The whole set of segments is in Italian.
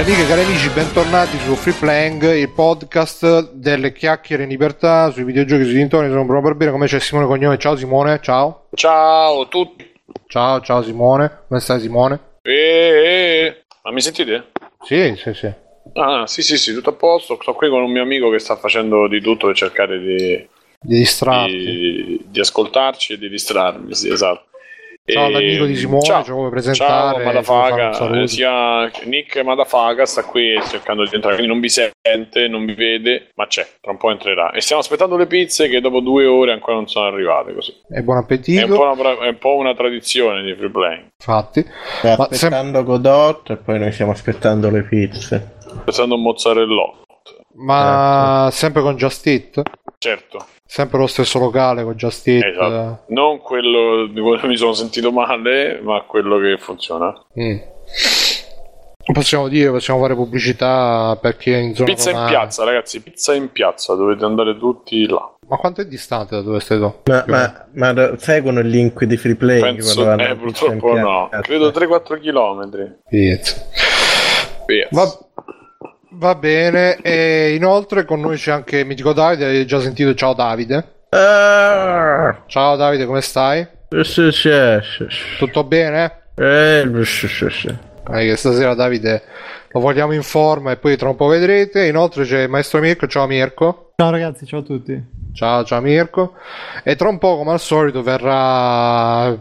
Cari amiche e cari amici, bentornati su Free Playing, il podcast delle chiacchiere in libertà sui videogiochi, sui dintorni. Sono Bruno Barbera, come c'è Simone Cognome. Ciao Simone, ciao. Ciao a tutti. Ciao, ciao Simone. Come stai Simone? Eh, ma mi sentite? Sì, sì, sì. Ah, sì, sì, sì, tutto a posto. Sto qui con un mio amico che sta facendo di tutto per cercare di, Di distratti. di, di ascoltarci e di distrarmi. Sì, esatto. Ciao E- all'amico di Simone, ciao. ci vuole presentare, Ciao, Madafaga. Eh, sia Nick Madafaga sta qui cercando di entrare, quindi non vi sente, non vi vede, ma c'è, tra un po' entrerà. E stiamo aspettando le pizze che dopo due ore ancora non sono arrivate. Così. E buon È un, appetito. po' una, un po' una tradizione di free playing. Infatti. Sta Ma aspettando Godot e poi noi stiamo aspettando le pizze. Pensando un mozzarellotto. Ma sempre con Just Eat? Certo. Sempre lo stesso locale con Just Eat? Esatto. Non quello di cui mi sono sentito male, ma quello che funziona. Mm. Possiamo dire, possiamo fare pubblicità perché in zona Pizza in romana- piazza, ragazzi, pizza in piazza, dovete andare tutti là. Ma quanto è distante da dove stai tu? Ma, ma, ma seguono il link di free play Penso, eh, in purtroppo no. Credo 3-4 km. Pizza. Va, va bene, e inoltre con noi c'è anche Mitico Davide, avete già sentito, ciao Davide. Ah, Ciao Davide, come stai? sì, sì, sì, sì. Tutto bene? Eh, sì, sì, sì. Eh, che stasera Davide lo vogliamo in forma e poi tra un po' vedrete. Inoltre c'è il maestro Mirko, ciao Mirko. Ciao ragazzi, ciao a tutti. Ciao, ciao Mirko. E tra un po', come al solito, verrà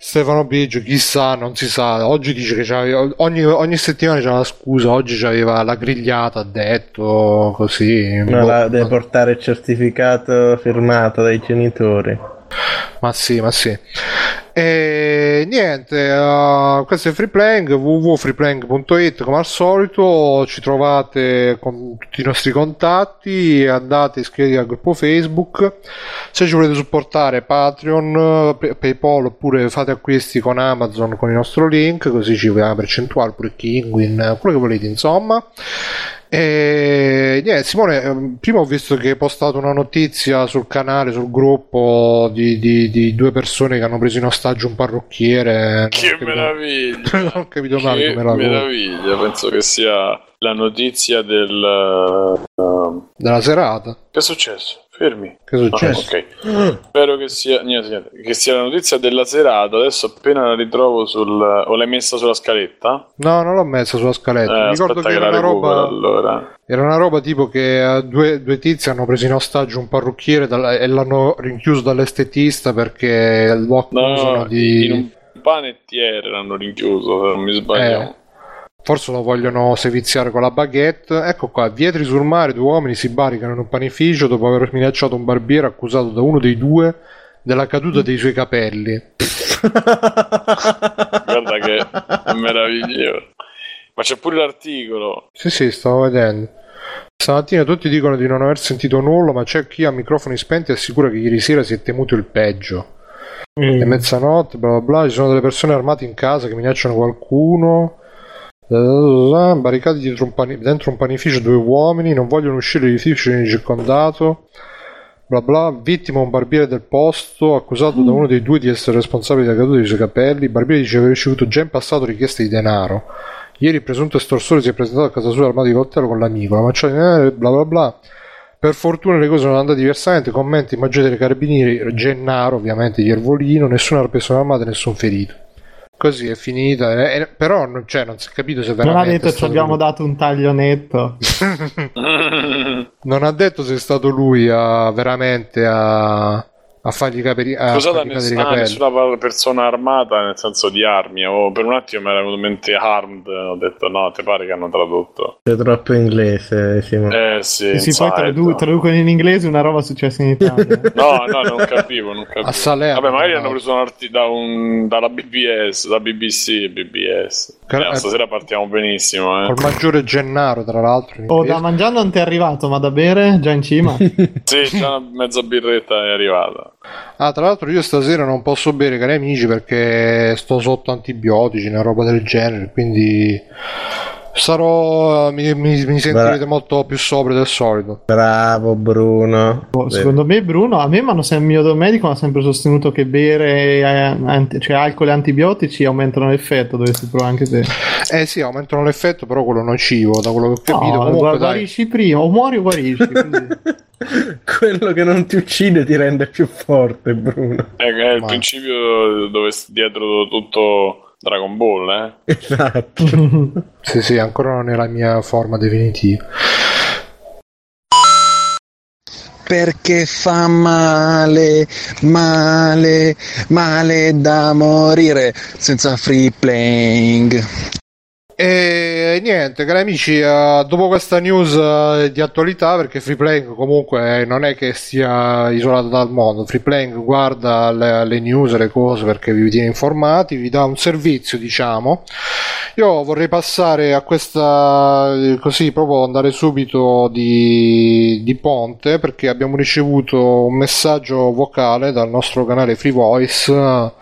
Stefano Biggio, chissà, non si sa. Oggi dice che c'aveva, ogni, ogni settimana c'è la scusa, oggi c'aveva la grigliata, ha detto così. No, Boh, la, deve portare il certificato firmato dai genitori. Ma sì, ma sì. E niente, uh, questo è Free Playing, www.freeplaying.it come al solito, ci trovate con tutti i nostri contatti, andate iscrivetevi al gruppo Facebook, se ci volete supportare Patreon, Pay- Paypal oppure fate acquisti con Amazon con il nostro link, così ci vediamo percentuale, pure Kinguin, quello che volete insomma. E niente, Simone, ehm, prima ho visto che hai postato una notizia sul canale, sul gruppo di, di- di due persone che hanno preso in ostaggio un parrucchiere. Non Che capito- meraviglia! Non ho capito male che come meraviglia! Penso che sia la notizia del. uh, Della serata. che è successo? Fermi. Che è Ah, successo? ok. Spero che sia, niente, niente, che sia la notizia della serata. Adesso appena la ritrovo sul. o l'hai messa sulla scaletta? No, non l'ho messa sulla scaletta. Eh, Mi ricordo che che era una roba. allora. Era una roba tipo che eh, due, due tizi hanno preso in ostaggio un parrucchiere dalla- e l'hanno rinchiuso dall'estetista perché lo accusano No, di. in un panettiere l'hanno rinchiuso, se non mi sbaglio. Eh, forse lo vogliono seviziare con la baguette. Ecco qua, Vietri sul mare, due uomini si barricano in un panificio dopo aver minacciato un barbiere accusato da uno dei due della caduta dei suoi capelli. Guarda che meraviglioso. Ma c'è pure l'articolo. Sì, sì, stavo vedendo. Stamattina tutti dicono di non aver sentito nulla, ma c'è chi a microfoni spenti assicura che ieri sera si è temuto il peggio. È mezzanotte, bla bla bla, ci sono delle persone armate in casa che minacciano qualcuno. Bla, barricati dietro un pani- dentro un panificio due uomini, non vogliono uscire dall'edificio circondato. Bla bla, vittima un barbiere del posto, accusato da uno dei due di essere responsabile della caduta dei suoi capelli. Il barbiere dice di aver ricevuto già in passato richieste di denaro. Ieri il presunto estorsore si è presentato a casa sua armato di coltello con l'amico, la manciata di denaro, bla bla bla. Per fortuna le cose sono andate diversamente, commenti il maggiore dei carabinieri, Gennaro ovviamente di Ervolino, nessuna persona armata e nessun ferito. Così è finita, eh, eh, però non, cioè, non si è capito se Non veramente... ha è detto ci abbiamo lui. dato un taglio netto. Non ha detto se è stato lui a veramente a, a fargli capire... A Scusate, ness- ah, nessuna persona armata nel senso di armi. Oh, per un attimo mi era venuto in mente armed. Ho detto no, ti pare che hanno tradotto. Sei troppo inglese. Eh sì, E si poi tradu- traducono in inglese una roba successa in Italia. No, no, non capivo, non capivo. A Salerno, Vabbè, magari no. hanno preso un arti- da un- dalla BBS, da BBC, BBS. Car- Eh, stasera partiamo benissimo, eh. Col maggiore Gennaro, tra l'altro. Oh, da mangiare non ti è arrivato, ma da bere già in cima. Sì, già una mezza birretta è arrivata. Ah, tra l'altro io stasera non posso bere, cari amici, perché sto sotto antibiotici, una roba del genere, quindi Sarò. Mi, mi, mi sentirete Beh. molto più sobrio del solito. Bravo Bruno. Boh, secondo me, Bruno, a me m'hanno sem- il mio medico mi ha sempre sostenuto che bere eh, anti- cioè, alcol e antibiotici aumentano l'effetto. Dovresti provare anche te. Eh sì, aumentano l'effetto, però quello nocivo, da quello che ho capito. No, Comunque, guarisci prima, o muori o guarisci. quindi- Quello che non ti uccide ti rende più forte, Bruno. È, è il Ma- principio dove dietro tutto Dragon Ball, eh? Esatto. Sì, sì, ancora non è la mia forma definitiva. perché fa male, male, male da morire senza free playing. E niente, cari amici, eh, dopo questa news eh, di attualità, perché Freeplaying comunque non è che sia isolato dal mondo, Freeplaying guarda le, le news, le cose perché vi tiene informati, vi dà un servizio, diciamo. Io vorrei passare a questa, eh, così proprio andare subito di, di ponte, perché abbiamo ricevuto un messaggio vocale dal nostro canale Free Voice eh,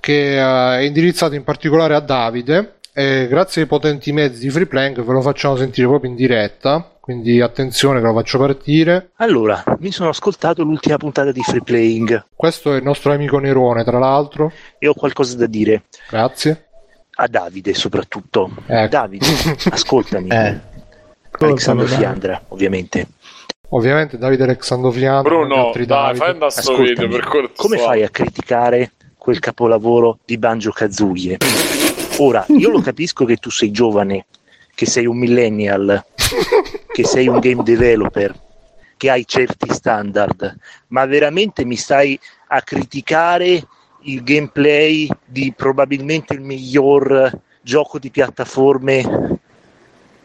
che eh, è indirizzato in particolare a Davide e grazie ai potenti mezzi di Freeplank ve lo facciamo sentire proprio in diretta quindi attenzione che lo faccio partire Allora, mi sono ascoltato l'ultima puntata di Free Playing questo è il nostro amico Nerone tra l'altro e ho qualcosa da dire grazie a Davide soprattutto. Ecco. Davide, ascoltami. Eh. Alexandro Fiandra, ovviamente. ovviamente Davide Alexandroviano e Bruno, altri dai, Davide. fai andare sto video per cortesia. come fai a criticare quel capolavoro di Banjo Kazooie? Ora, io lo capisco che tu sei giovane, che sei un millennial, che sei un game developer, che hai certi standard, ma veramente mi stai a criticare il gameplay di probabilmente il miglior gioco di piattaforme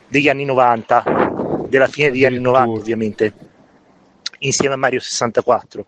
degli anni 90, della fine degli anni 90 ovviamente, insieme a Mario 64.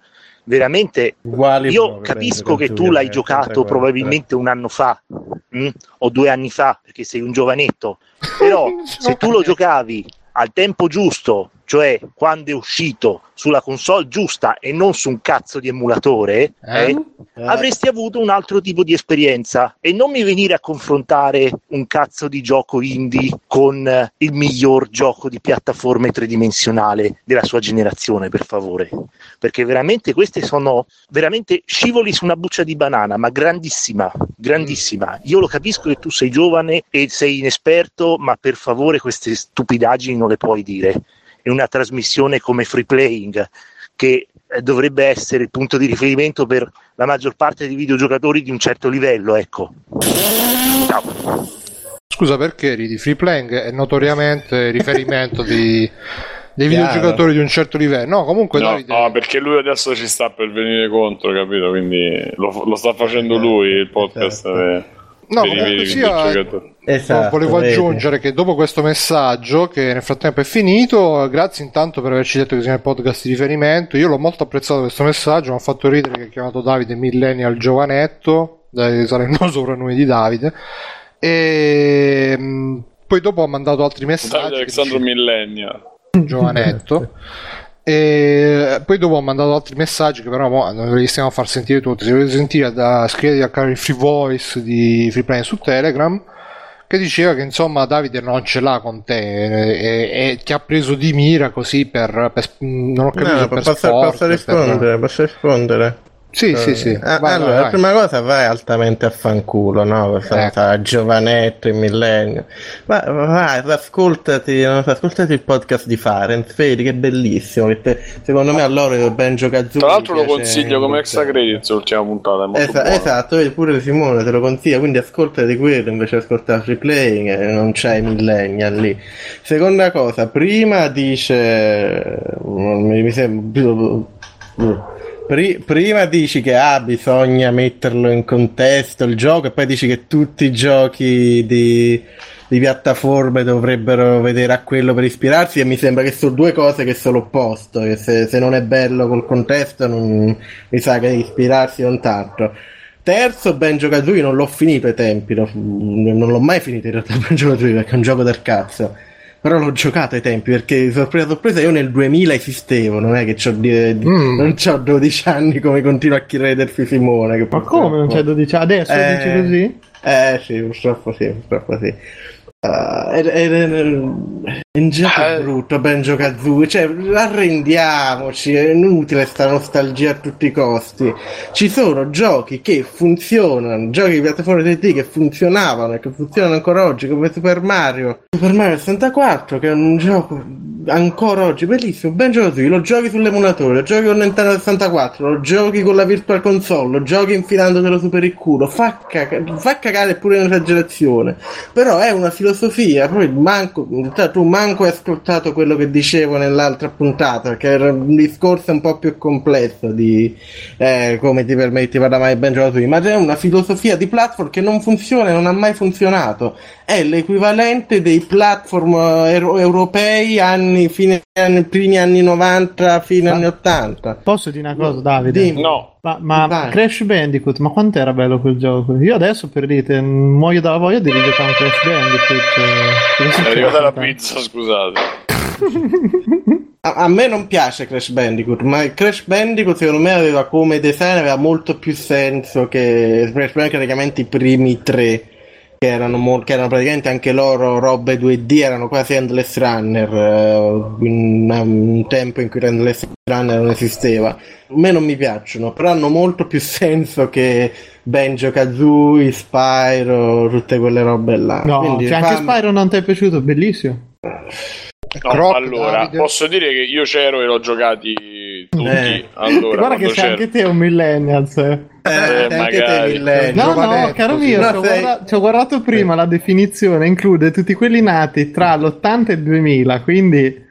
Veramente Uguali io proprio, capisco che tu l'hai eh, giocato 64. probabilmente un anno fa mh? o due anni fa perché sei un giovanetto, però se tu lo giocavi al tempo giusto, cioè quando è uscito sulla console giusta e non su un cazzo di emulatore, Eh? eh, avresti avuto un altro tipo di esperienza e non mi venire a confrontare un cazzo di gioco indie con eh, il miglior gioco di piattaforme tridimensionale della sua generazione, per favore, perché veramente queste sono veramente scivoli su una buccia di banana, ma grandissima, grandissima. Io lo capisco che tu sei giovane e sei inesperto, ma per favore queste stupidaggini non le puoi dire. In una trasmissione come Free Playing, che eh, dovrebbe essere il punto di riferimento per la maggior parte dei videogiocatori di un certo livello, ecco. Ciao. scusa perché ridi Freeplaying è notoriamente riferimento di, dei Chiaro. videogiocatori di un certo livello no comunque No, Davide no, perché lui adesso ci sta per venire contro, capito? Quindi lo, lo sta facendo lui il podcast Esatto. eh, No, comunque sia-. Esatto, volevo vedi. aggiungere che dopo questo messaggio, che nel frattempo è finito, grazie intanto per averci detto che siamo il podcast di riferimento. Io l'ho molto apprezzato questo messaggio, mi ha fatto ridere che ha chiamato Davide Millennial Giovanetto, dai, sarà il nuovo soprannome di Davide. E mh, poi dopo ha mandato altri messaggi. Davide Alexandro dice- Millennial. Giovanetto. E poi dopo ho mandato altri messaggi che però non li stiamo a far sentire tutti. Se volete sentire, da, scrivetevi al canale Free Voice di Free Play su Telegram. Che diceva che insomma Davide non ce l'ha con te e, e ti ha preso di mira così per, per- non ho capito No, per posso, sport, posso per- rispondere, posso rispondere. Sì, sì, sì. Ah, Vai, allora, vai, la vai. prima cosa vai altamente a fanculo, no? Questa Ecco. giovanetto, il millennio. Ma vai, ascoltati, ascoltati il podcast di Farenz, vedi che è bellissimo. Che te- secondo me a loro ben giocato Tra l'altro lo consiglio come extra credits l'ultima puntata, è molto Esa- esatto, vedi, pure Simone te lo consiglia, quindi ascoltati quello invece di ascoltare free playing e non c'è millennial lì. Seconda cosa, prima dice mi, mi sembra Pri- prima dici che ah, bisogna metterlo in contesto il gioco e poi dici che tutti i giochi di, di piattaforme dovrebbero vedere a quello per ispirarsi e mi sembra che sono due cose che sono l'opposto, che se, se non è bello col contesto non, mi sa che ispirarsi non tanto. Terzo, Benjo Kazooie non l'ho finito ai tempi, non l'ho mai finito in realtà Benjo Kazooie perché è un gioco del cazzo. Però l'ho giocato ai tempi perché sorpresa sorpresa io nel 2000 esistevo, non è che c'ho di- di- Mm. non c'ho 12 anni come continua a credersi Simone. Ma come non c'è 12 Adesso Eh, dici così? Eh sì, purtroppo sì, purtroppo sì. Uh, è, è, è, un gioco Eh. brutto, Banjo Kazooie. Cioè, arrendiamoci, è inutile sta nostalgia a tutti i costi. Ci sono giochi che funzionano, giochi di piattaforme 3D che funzionavano e che funzionano ancora oggi, come Super Mario. Super Mario 64, che è un gioco ancora oggi bellissimo. Banjo Kazooie, lo giochi sull'emulatore, lo giochi con Nintendo 64, lo giochi con la Virtual Console, lo giochi infilandotelo super il culo. Fa, caga- fa cagare pure in esagerazione. Però è una filosofia, poi manco, in realtà tu manco hai ascoltato quello che dicevo nell'altra puntata, che era un discorso un po' più complesso di eh, come ti permetti di parlare di Banjo Kazooie, ma è una filosofia di platform che non funziona e non ha mai funzionato. È l'equivalente dei platform eh, euro- europei anni, fine anni, primi anni 90, fine anni 80. Posso dire una cosa, Davide? Dimmi. No, Ma, ma. Crash Bandicoot, ma quanto era bello quel gioco? Io adesso per dite, muoio dalla voglia di rigiocare un Crash Bandicoot. eh, è arrivata la pizza, scusate. A, a me non piace Crash Bandicoot, ma il Crash Bandicoot secondo me aveva come design aveva molto più senso che Crash Bandicoot praticamente i primi tre che erano, mo- che erano praticamente anche loro robe 2D, erano quasi Endless Runner, eh, in un tempo in cui Endless Runner non esisteva. A me non mi piacciono, però hanno molto più senso che Banjo Kazooie, Spyro, tutte quelle robe là. No, Quindi cioè anche Spyro non ti è piaciuto, bellissimo. No, Croc, allora, Davide. posso dire che io c'ero e l'ho giocati tutti. Eh. Allora, Guarda che sei anche te un millennials. eh. Eh, anche te magari. millennial. No, no, caro mio, No, ci ho, sei- guarda- ci ho guardato prima la definizione, include tutti quelli nati tra l'80 e il 2000, quindi...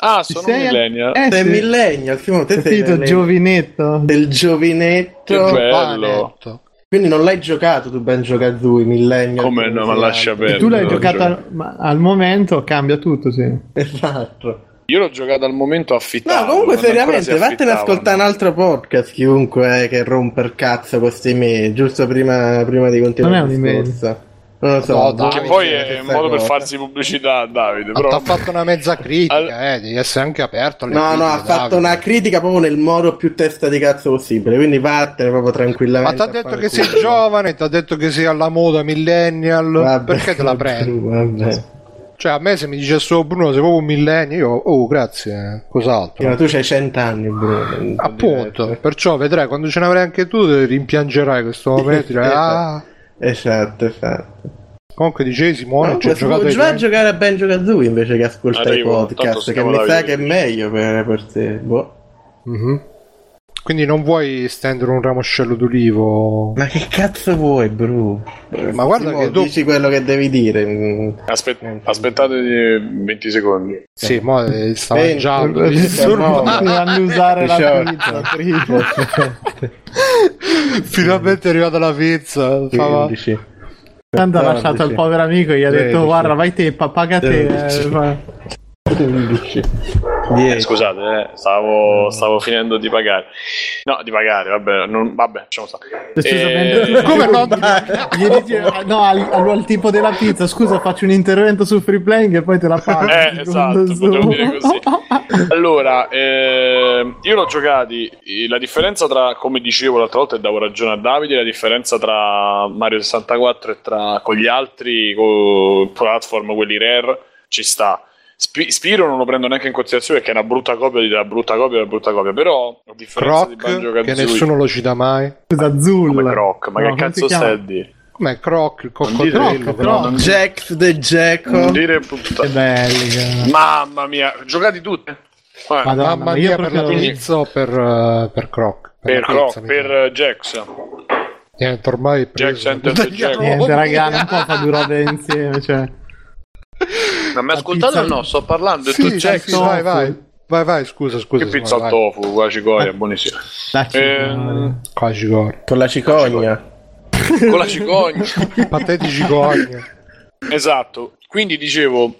Ah, sono sei- un millennial. Eh, Sei sì. millennial, Simone, te sei Capito, millennial. giovinetto. del giovinetto. Che bello. Giovanetto. Quindi non l'hai giocato tu Banjo Kazooie, millennial. Come no, ma lascia perdere. Tu l'hai giocato al, ma al momento, cambia tutto, sì. Esatto. Io l'ho giocato al momento affittato. No, comunque seriamente, vattene ad ascoltare un altro podcast, chiunque è che rompe il cazzo con sti mail, giusto prima, prima di continuare Non è discorso. Non lo so. No, boh, dai, Che poi è un modo per cosa. farsi pubblicità a Davide. Ma Però... t'ha fatto una mezza critica, Al- eh, devi essere anche aperto alle No, no, critiche, ha fatto Davide. una critica proprio nel modo più testa di cazzo possibile, quindi vattene proprio Ma tranquillamente. ti ha detto che sei giovane, ti ha detto che sei alla moda millennial, Vabbè, perché te la prendi? Vabbè. Cioè, a me se mi dice solo Bruno sei proprio un millennial, io, oh, grazie, cos'altro? Ma tu c'hai 100 anni, Bruno. Appunto, perciò vedrai, quando ce ne avrai anche tu, ti rimpiangerai questo momento, dirai, ah... Esatto, esatto. Comunque dicevi Simone, No, ci puoi giocato a tempi? giocare a Banjo Kazooie invece che ascoltare Arrivo, i podcast, che mi sa che è meglio per, per te. Boh. Mhm. Quindi non vuoi stendere un ramoscello d'ulivo? Ma che cazzo vuoi, Bru? Ma guarda che dopo- dici quello che devi dire. Aspet- aspettate di 20 secondi. Sì, mo eh, sta mangiando. venti, disturbo. no. Mi annusare la pizza. Finalmente è arrivata la pizza. fa- va. 15. Tanto ha lasciato il povero amico e gli ha detto 13. guarda vai te, pa- paga te. eh, 13. fa- 11. Eh, 10. scusate, eh, stavo, stavo finendo di pagare. No, di pagare, vabbè, non, vabbè, lasciamo stare. Decisamente- Eh, Come no? Ah, no, al, al- al tipo della pizza, scusa, faccio un intervento su free playing e poi te la pago. Eh, esatto, potevo dire così. Allora, eh, io l'ho giocati. eh, La differenza tra, come dicevo l'altra volta, e davo ragione a Davide, la differenza tra Mario 64 e tra con gli altri con platform, quelli rare, ci sta. Spi- Spiro non lo prendo neanche in considerazione perché è una brutta copia di una brutta copia di una brutta copia. Però, a differenza di Banjo Croc, che Kazooie, nessuno lo cita mai. Zul. come Croc, ma No, che come cazzo stai a dire? Com'è Croc, il coccodrillo? Croc, però- Croc. Jack the Jacko. Non dire Che puttana. belli. che- Mamma mia, giocati tutte? Guarda, Madonna, Mamma mia, per la o per, eh, per Croc? per, la Croc, pizza, per eh, Jax. Niente, ormai è Jack preso. Jack. Niente, raga, non può fare due robe insieme. Cioè. Ma mi La ascoltate pizza- o no? Sto parlando. Sì, tu sì, Jack. sì, vai, vai. Vai, vai, scusa, scusa. Che pizza al tofu, con la cicoria, buonissima. Dacci, Ehm, Qua ci corre. Con la cicogna. Con la cicogna. Patetici cogni. esatto. Quindi dicevo,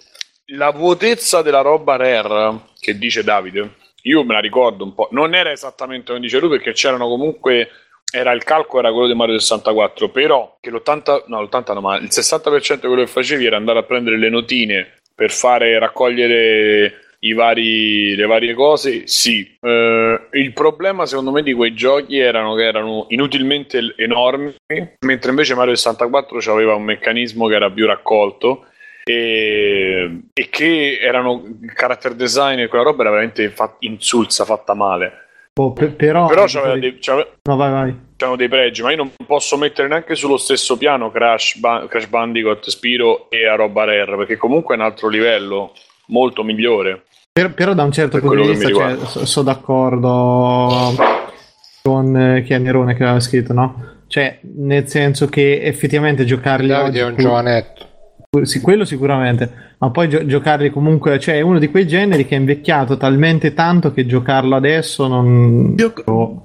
la vuotezza della roba rare, che dice Davide, io me la ricordo un po'. Non era esattamente come dice lui, perché c'erano comunque... Era il calcolo era quello di Mario 64, però che l'80, no, l'80 no, ma il 60% di quello che facevi era andare a prendere le notine per fare raccogliere i vari, le varie cose, sì. Eh, il problema secondo me di quei giochi erano che erano inutilmente enormi, mentre invece Mario 64 aveva un meccanismo che era più raccolto e, e che erano il character design e quella roba era veramente fat- insulsa, fatta male. Boh, pe- però, Però c'aveva dei, c'aveva- No, vai, vai. c'erano dei pregi, ma io non posso mettere neanche sullo stesso piano Crash, Ba- Crash Bandicoot, Spiro e a roba Rare, perché comunque è un altro livello molto migliore. Per- però da un certo Per punto di vista cioè, so- sono d'accordo con eh, chi è Nerone che aveva scritto, no? Cioè, nel senso che effettivamente giocarli Davide è un oggi- giovanetto. Sì, quello sicuramente, ma poi gio- giocarli comunque, cioè è uno di quei generi che è invecchiato talmente tanto che giocarlo adesso non... Io,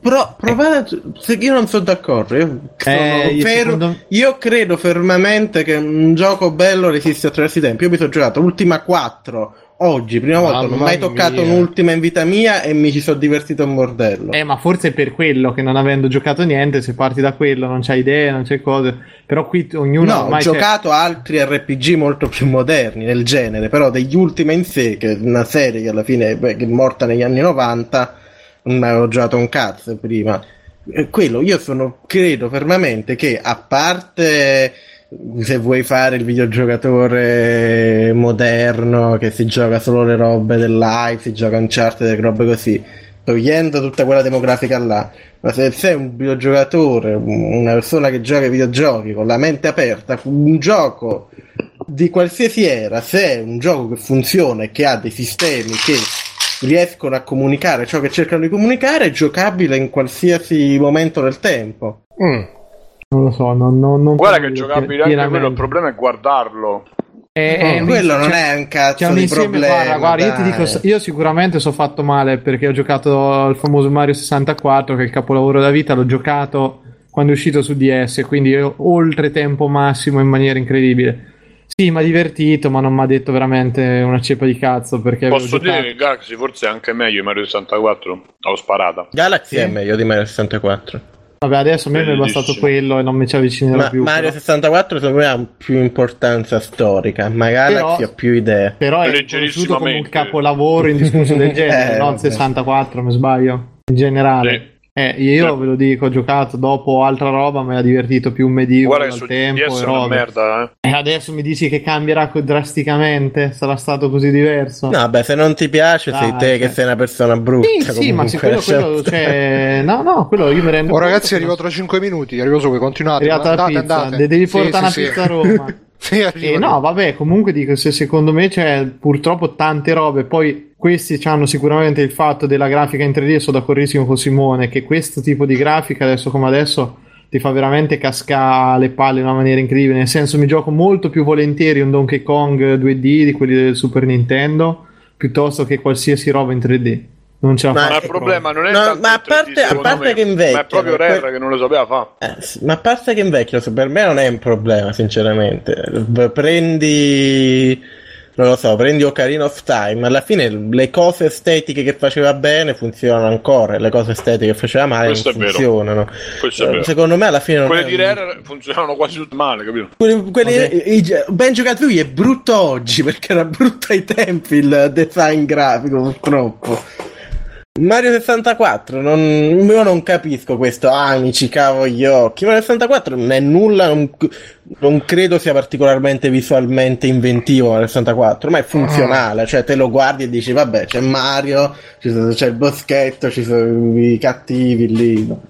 però, provate, se io non sono d'accordo. Io, sono Eh, io fermo- secondo- io credo fermamente che un gioco bello resiste attraverso i tempi. Io mi sono giocato Ultima 4 oggi, prima volta, non ho Mamma mai toccato mia. un'ultima in vita mia e mi ci sono divertito un bordello. Eh, ma forse è per quello che non avendo giocato niente, se parti da quello non c'hai idee, non c'è cose, però qui ognuno No, ho ormai c'è- giocato altri RPG molto più moderni nel genere, però degli Ultima in sé, che è una serie che alla fine beh, è morta negli anni 90, non avevo giocato un cazzo prima. Eh, Quello io sono, credo fermamente che a parte se vuoi fare il videogiocatore moderno che si gioca solo le robe del live, si gioca Uncharted e robe così, togliendo tutta quella demografica là, ma se sei un videogiocatore, una persona che gioca ai videogiochi con la mente aperta, un gioco di qualsiasi era, se è un gioco che funziona e che ha dei sistemi che riescono a comunicare ciò che cercano di comunicare, è giocabile in qualsiasi momento del tempo. Mm. Non lo so, non, non, non Guarda che è giocabile anche quello, il problema è guardarlo. È- è un- Quello non è un cazzo un di insieme, problema. guarda, guarda, io ti dico, io sicuramente sono fatto male perché ho giocato al famoso Mario 64, che è il capolavoro della vita, l'ho giocato quando è uscito su DS, quindi oltre tempo massimo in maniera incredibile. Sì, mi ha divertito, ma non mi ha detto veramente una ceppa di cazzo perché Posso giocato... dire che Galaxy forse è anche meglio di Mario 64? L'ho sparata. Galaxy Sì. è meglio di Mario 64. Vabbè, adesso a me mi è bastato quello e non mi ci avvicinerò Ma più. Mario però. 64 secondo me ha più importanza storica, ma Galaxy Però- ha più idee. Però è conosciuto come un capolavoro indiscusso del genere, Eh, no? Il vabbè. 64, mi sbaglio, in generale. Sì. Eh, io Sì. ve lo dico, ho giocato dopo altra roba, mi ha divertito più un medieval Guarda che al su tempo DS e è una merda, eh. E adesso mi dici che cambierà co- drasticamente? Sarà stato così diverso? No, beh, se non ti piace sei Dai, te cioè. che sei una persona brutta. Sì, sì, ma sì, quello, comunque, quello, lascia cioè, no, no, quello io mi rendo Oh ragazzi, che arrivo non- tra 5 minuti, arrivo solo, continuate. È arrivata la andate, pizza, andate. de- devi Sì, portare sì, una sì. pizza a Roma. Sì, arrivo, E no, vabbè, comunque dico, se secondo me c'è purtroppo tante robe, poi questi hanno sicuramente il fatto della grafica in 3D, sono d'accordissimo con Simone, che questo tipo di grafica adesso come adesso ti fa veramente cascare le palle in una maniera incredibile, nel senso mi gioco molto più volentieri un Donkey Kong 2D di quelli del Super Nintendo, piuttosto che qualsiasi roba in 3D. Non ce la Ma- Ma il problema non è No, tanto ma a il 3D, parte- a parte me, che invecchia, ma è proprio Rare che non lo sapeva fare. Eh, ma a parte che invecchio, se per me non è un problema, sinceramente. Prendi, non lo so, prendi Ocarina of Time. Alla fine le cose estetiche che faceva bene funzionano ancora, le cose estetiche che faceva male Questo non funzionano. Eh. Secondo me alla fine non Quelle è di un- Rare funzionano quasi tutte male, capito? Quelli, quelli- Vabbè. i- i- Benjo Kazooie è brutto oggi perché era brutto ai tempi il design grafico, purtroppo. Mario 64, non, io non capisco questo. Ah, mi ci cavo gli occhi. Mario 64 non è nulla, non, non credo sia particolarmente visualmente inventivo. Mario 64, ma è funzionale. Cioè, te lo guardi e dici, vabbè, c'è Mario, c'è il boschetto, ci sono i cattivi lì. no.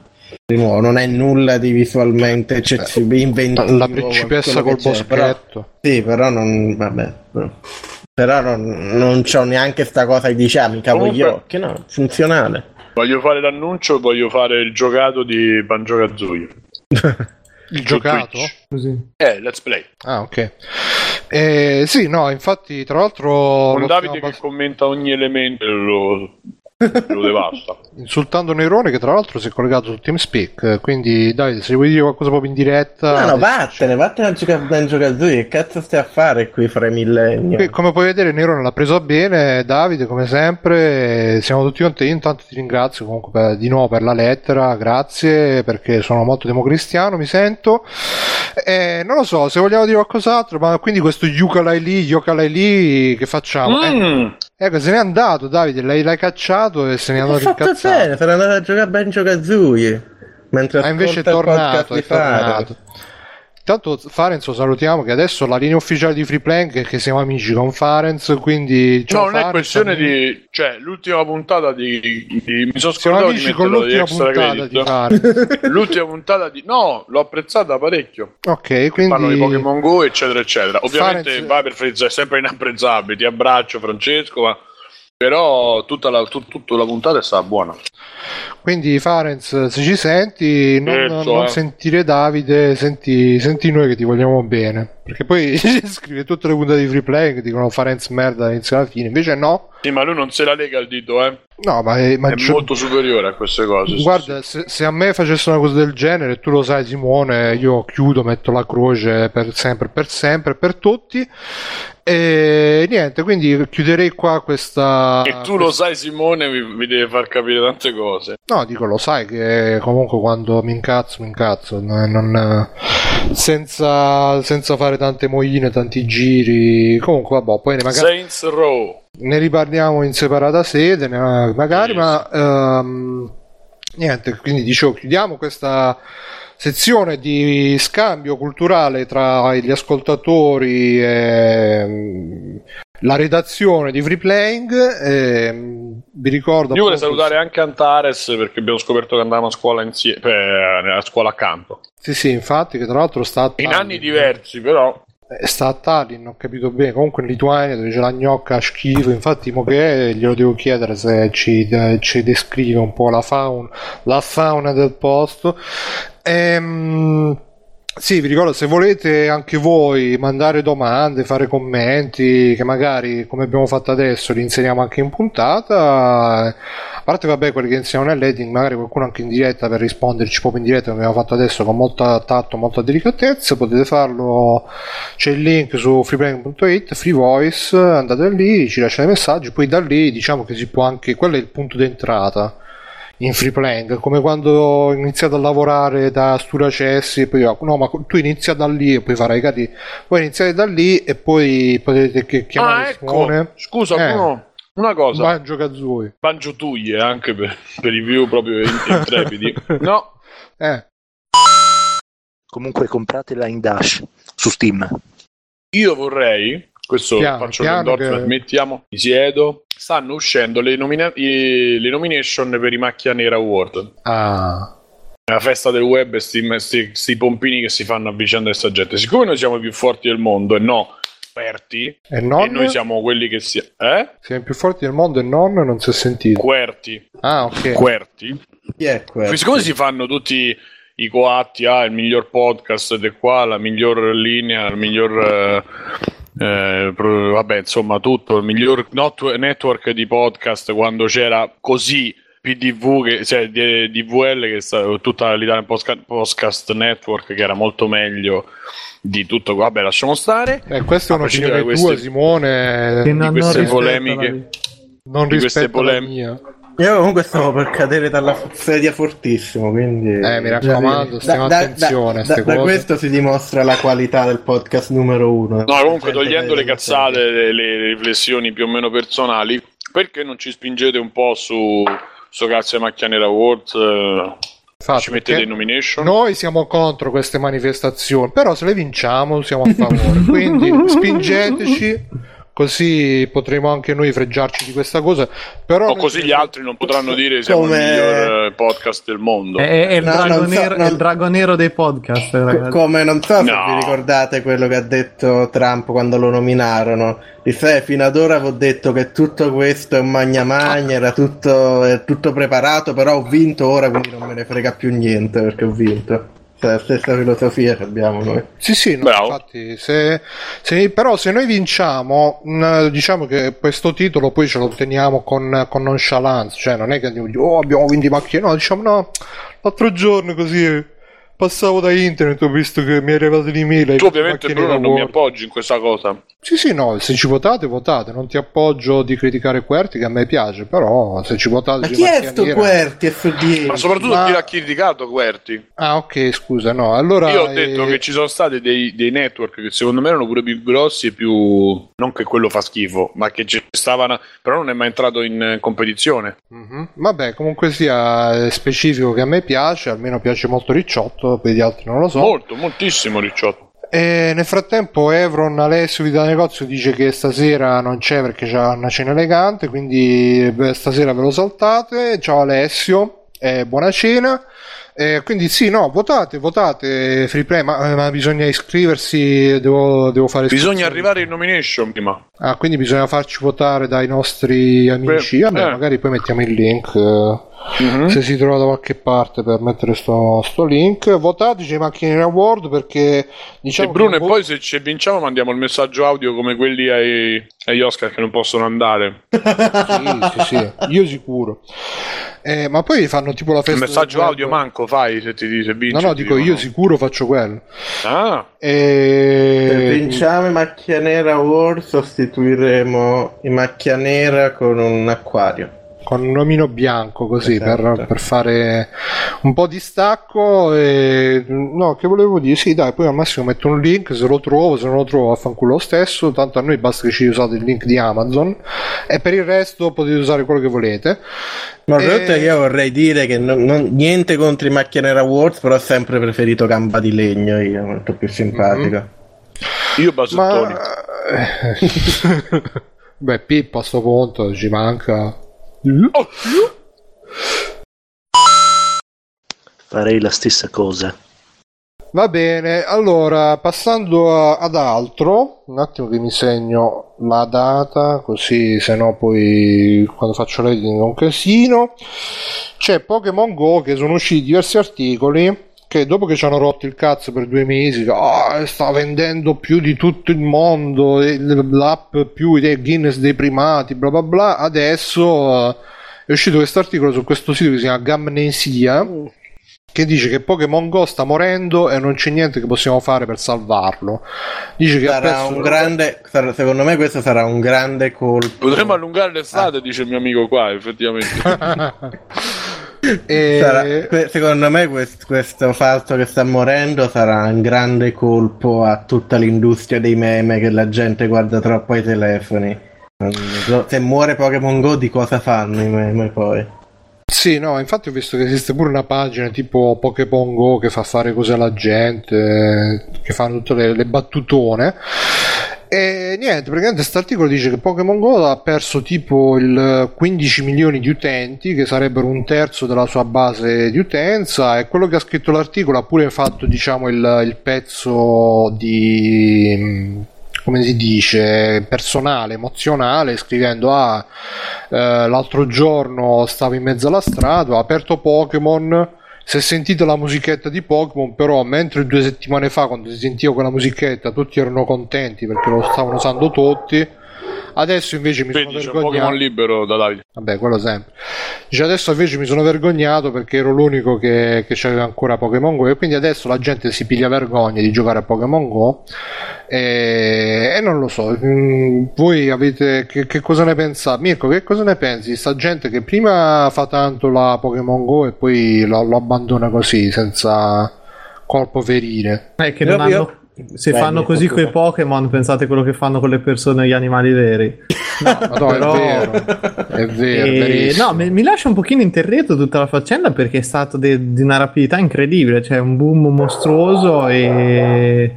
Di nuovo, non è nulla di visualmente eccezionale, inventivo. La principessa col che c'è, però- boschetto. sì, però non. Vabbè. però- Però non, non c'ho neanche sta cosa di dice, ah, mi cavo gli Comunque- occhi. No, funzionale. Voglio fare l'annuncio, voglio fare il giocato di Banjo Kazooie. Il giocato? Così. Eh, let's play. Ah, ok. Eh, sì, no, infatti, tra l'altro... Con Davide che commenta ogni elemento lo, lo devasta. insultando Nerone che tra l'altro si è collegato su TeamSpeak quindi Davide se vuoi dire qualcosa proprio in diretta No, no, vattene, vattene a giocare a Kazooie. Che cazzo stai a fare qui fra i millenni? Come puoi vedere Nerone l'ha preso bene Davide come sempre siamo tutti contenti intanto ti ringrazio comunque per- di nuovo per la lettera grazie perché sono molto democristiano mi sento Eh, non lo so se vogliamo dire qualcos'altro ma quindi questo ukulele ukulele che facciamo Eh, Mm. Ecco se n'è andato Davide l'hai, l'hai cacciato e se n'è andato fatto incazzato bene, sarà andato a giocare a Banjo Kazooie. Mentre Ah, invece è tornato, è tornato. Faro. Intanto Farenz lo salutiamo che adesso la linea ufficiale di Freeplank è che siamo amici con Farenz, quindi... ciao no, non è Farenz, questione amici. di. Cioè, l'ultima puntata di. di- mi sono Siamo scordato di amici con di l'ultima puntata di. Farenz. L'ultima puntata di. No, l'ho apprezzata parecchio. ok, Parlo di quindi... Pokémon Go, eccetera, eccetera. Ovviamente Farenz- Viper Freeze è sempre inapprezzabile. Ti abbraccio, Francesco, ma. Però tutta la, tut- tutta la puntata è stata buona. Quindi Farenz, se ci senti, non, Certo, non eh. sentire Davide, senti, senti noi che ti vogliamo bene. Perché poi scrive tutte le puntate di Freeplay che dicono Farenz merda dall'inizio alla fine. Invece no, Sì, ma lui non se la lega il dito, eh. no, ma, è, ma È c'è- molto superiore a queste cose. sì, Guarda, se, se a me facesse una cosa del genere, tu lo sai Simone, io chiudo, metto la croce per sempre, per sempre, per tutti. E niente, quindi chiuderei qua questa... E tu lo sai, Simone, mi, mi deve far capire tante cose. No, dico, lo sai che comunque quando mi incazzo, mi incazzo, non, non- senza, senza fare tante moine, tanti giri. Comunque, vabbè, poi ne, magari, Saints Row. ne riparliamo in separata sede, magari, Sì, ma ehm, niente, quindi dicevo, chiudiamo questa sezione di scambio culturale tra gli ascoltatori e mm, la redazione di Free Playing. ehm, vi ricordo Io vorrei salutare anche Antares perché abbiamo scoperto che andavamo a scuola insieme, a scuola a campo. Sì, sì, infatti, che tra l'altro sta a In anni diversi, però. Eh, Sta a Tallinn, ho capito bene. Comunque in Lituania dove c'è la gnocca schifo. Infatti, mo che è, glielo devo chiedere se ci, eh, ci descrive un po' la fauna, la fauna del posto. Ehm. Sì, vi ricordo se volete anche voi mandare domande, fare commenti, che magari come abbiamo fatto adesso li inseriamo anche in puntata. A parte, vabbè, quelli che iniziano nell'editing, magari qualcuno anche in diretta per risponderci proprio in diretta, come abbiamo fatto adesso con molta tatto, molta delicatezza. Potete farlo, c'è il link su freeplaying.it, free voice, andate lì, ci lasciate messaggi, poi da lì diciamo che si può anche, quello è il punto d'entrata in free playing, come quando ho iniziato a lavorare da Stura Cessi e poi io, no ma tu inizia da lì e poi farai cadi voi iniziate da lì e poi potete che- chiamare Ah, ecco. Simone Scusa, Eh. Bruno, una cosa. Banjo Kazooie Bangiotuglie anche per, per i view proprio in- intrepidi. No, eh Comunque compratela in Dash su Steam. io vorrei. Questo Piano, faccio piano l'endorsement. che- Mettiamo, mi siedo. Stanno uscendo le, nomina- i- le nomination per i Macchia Nera Award. ah La festa del web e sti, sti- sti pompini che si fanno a vicenda di sta gente. Siccome noi siamo i più forti del mondo e no esperti, e non e noi siamo quelli che si. Eh? siamo i più forti del mondo e non non si è sentito Querti. ah ok Querti. Chi è quello? Siccome si fanno tutti i coatti, ah, il miglior podcast ed è qua, la miglior linea, il miglior. eh, eh, vabbè, insomma, tutto il miglior not- network di podcast quando c'era così PDV, che, cioè di- DVL, che sta, tutta l'Italian Podcast Network, che era molto meglio di tutto. Vabbè, lasciamo stare. eh, questa è un'opinione queste- tua Simone Che non, queste non rispetta polemiche. non di queste rispetto la polem- mia Io comunque stavo per cadere dalla sedia fortissimo, quindi... Eh, mi raccomando, stiamo Da- da- attenzione da, da cose. questo si dimostra la qualità del podcast numero uno. No, comunque togliendo le cazzate, le, le riflessioni più o meno personali, perché non ci spingete un po' su sto cazzo di macchia nera Awards? eh, Infatti, ci mettete in nomination? Noi siamo contro queste manifestazioni, però se le vinciamo siamo a favore. Quindi spingeteci, così potremo anche noi fregiarci di questa cosa. Però O così gli altri non potranno dire siamo Come- il miglior eh, podcast del mondo. È, è il No, drago so, nero, è non- il drago nero dei podcast, ragazzi. Come non so se No. vi ricordate quello che ha detto Trump quando lo nominarono. Disse, "Eh, fino ad ora ho detto che tutto questo è un magna magna, era tutto, è tutto preparato, però ho vinto ora, quindi non me ne frega più niente perché ho vinto. Cioè, la stessa filosofia che abbiamo noi. Sì, sì, no, Bravo. infatti, se, se- però se noi vinciamo, mh, diciamo che questo titolo poi ce lo otteniamo con, con nonchalance, cioè non è che andiamo, oh abbiamo vinto i macchine, no, diciamo no, l'altro giorno così passavo da internet, ho visto che mi è arrivato l'email. tu ovviamente Bruno non mi appoggi in questa cosa. Sì, sì, no, se ci votate, votate. Non ti appoggio di criticare Querti, che a me piace, però se ci votate... Ma chi è sto Querti? FD? Ma soprattutto Ma- chi l'ha criticato Querti. Ah, ok, scusa, no. Allora... Io ho detto eh, che ci sono stati dei, dei network che secondo me erano pure più grossi e più. Non che quello fa schifo, ma che ci stavano. Però non è mai entrato in eh, competizione. mhm. Vabbè, comunque sia è specifico che a me piace, almeno piace molto Ricciotto, ricciotto, per gli altri non lo so. Molto, moltissimo ricciotto. E nel frattempo Evron Alessio di da negozio dice che stasera non c'è perché c'è una cena elegante, quindi stasera ve lo saltate. Ciao Alessio, e buona cena. Eh, quindi sì, no, votate, votate Free Play, ma, ma bisogna iscriversi, devo, devo fare Bisogna arrivare in nomination prima. Ah, quindi bisogna farci votare dai nostri amici. Beh, Vabbè, eh. magari poi mettiamo il link. Mhm. Se si trova da qualche parte per mettere sto, sto link, votateci Macchine Award perché diciamo e Bruno, che e poi se ci vinciamo mandiamo il messaggio audio come quelli ai, agli Oscar che non possono andare. Sì, sì, sì, io sicuro. Eh, ma poi fanno tipo la Il festa. messaggio del web. audio manco fai se ti dice vinci. No, no, dico io dicono. sicuro faccio quello. Ah, Se E... vinciamo i Macchia Nera World sostituiremo i Macchia Nera con un acquario. Con un omino bianco così Esatto. per, per fare un po' di stacco. E... No, che volevo dire? Sì, dai, poi al massimo metto un link se lo trovo, se non lo trovo affanculo lo stesso. Tanto a noi basta che ci usate il link di Amazon e per il resto potete usare quello che volete. Ma Eh, oltre io vorrei dire che non- non- niente contro i Macchia Nera Awards, però ho sempre preferito Gamba di Legno, io molto più simpatico. io Basettoni. Ma beh, Pippo a sto punto ci manca. Farei la stessa cosa. Va bene, allora passando a- ad altro, un attimo che mi segno la data, così se no poi quando faccio l'editing è un casino. C'è Pokémon Go che sono usciti diversi articoli che dopo che ci hanno rotto il cazzo per due mesi, "Ah, sta vendendo più di tutto il mondo, l'app più dei Guinness dei primati, bla bla bla, adesso eh, è uscito questo articolo su questo sito che si chiama Gamnesia che dice che Pokémon Go sta morendo e non c'è niente che possiamo fare per salvarlo. Dice che Sarà un grande, sarà- secondo me questo sarà un grande colpo. Potremmo allungare l'estate, dice il mio amico qua, effettivamente. E- Sarà- secondo me quest- questo fatto che sta morendo sarà un grande colpo a tutta l'industria dei meme che la gente guarda troppo ai telefoni. Se muore Pokémon Go di cosa fanno i meme poi? Sì, no, infatti ho visto che esiste pure una pagina tipo Pokémon Go che fa fare cose alla gente, che fanno tutte le, le battutone. E niente, praticamente questo articolo dice che Pokémon Go ha perso tipo il 15 milioni di utenti, che sarebbero un terzo della sua base di utenza, e quello che ha scritto l'articolo ha pure fatto, diciamo, il, il pezzo di come si dice, personale, emozionale, scrivendo ah, eh, l'altro giorno stavo in mezzo alla strada, ho aperto Pokémon, se sentite la musichetta di Pokémon, però mentre due settimane fa quando si sentiva quella musichetta tutti erano contenti perché lo stavano usando tutti, adesso invece mi Vedi, sono c'è un vergognato. Pokémon libero da Davide. Vabbè, quello sempre. Dice adesso invece mi sono vergognato perché ero l'unico che, che aveva ancora Pokémon Go e quindi adesso la gente si piglia vergogna di giocare a Pokémon Go e, e non lo so. mm, Voi avete che, che cosa ne pensate? Mirko, che cosa ne pensi di sta gente che prima fa tanto la Pokémon Go e poi lo, lo abbandona così senza colpo ferire? Eh, che non io- hanno... Se Beh, fanno così con i Pokémon, pensate quello che fanno con le persone e gli animali veri. No, Però- è vero, è vero, E- no, mi, mi lascia un pochino interrotto tutta la faccenda perché è stato de- di una rapidità incredibile, cioè un boom mostruoso e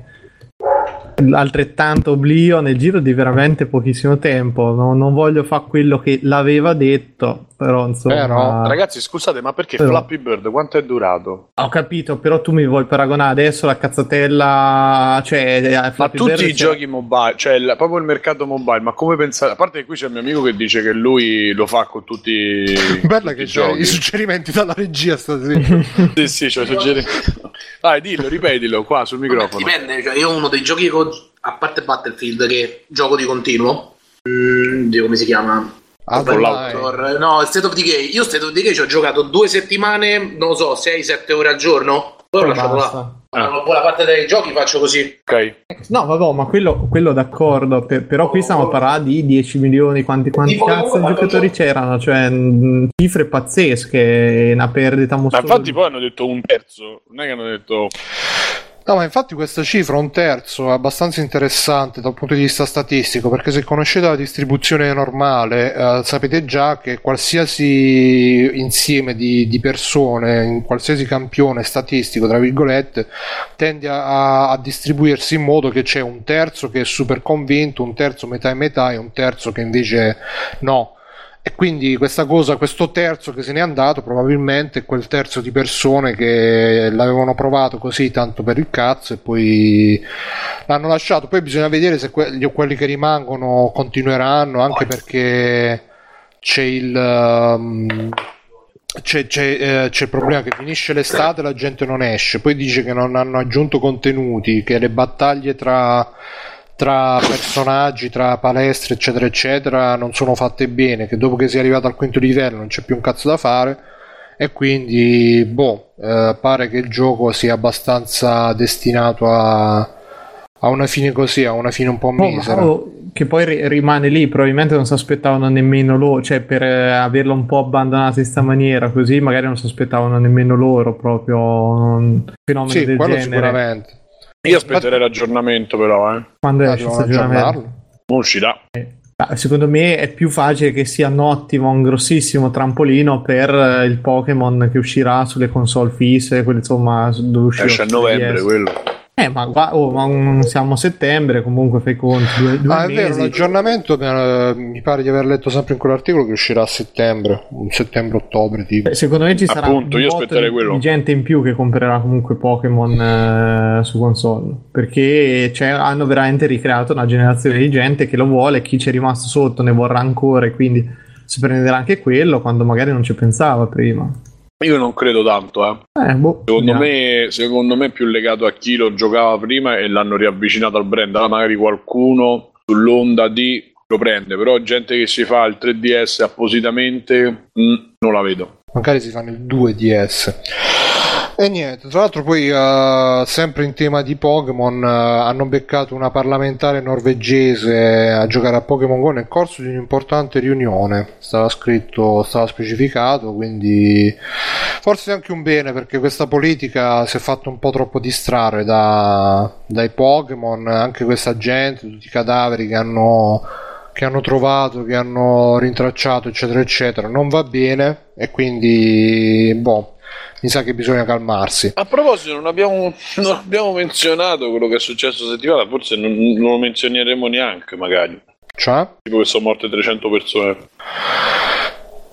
altrettanto oblio nel giro di veramente pochissimo tempo. No- non voglio fare quello che l'aveva detto, però insomma... Però, Ragazzi, scusate, ma perché Però- Flappy Bird quanto è durato? Ho capito, però tu mi vuoi paragonare adesso la cazzatella, cioè a Ma Flappy tutti Bird i c'era- giochi mobile, cioè il- proprio il mercato mobile, ma come pensate? A parte che qui c'è il mio amico che dice che lui lo fa con tutti, Bella tutti che i i suggerimenti dalla regia stasera. Sì, sì, cioè suggerimenti. Vai, dillo, ripetilo qua sul microfono. Dipende, cioè io uno dei giochi che ho- a parte Battlefild che gioco di continuo, Dio, come si chiama? Ah, dai. No, State of Decay. Io State of Decay ci ho giocato due settimane, non lo so, 6-7 ore al giorno. Poi Poi lasciato là. Ma buona parte dei giochi faccio così. Ok. No, vabbè, ma quello, quello d'accordo, per- però qui stiamo parlando di 10 milioni, quanti, quanti cazzo di ma- giocatori c'erano, cioè mh, cifre pazzesche, una perdita Ma mostruosa. infatti poi hanno detto un terzo, non è che hanno detto... No, ma infatti questa cifra, un terzo, è abbastanza interessante dal punto di vista statistico, perché se conoscete la distribuzione normale, eh, sapete già che qualsiasi insieme di, di persone, in qualsiasi campione statistico, tra virgolette, tende a, a distribuirsi in modo che c'è un terzo che è super convinto, un terzo metà e metà e un terzo che invece no. E quindi questa cosa, questo terzo che se n'è andato, probabilmente quel terzo di persone che l'avevano provato così tanto per il cazzo e poi l'hanno lasciato. Poi bisogna vedere se que- gli- quelli che rimangono continueranno, anche perché c'è il. um, c'è, c'è, eh, c'è il problema che finisce l'estate e la gente non esce. Poi dice che non hanno aggiunto contenuti, che le battaglie tra tra personaggi, tra palestre, eccetera, eccetera, non sono fatte bene. Che dopo che si è arrivato al quinto livello non c'è più un cazzo da fare. E quindi, boh, eh, pare che il gioco sia abbastanza destinato a, a una fine così, a una fine un po' Oh, misera. oh, che poi ri- rimane lì, probabilmente non si aspettavano nemmeno loro, cioè per eh, averlo un po' abbandonato in sta maniera, così magari non si aspettavano nemmeno loro proprio un fenomeno Sì, del genere. sicuramente. Io aspetterei l'aggiornamento però, eh. Quando Ah, esce devono questo aggiornamento? aggiornarlo. Non uscirà. Ah, Secondo me è più facile che sia un ottimo, un grossissimo trampolino per eh, il Pokémon che uscirà sulle console fisse, quelle insomma dove uscirà Esce a novembre 3DS. quello. Eh, ma, qua- oh, ma un- siamo a settembre, comunque fai conto, due, due Ah, è vero, mesi. l'aggiornamento eh, mi pare di aver letto sempre in quell'articolo che uscirà a settembre, un settembre-ottobre tipo. Beh, Secondo me ci sarà Appunto, un gente in più che comprerà comunque Pokémon eh, su console perché c'è- hanno veramente ricreato una generazione di gente che lo vuole, chi ci è rimasto sotto ne vorrà ancora e quindi si prenderà anche quello quando magari non ci pensava prima. Io non credo tanto, eh. Eh, boh, Secondo me, secondo me è più legato a chi lo giocava prima e l'hanno riavvicinato al brand. Allora magari qualcuno sull'onda di lo prende, però gente che si fa il 3DS appositamente mm, non la vedo. Magari si fanno il 2DS. E niente, tra l'altro poi eh, sempre in tema di Pokémon eh, hanno beccato una parlamentare norvegese a giocare a Pokémon Go nel corso di un'importante riunione. Stava scritto, stava specificato, quindi forse è anche un bene perché questa politica si è fatta un po' troppo distrarre da- dai Pokémon, anche questa gente, tutti i cadaveri che hanno che hanno trovato, che hanno rintracciato, eccetera, eccetera, non va bene e quindi, boh, mi sa che bisogna calmarsi. A proposito, non abbiamo, non abbiamo menzionato quello che è successo settimana, forse non, non lo menzioneremo neanche, magari. Cioè? Tipo che sono morte 300 persone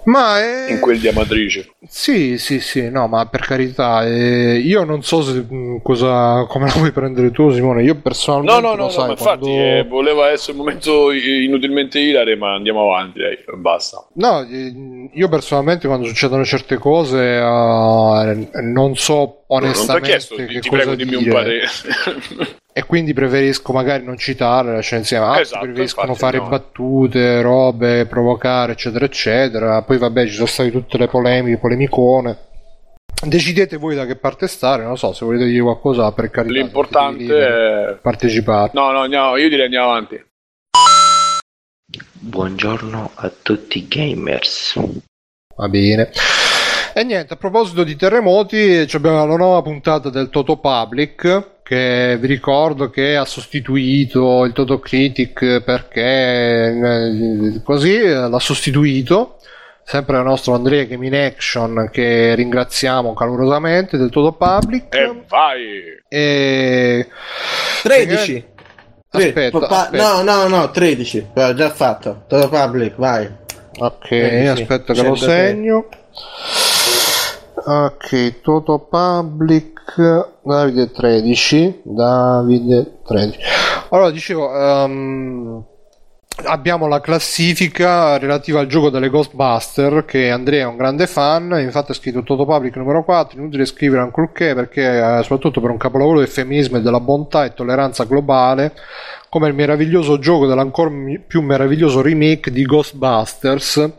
Ma è... in quel di Amatrice. Sì, sì, sì, no, ma per carità, eh, io non so se, mh, cosa, come la vuoi prendere tu, Simone. Io personalmente No, no, no, no, sai, infatti quando- eh, voleva essere un momento inutilmente ilare, ma andiamo avanti, dai, basta. No, eh, io personalmente quando succedono certe cose eh, non so non ti ho onestamente chiesto, ti, ti prego dimmi un parere. e quindi preferisco magari non citare cioè insieme altri Esatto, preferiscono fare no. battute, robe, provocare eccetera eccetera poi vabbè ci sono state tutte le polemiche, polemicone decidete voi da che parte stare non lo so se volete dire qualcosa per carità L'importante è... partecipate No, no, no, io direi andiamo avanti. Buongiorno a tutti i gamers. Va bene. E niente, a proposito di terremoti, ci abbiamo la nuova puntata del Toto Public, che vi ricordo che ha sostituito il Toto Critic perché eh, così eh, l'ha sostituito. Sempre il nostro Andrea Game in Action, che ringraziamo calorosamente del Toto Public. E vai! E 13. Tre- Aspetta, pa- aspetta. No, no, no, 13. L'ho già fatto. Todo public, vai. Ok, 13, aspetta che lo 103. segno. Ok, Toto Public Davide 13. Davide 13. Allora, dicevo, ehm, abbiamo la classifica relativa al gioco delle Ghostbuster che Andrea è un grande fan, infatti ha scritto Toto Public numero 4, inutile scrivere ancorché perché eh, soprattutto per un capolavoro del femminismo e della bontà e tolleranza globale come il meraviglioso gioco dell'ancora più meraviglioso remake di Ghostbusters.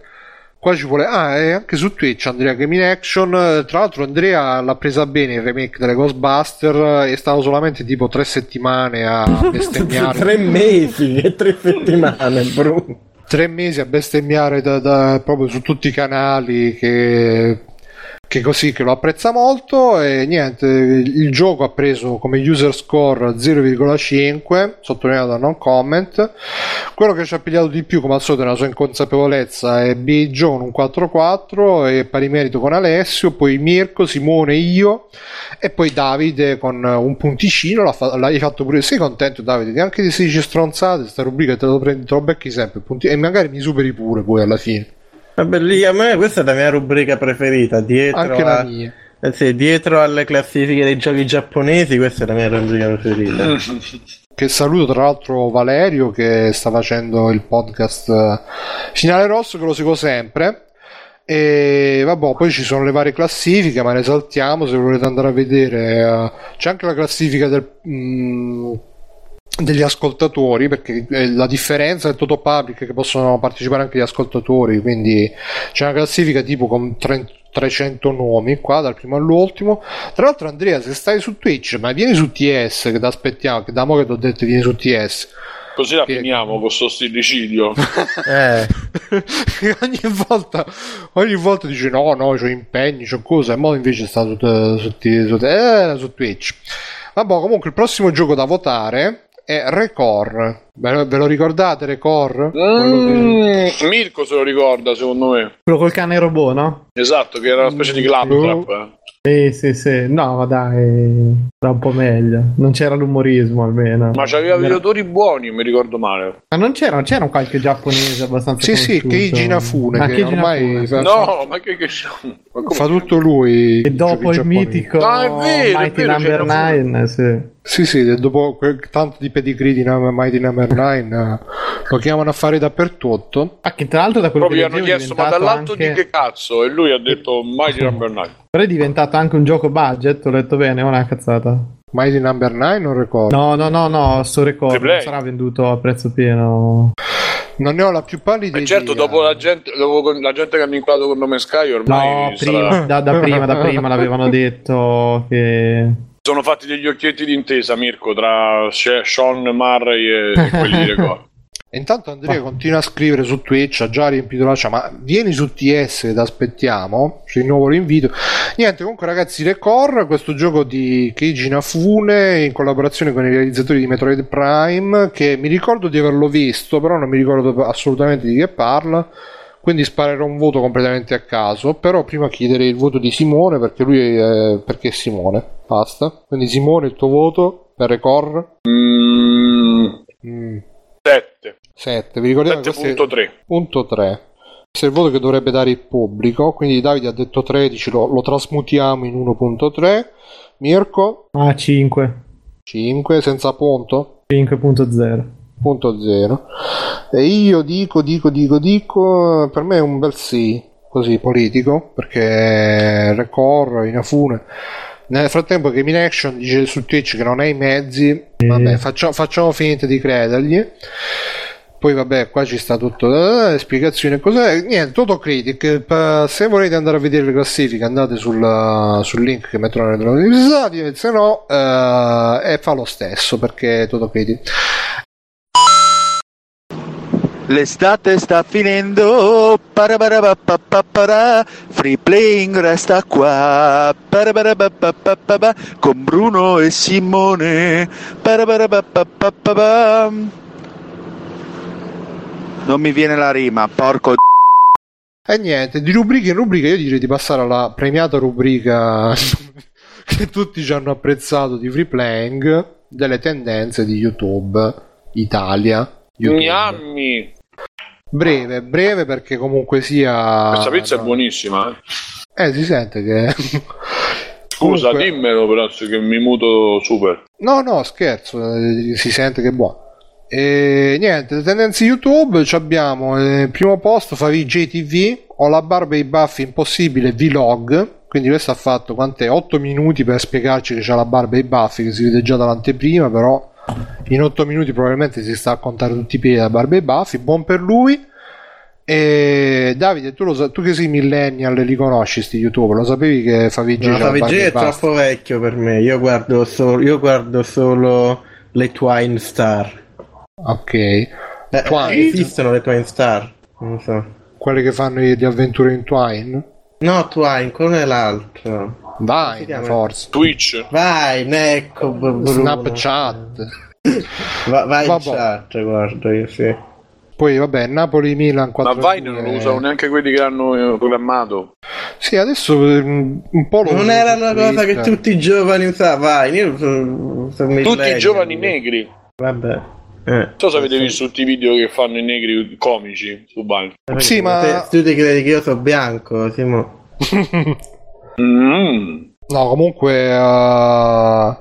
Qua ci vuole. Ah, e anche su Twitch Andrea Game in Action. Eh, Tra l'altro, Andrea l'ha presa bene il remake delle Ghostbusters. È stato solamente tipo tre settimane a bestemmiare. tre mesi e tre settimane, Bruno. tre mesi a bestemmiare da- da- proprio su tutti i canali che, che così che lo apprezza molto e niente il gioco ha preso come user score 0,5 sottolineato da non comment quello che ci ha pigliato di più come al solito nella sua inconsapevolezza è B. John un 4-4 e pari merito con Alessio poi Mirko, Simone, io e poi Davide con un punticino l'hai fatto pure sei contento Davide che anche di 16 stronzate sta rubrica te lo prendi te lo becchi sempre e magari mi superi pure poi alla fine Vabbè, lì a me questa è la mia rubrica preferita. Dietro, anche a- la mia eh sì, dietro alle classifiche dei giochi giapponesi, questa è la mia rubrica preferita. che saluto tra l'altro Valerio che sta facendo il podcast eh, Finale Rosso che lo seguo sempre e vabbè poi ci sono le varie classifiche ma le saltiamo se volete andare a vedere eh, c'è anche la classifica del, mm, degli ascoltatori perché eh, la differenza è tutto public che possono partecipare anche gli ascoltatori quindi c'è una classifica tipo con 30 300 nomi qua dal primo all'ultimo. Tra l'altro Andrea se stai su Twitch ma vieni su TS che ti aspettiamo che da mo che ti ho detto vieni su TS Così la Che- finiamo con sto stillicidio. Eh, E ogni volta ogni volta dice no no c'ho impegni c'ho cose e mo invece sta su, su, su, eh, su Twitch. Vabbè comunque il prossimo gioco da votare è Record ve lo, ve lo ricordate Record? Quello che- Mm, Mirko se lo ricorda, secondo me. Quello col cane robot, no? Esatto, che era una specie di claptrap. eh. Sì, sì, sì. No, ma dai, era un po' meglio. Non c'era l'umorismo almeno. Ma c'aveva Era- videotori buoni, mi ricordo male. Ma non c'era, c'era un qualche giapponese abbastanza sì sì conosciuto? Keiji Inafune Ah, che Keiji ormai fa, No, ma che, che ma fa tutto lui E dopo il giapponesi. mitico Ah, è vero, è Mighty vero, Number c'era 9, sì. Sì, sì, dopo quel tanto di pedigree di Mighty Number 9 eh, lo chiamano a fare dappertutto. Ah, che tra l'altro da quello Proprio che gli hanno è chiesto, ma dall'alto anche... di che cazzo? E lui ha detto Mighty Number 9. Però è diventato anche un gioco budget, ho letto bene, o una cazzata? Mighty Number 9 non ricordo. No, no, no, no, sto record non sarà venduto a prezzo pieno. Non ne ho la più pallida E certo, idea. dopo la gente, dopo la gente che hanno inquadrato con nome Sky, ormai No, sarà- prima, da, da prima, da prima l'avevano detto che... sono fatti degli occhietti d'intesa, Mirko, tra Sean Murray e, quelli di Record. Intanto Andrea continua a scrivere su Twitch, ha già riempito la chat, ma vieni su TS che ti aspettiamo, ci rinnovo l'invito. Niente, comunque ragazzi, Record, questo gioco di Keiji Inafune in collaborazione con i realizzatori di Metroid Prime, che mi ricordo di averlo visto, però non mi ricordo assolutamente di che parla. Quindi sparerò un voto completamente a caso. Però prima chiederei il voto di Simone perché lui è, perché è Simone. Basta. Quindi Simone, il tuo voto per Record? Mm, Mm, 7. 7. Vi ricordate questo è- 7.3. Punto 3. Questo è il voto che dovrebbe dare il pubblico. Quindi Davide ha detto 13, lo, lo trasmutiamo in 1.3. Mirko Ah, 5. 5 senza punto. 5.0. Punto 0. E io dico, dico, dico, dico. Per me è un bel sì. Così politico. Perché Record, Inafune. Nel frattempo Game in Action dice su Twitch che non ha i mezzi. Vabbè, facciamo, facciamo finta di credergli. Poi vabbè, qua ci sta tutto eh, spiegazione cos'è. Niente, Toto Critic. pa- Se volete andare a vedere le classifiche, andate sul, sul link che metterò nelle episodi, se no eh, e fa lo stesso perché è Toto Critic. L'estate sta finendo, free playing resta qua, con Bruno e Simone. Non mi viene la rima, porco E niente, di rubrica in rubrica io direi di passare alla premiata rubrica che tutti ci hanno apprezzato di free playing delle tendenze di YouTube Italia. YouTube. Gnammi. Breve, breve perché comunque sia... Questa pizza è buonissima. eh. Eh, si sente che... Scusa, Comunque- dimmelo però se che mi muto super. No, no, scherzo, eh, si sente che è buono. E niente, tendenze YouTube ci abbiamo eh, primo posto Favij TV, ho la barba e i baffi impossibile vlog, quindi questo ha fatto quant'è? 8 minuti per spiegarci che c'ha la barba e i baffi che si vede già dall'anteprima, però in 8 minuti probabilmente si sta a contare tutti i piedi da barba e baffi, buon per lui. E Davide, tu, lo sa- tu che sei millennial li conosci sti YouTube, lo sapevi che Favij No, c'ha la barba Favij e i è troppo vecchio per me. Io guardo, solo, io guardo solo le Twine Star. Ok. Eh, Twine? Esistono le Twine Star? Non lo so. quelle che fanno di avventure in Twine. No, Twine, quello è l'altro. Vai, forse. Twitch. Vai, Bruno. Snapchat. Va- vai in Vabbè. chat, guarda io, sì. Poi vabbè, Napoli-Milan 4 Ma Vine non lo usano neanche quelli che hanno eh, programmato. Sì, adesso mm, un po' lo Non era una cosa che tutti i giovani usavano. Vai, io sono, sono Tutti i millennial. giovani negri. Vabbè. Eh. Non so se avete visto tutti i video che fanno i negri comici su Vine. Sì, ma- Te- tu ti credi che io sono bianco, Simo? Mm. No, comunque eh,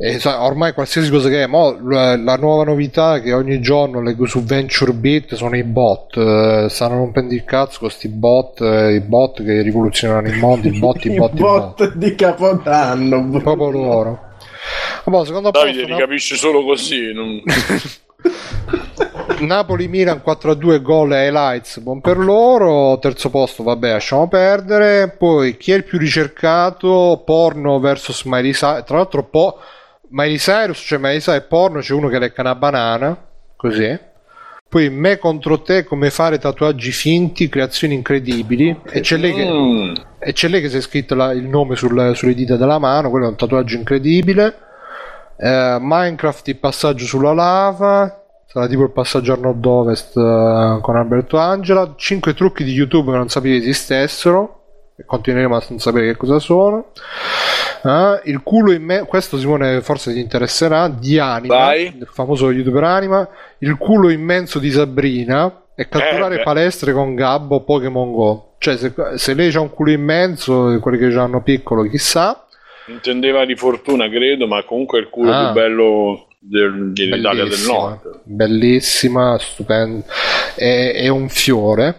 eh, sai, ormai qualsiasi cosa che è, mo, la, la nuova novità che ogni giorno leggo su VentureBeat sono i bot, eh, stanno rompendo il cazzo con questi bot, eh, i bot che rivoluzionano il mondo, i bot, i bot, i bot. bot di Capodanno. Proprio loro. Vabbè, secondo Davide posto, li no? capisce solo così. non- Napoli-Milan 4-2 gol e highlights, buon per loro. Terzo posto, vabbè, lasciamo perdere. Poi chi è il più ricercato? Porno versus Miley Cyrus. Tra l'altro, po- Miley Cyrus, cioè Miley Cyrus e porno, c'è uno che lecca una banana, così. Poi me contro te, come fare tatuaggi finti, creazioni incredibili. E c'è lei che, Mm. e c'è lei che si è scritto la- il nome sul- sulle dita della mano, quello è un tatuaggio incredibile. Eh, Minecraft il passaggio sulla lava, sarà tipo il passaggio a nord-ovest eh, con Alberto Angela. 5 trucchi di YouTube che non sapevi esistessero. E continueremo a non sapere che cosa sono. Eh, il culo in me, questo Simone forse ti interesserà. Di Anima, Vai. il famoso youtuber Anima. Il culo immenso di Sabrina. E catturare Eh, palestre con Gabbo Pokémon Go. Cioè, se, se lei ha un culo immenso, quelli che già hanno piccolo, chissà. Intendeva di fortuna, credo, ma comunque il culo Ah. più bello del- dell'Italia del Nord. bellissima, stupenda, è, è un fiore.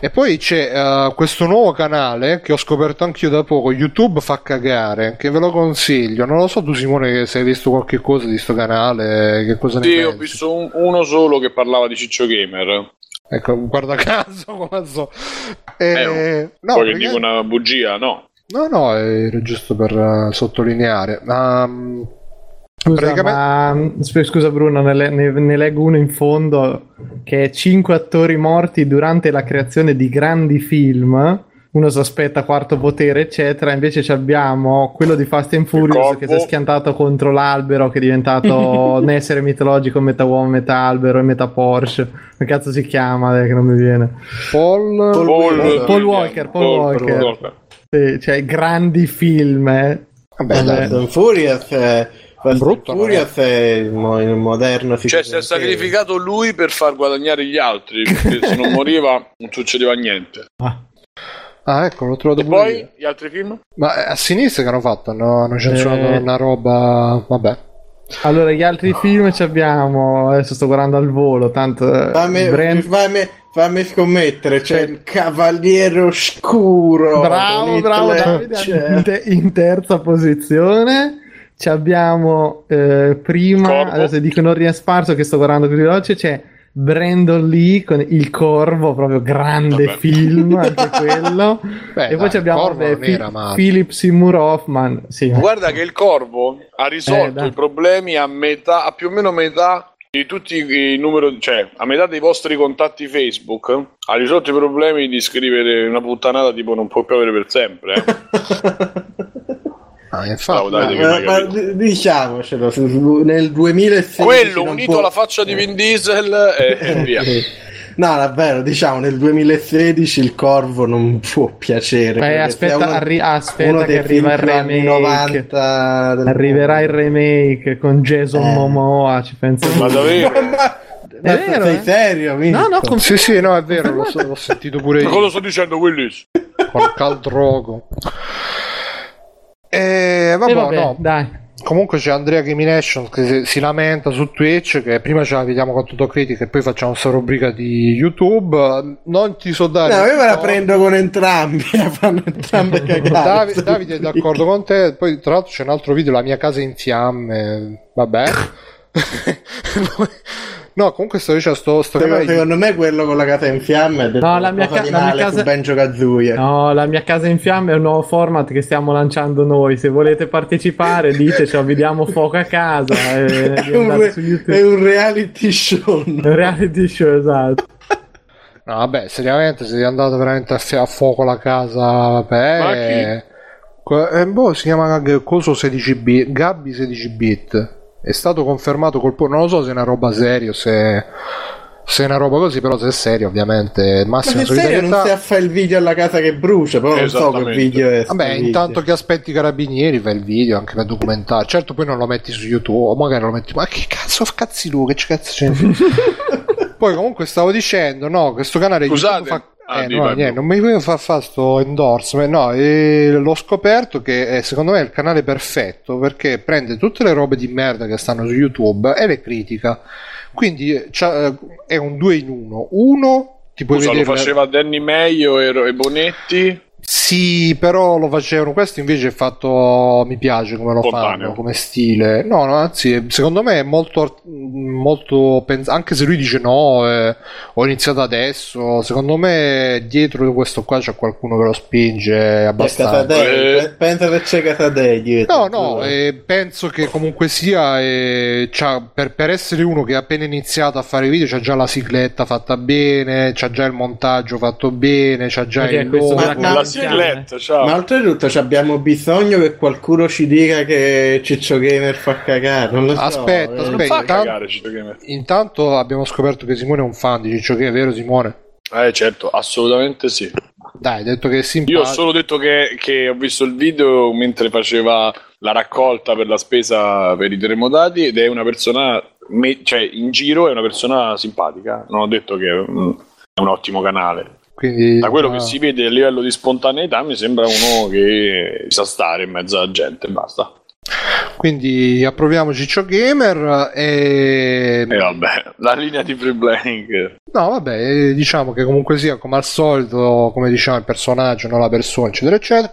E poi c'è eh, questo nuovo canale che ho scoperto anch'io da poco, YouTube fa cagare, che ve lo consiglio. Non lo so tu Simone se hai visto qualche cosa di sto canale, che cosa ne Sì, ho pensi? visto un- uno solo che parlava di Ciccio Gamer. Ecco, guarda caso, come so. Eh, Eh, no, Poi che perché- dico una bugia, no. no, no, era giusto per eh, sottolineare. Mm, Scusa, praticamente- ma, scusa Bruno, ne, ne- ne leggo uno in fondo che è 5 attori morti durante la creazione di grandi film. Uno si aspetta quarto potere, eccetera. Invece ci abbiamo quello di Fast and Furious che si è schiantato contro l'albero, che è diventato un essere mitologico, metà uomo, metà albero e metà Porsche. Che cazzo si chiama? eh, che non mi viene. Paul, Paul- Paul, Paul Walker, Paul Walker. Walker. Sì, cioè, grandi film. eh. Vabbè. Fast and Furious and Furious è il, mo- il moderno Cioè, si è sacrificato lui per far guadagnare gli altri. Perché se non moriva, non succedeva niente. Ah, ecco, l'ho trovato E pure io. poi gli altri film? Ma a sinistra che hanno fatto? Hanno, hanno censurato Eh. una roba. Vabbè. Allora, gli altri film ci abbiamo. Adesso sto guardando al volo. Tanto. eh, Fammi, Brand- fammi, fammi scommettere, c'è il Cavaliere Oscuro. Bravo, bravo Davide. In, te- in terza posizione. Ci abbiamo eh, prima. Corvo. Adesso dico in ordine sparso che sto guardando così veloce. C'è Brandon Lee con Il Corvo, proprio grande Vabbè. film, anche quello. Beh, e poi dai, ci abbiamo vabbè, male. Philip Seymour Hoffman. Sì, Guarda che il Corvo ha Eh, risolto dai. i problemi a metà, a più o meno metà di tutti i numeri, cioè a metà dei vostri contatti Facebook. Ha risolto i problemi di scrivere una puttanata tipo non puoi più avere per sempre. eh. Ah, infatti. dai, che Ma- ma d- diciamocelo, nel 2016 Quello unito può- alla faccia di Vin Diesel e, e via. No, davvero, diciamo, nel 2016 il Corvo non può piacere. Eh, che aspetta, uno- arri- aspetta che dei arriva film il remake. 90 del Arriverà il remake con Jason Eh. Momoa. Ci penso. Ma davvero? Ma, ma È vero, sei eh? serio? Mirko? No, no, con- Sì, sì, no, è vero, l'ho, l'ho sentito pure Ma cosa io. sto dicendo, Willis? Con Caldrogo. E vabbè, Eh, vabbè, no. dai. Comunque c'è Andrea Gamination che si, lamenta su Twitch che prima ce la vediamo con tutto critica e poi facciamo questa rubrica di YouTube. Non ti so dare. No, io me la prendo con entrambi, fanno entrambe cagate. Davide, Davide è d'accordo con te. Poi, tra l'altro, c'è un altro video: La mia casa in fiamme. Vabbè, no, comunque sto dicendo sto, sto Secondo, canale di- secondo me quello con la casa in fiamme è del No, la mia ca- la mia casa- su Benjo Kazooie. No, la mia casa in fiamme è un nuovo format che stiamo lanciando noi. Se volete partecipare, diteci, vediamo fuoco a casa. E È un, re- è un reality show. È un reality show, esatto. No, vabbè, seriamente, se è andato veramente a, a fuoco la casa, vabbè. Ma eh, eh, boh, si chiama Coso 16 bit, Gabby 16 bit. È stato confermato col po- Non lo so se è una roba seria o se, se è una roba così, però se è serio, ovviamente. Ma Massima se serio non solidarietà. stai a fare il video alla casa che brucia, però non so che Esattamente. video è. Vabbè, intanto che aspetti i carabinieri, fai il video anche per documentare. Certo, poi non lo metti su YouTube, o magari lo metti. Ma che cazzo, cazzi tu, che cazzo c'è? poi, comunque, stavo dicendo, no, questo canale Scusate. YouTube fa. Ah, eh, no, niente, non mi voglio far fare sto endorsement, no, e l'ho scoperto che eh, secondo me è il canale perfetto perché prende tutte le robe di merda che stanno su YouTube e le critica. Quindi eh, c'ha- eh, è un 2 in 1. Uno, ti puoi Scusa, lo vedere. faceva Danny Meglio e, e Bonetti. Sì, però lo facevano. Questo invece è fatto. Mi piace come lo Spontaneo. fanno, come stile. No, no, anzi, secondo me è molto. molto pens- anche se lui dice no, eh, ho iniziato adesso. Secondo me dietro questo qua c'è qualcuno che lo spinge abbastanza. Eh. pensa che c'è Casadei dietro. No, no, eh, penso che comunque sia eh, c'ha- per, per essere uno che ha appena iniziato a fare video, c'ha già la sigletta fatta bene, c'ha già il montaggio fatto bene, c'ha già Perché il logo. Sigletta, ciao. Ma oltretutto ci abbiamo bisogno che qualcuno ci dica che Ciccio Gamer fa cagare. Non lo so. Aspetta, eh. non aspetta. fa intanto- cagare Gamer. Intanto abbiamo scoperto che Simone è un fan di Ciccio che è vero Simone? Eh certo, assolutamente sì. Dai, detto che è Io simpatico. ho solo detto che, che ho visto il video mentre faceva la raccolta per la spesa per i terremotati ed è una persona, me- cioè in giro è una persona simpatica. Non ho detto che mm, è un ottimo canale. Quindi, Da quello ah, che si vede a livello di spontaneità mi sembra uno che sa stare in mezzo alla gente e basta. Quindi approviamo Ciccio Gamer e... E vabbè, la linea di free playing. No, vabbè, eh, diciamo che comunque sia, come al solito, come diciamo, il personaggio, non la persona, eccetera, eccetera.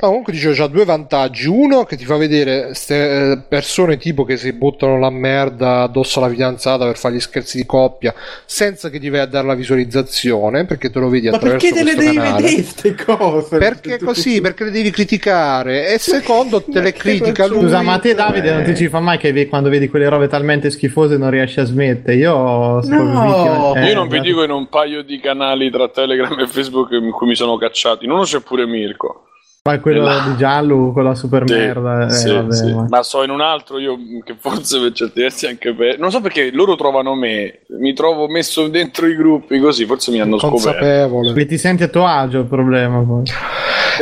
No, comunque dicevo, c'ha due vantaggi. Uno, che ti fa vedere ste persone tipo che si buttano la merda addosso alla fidanzata per fare gli scherzi di coppia, senza che ti vai a dare la visualizzazione, perché te lo vedi Ma attraverso perché te le questo devi canale. vedere queste cose? Perché così? Perché le devi criticare. E secondo te le critica lui. Scusa, ma te Davide non Eh. ti ci fa mai che quando vedi quelle robe talmente schifose non riesci a smettere? Io No. eh, Io non vi dico in un paio di canali tra Telegram e Facebook in cui mi sono cacciato. In uno c'è pure Mirko. Poi quello No. di Giallo, quella super Sì, merda. eh, sì, vabbè, sì. ma- Ma so in un altro io che forse per certi versi anche per... Non so perché loro trovano me, mi trovo messo dentro i gruppi così, forse mi hanno scoperto. consapevole. Perché ti senti a tuo agio il problema. Poi.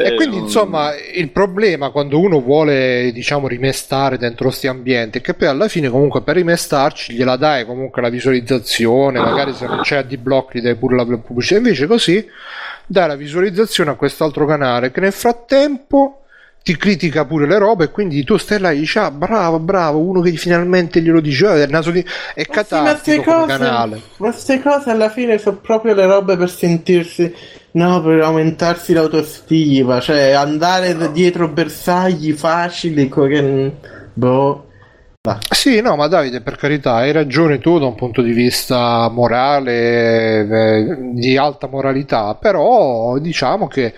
E Eh, quindi non- insomma il problema quando uno vuole diciamo rimestare dentro sti ambienti è che poi alla fine comunque per rimestarci gliela dai comunque la visualizzazione, magari se non c'è a blocchi dai pure la pubblicità, invece così dai la visualizzazione a quest'altro canale che nel frattempo ti critica pure le robe e quindi tu stai là e dici ah bravo bravo uno che finalmente glielo dice "Ah, è, il naso di... è Ma sì, ma catartico cose- canale Ma queste cose alla fine sono proprio le robe per sentirsi. No, per aumentarsi l'autostima. Cioè, andare dietro bersagli facili. Che... Boh. Sì, no, ma Davide, per carità, hai ragione tu da un punto di vista morale, eh, di alta moralità, però diciamo che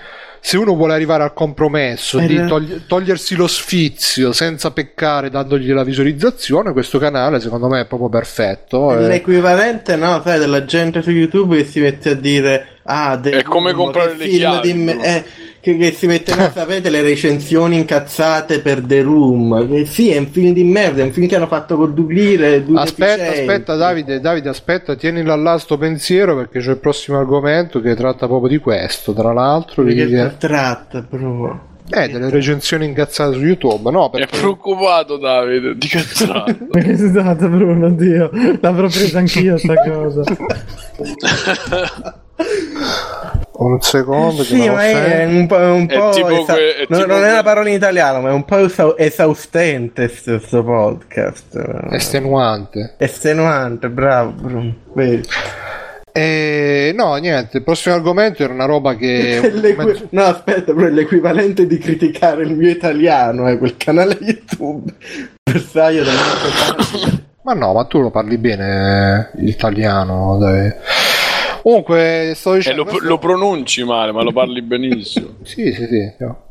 se uno vuole arrivare al compromesso Eh, di eh. togli- togliersi lo sfizio senza peccare dandogli la visualizzazione, questo canale secondo me è proprio perfetto. È eh. L'equivalente, no, sai, della gente su YouTube che si mette a dire. Ah, È come comprare le film chiavi, di me- no? eh, che, che si mette, no, sapete, le recensioni incazzate per The Room. Che sì, è un film di merda, è un film che hanno fatto con Dublire. due Aspetta, deficienti. aspetta, Davide, Davide, aspetta, tienila là sto pensiero perché c'è il prossimo argomento che tratta proprio di questo. Tra l'altro, vedi che- tratta, proprio. eh, delle recensioni incazzate su YouTube, no? È Perché preoccupato Davide, di cazzato. Esatto, Bruno, Dio, l'avrò presa anch'io sta cosa. un secondo che Sì, ma è un po'. Un È po' tipo esa- que- è no, tipo non è una parola in italiano, ma è un po' esau- esaustente questo podcast. estenuante. Estenuante, bravo. Vedi. E no, niente, il prossimo argomento era una roba che. L'equi- no, aspetta, però è l'equivalente di criticare il mio italiano, è quel canale YouTube. Bersaglio del Marco Ma no, ma tu lo parli bene eh, l'italiano. Dai. Comunque, sto E dicendo. Eh, lo, questo- lo pronunci male, ma lo parli benissimo. Sì, sì, sì. no.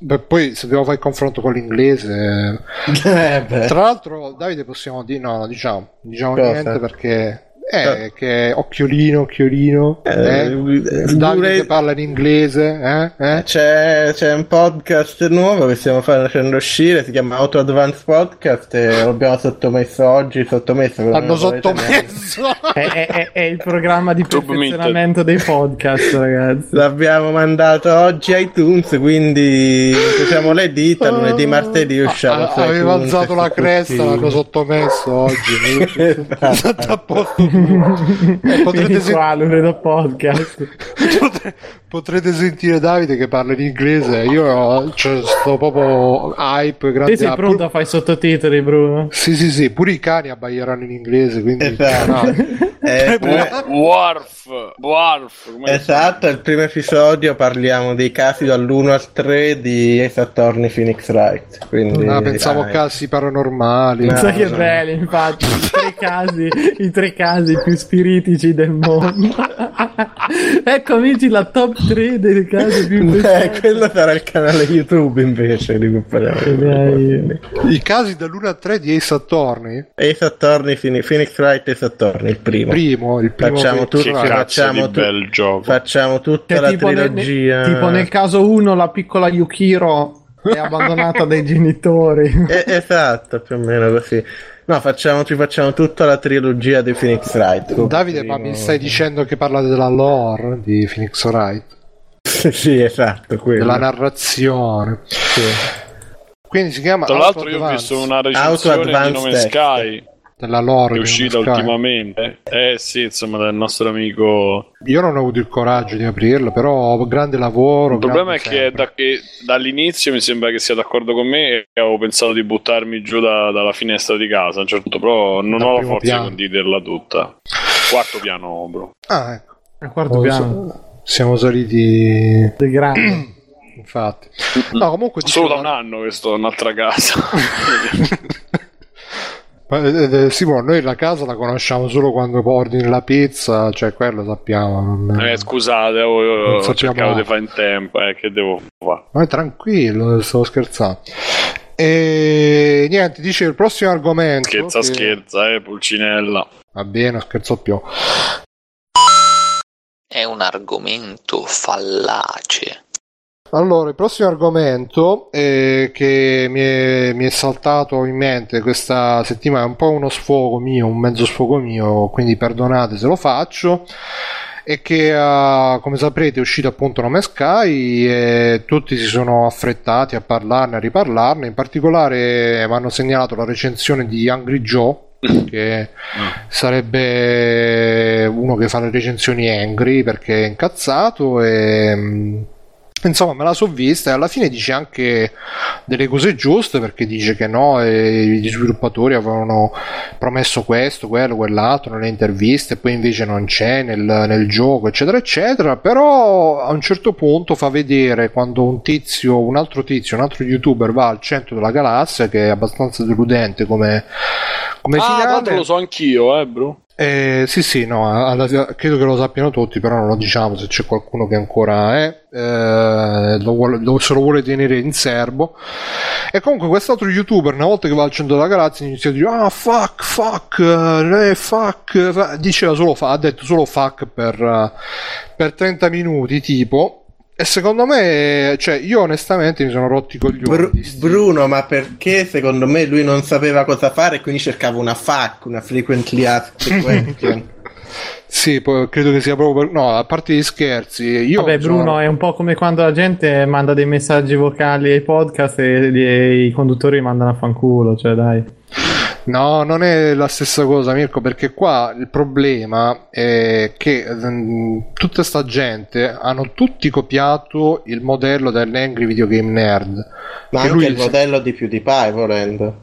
Beh, poi se devo fare il confronto con l'inglese. eh, beh. Tra l'altro, Davide, possiamo dire. No, no, diciamo. Diciamo Cosa? niente perché. Eh, che è occhiolino, occhiolino. Eh, Eh, eh, Davide pure- che parla in inglese, eh? Eh? C'è, c'è un podcast nuovo che stiamo facendo uscire, si chiama Auto Advance Podcast e lo abbiamo sottomesso oggi, sottomesso L'hanno sottomesso. È, è- è- è il programma di perfezionamento dei podcast, ragazzi. L'abbiamo mandato oggi a iTunes, quindi incrociamo le dita, lunedì, martedì usciamo Ah, su aveva iTunes alzato la cresta, l'hanno sottomesso oggi. Esatto. Eh, potrete, Vieni sen- qua, Lunedo Podcast. potre- potrete sentire Davide che parla in inglese. Io cioè, sto proprio hype. Grande Te sei ah, pronto pur- a fare i sottotitoli, Bruno? Sì, sì, sì, pure i cani abbaieranno in inglese. Quindi, Esatto. no. Eh, Warf, Warf, come Esatto, il primo episodio parliamo dei casi dall'1 al 3 di Ace Attorney Phoenix Wright. Quindi, Ah, pensavo a dai. casi paranormali. No. Sai che no. belli, infatti, i tre casi, i tre casi più spiritici del mondo. ecco amici la top 3 dei casi più Eh, impressionanti. quello sarà il canale YouTube invece di cui parliamo. I casi dall'1 al 3 di Ace Attorney. Ace Attorney, Phoenix Wright Ace Attorney, il primo. Primo, il primo Facciamo che- tutto, facciamo tu- bel gioco. Facciamo tutta Cioè, la tipo, nel, trilogia. tipo nel caso 1 la piccola Yukiro è abbandonata dai genitori. Eh, esatto, più o meno così. No, facciamo, ci facciamo tutta la trilogia di Phoenix Wright. Davide, il ma primo- mi stai dicendo che parlate della lore di Phoenix Wright? sì, esatto, quello. Della narrazione. Sì. Quindi si chiama Tra l'altro io ho visto una recensione di Nome. Sky della lore che è uscita ultimamente. Eh sì, insomma, del nostro amico. Io non ho avuto il coraggio di aprirlo, però grande lavoro. Il problema è che, da che dall'inizio mi sembra che sia d'accordo con me e avevo pensato di buttarmi giù da- dalla finestra di casa a un certo punto, però non Dal ho la forza piano. di condividerla tutta. Quarto piano, bro. Ah, ecco. Quarto piano. Siamo saliti. Del grande. Infatti, no, comunque Solo da un anno che sto in un'altra casa. Eh, eh, Simone, noi la casa la conosciamo solo quando ordini la pizza, cioè quello sappiamo. Non... eh, scusate, oh, Non ho sappiamo- cercato di fare in tempo, eh, che devo fare? Ma è tranquillo, stavo scherzando. E niente, dice il prossimo argomento. Scherza, che- scherza, eh, Pulcinella. Va bene, non scherzo più. Un argomento fallace. Allora, il prossimo argomento eh, che mi è, mi è saltato in mente questa settimana è un po' uno sfogo mio, un mezzo sfogo mio, quindi perdonate se lo faccio. E che eh, come saprete è uscito appunto Nome Sky e tutti si sono affrettati a parlarne, a riparlarne. In particolare mi hanno segnalato la recensione di Angry Joe, che sarebbe uno che fa le recensioni angry perché è incazzato e mm, insomma me la so vista e alla fine dice anche delle cose giuste perché dice che no e gli sviluppatori avevano promesso questo, quello, quell'altro nelle interviste poi invece non c'è nel, nel gioco eccetera eccetera però a un certo punto fa vedere quando un tizio un altro tizio, un altro youtuber va al centro della galassia che è abbastanza deludente come, come ah, finale lo so anch'io, eh, bro. Eh, sì, sì, no, alla- credo che lo sappiano tutti, però non lo diciamo se c'è qualcuno che ancora è, eh, lo vuole- lo- se lo vuole tenere in serbo. E comunque quest'altro youtuber, una volta che va al centro della galassia, inizia a dire, ah, fuck, fuck, eh, fuck, fa-" diceva solo fa, ha detto solo fuck per, eh, per 30 minuti, tipo. E secondo me, cioè, io onestamente mi sono rotti i coglioni. Bru- Bruno, ma perché secondo me lui non sapeva cosa fare e quindi cercava una FAQ, una frequently asked question. Sì, poi credo che sia proprio per... No, a parte gli scherzi, io... Vabbè, sono- Bruno, è un po' come quando la gente manda dei messaggi vocali ai podcast e, e i conduttori mandano a fanculo, cioè dai. No, non è la stessa cosa, Mirko, perché qua il problema è che mm, tutta sta gente hanno tutti copiato il modello dell'Angry Video Game Nerd. Ma Che anche lui il modello di PewDiePie, volendo.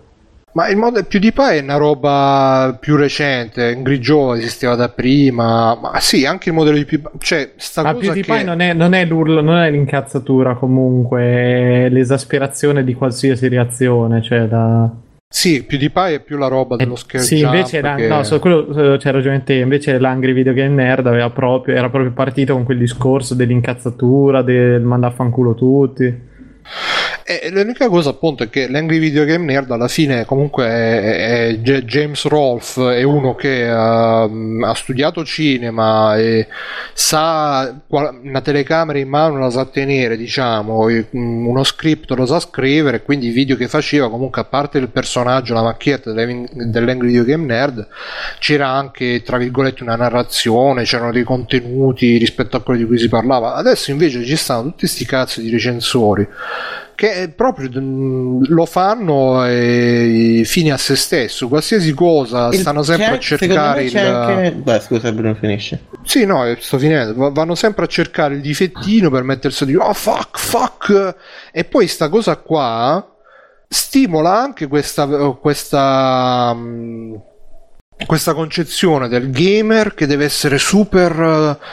Ma il modello PewDiePie è una roba più recente, Angry Joe esisteva da prima, ma sì, anche il modello di PewDiePie, cioè sta Ma cosa PewDiePie che... non, è, non è l'urlo, non è l'incazzatura comunque, è l'esasperazione di qualsiasi reazione, cioè da... Sì, PewDiePie è più la roba dello scare Sì, jump invece la- che- no, su quello eh, c'è ragione te, invece l'Angry Video Game Nerd aveva proprio, era proprio partito con quel discorso dell'incazzatura, del mandare a fanculo tutti. E l'unica cosa appunto è che l'Angry Video Game Nerd alla fine comunque è, è James Rolfe è uno che ha, ha studiato cinema e sa una telecamera in mano la sa tenere diciamo mm, uno script lo sa scrivere quindi i video che faceva comunque a parte il personaggio la macchietta dell'Ang- dell'Angry Video Game Nerd c'era anche tra virgolette una narrazione c'erano dei contenuti rispetto a quelli di cui si parlava. Adesso invece ci stanno tutti sti cazzo di recensori che proprio mm, lo fanno eh, fini a se stesso. Qualsiasi cosa Il- stanno sempre a cercare il anche... Beh, scusa Bruno, finisce. sì no eh, sto finendo. Va- vanno sempre a cercare il difettino per mettersi a dire oh fuck fuck. E poi sta cosa qua stimola anche questa questa mm, questa concezione del gamer che deve essere super eh,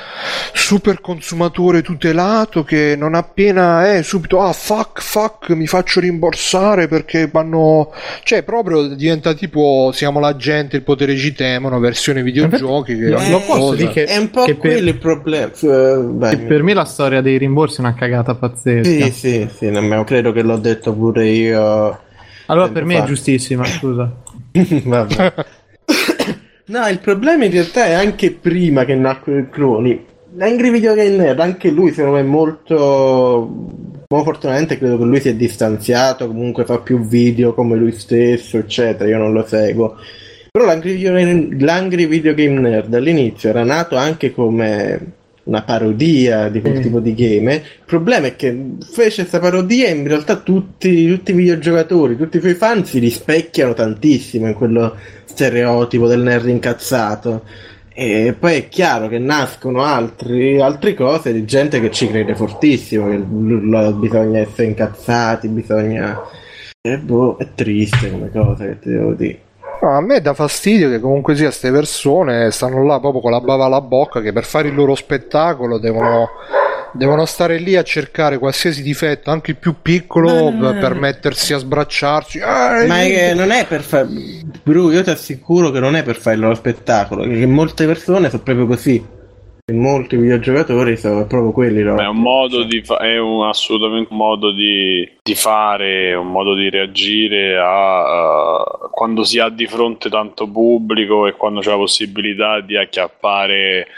super consumatore tutelato che non appena è subito ah fuck fuck mi faccio rimborsare perché vanno cioè proprio diventa tipo siamo la gente il potere ci temono versione videogiochi che Lo- ogni lo posso cosa- dire che- È un po' che per- quello il problema. Eh, vai, E per me la storia dei rimborsi è una cagata pazzesca. Sì, sì, sì, nemmeno credo che l'ho detto pure io. Allora per me è fa. giustissima, scusa. Vabbè. No, il problema in realtà è anche prima che nacque il Croni. L'Angry Video Game Nerd, anche lui secondo me è molto... Ma fortunatamente credo che lui si è distanziato, comunque fa più video come lui stesso, eccetera, io non lo seguo. Però l'Angry Video, l'Angry Video Game Nerd all'inizio era nato anche come una parodia di quel Mm. tipo di game. Il problema è che fece questa parodia e in realtà tutti, tutti i videogiocatori, tutti i suoi fan si rispecchiano tantissimo in quello stereotipo del nerd incazzato. E poi è chiaro che nascono altri, altre cose di gente che ci crede fortissimo, che l- bisogna essere incazzati, bisogna... E boh, è triste come cosa che ti devo dire. No, a me dà fastidio che comunque sia queste persone stanno là proprio con la bava alla bocca che per fare il loro spettacolo devono, devono stare lì a cercare qualsiasi difetto, anche il più piccolo, No, no, no. per mettersi a sbracciarsi. Eh, Ma è non è per fare. Bru, io ti assicuro che non è per fare il loro spettacolo. Che molte persone sono proprio così. Molti videogiocatori sono proprio quelli loro. È un modo di fa- è un, assolutamente un modo di, di fare, un modo di reagire a uh, quando si ha di fronte tanto pubblico e quando c'è la possibilità di acchiappare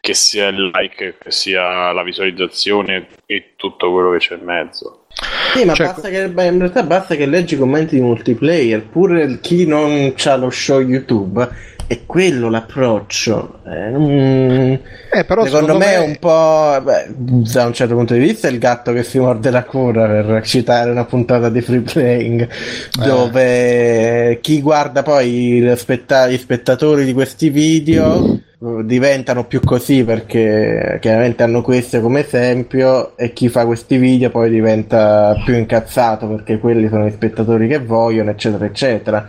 che sia il like, che sia la visualizzazione e tutto quello che c'è in mezzo. Sì, ma Cioè- basta che, beh, in realtà basta che leggi i commenti di multiplayer. Pure chi non ha lo show YouTube. È quello l'approccio. Eh, non- Eh, però secondo, me, è un po'. beh, da un certo punto di vista, è il gatto che si morde la coda per citare una puntata di free playing. Dove chi guarda poi spetta- gli spettatori di questi video eh, diventano più così perché chiaramente hanno questo come esempio e chi fa questi video poi diventa più incazzato perché quelli sono gli spettatori che vogliono eccetera eccetera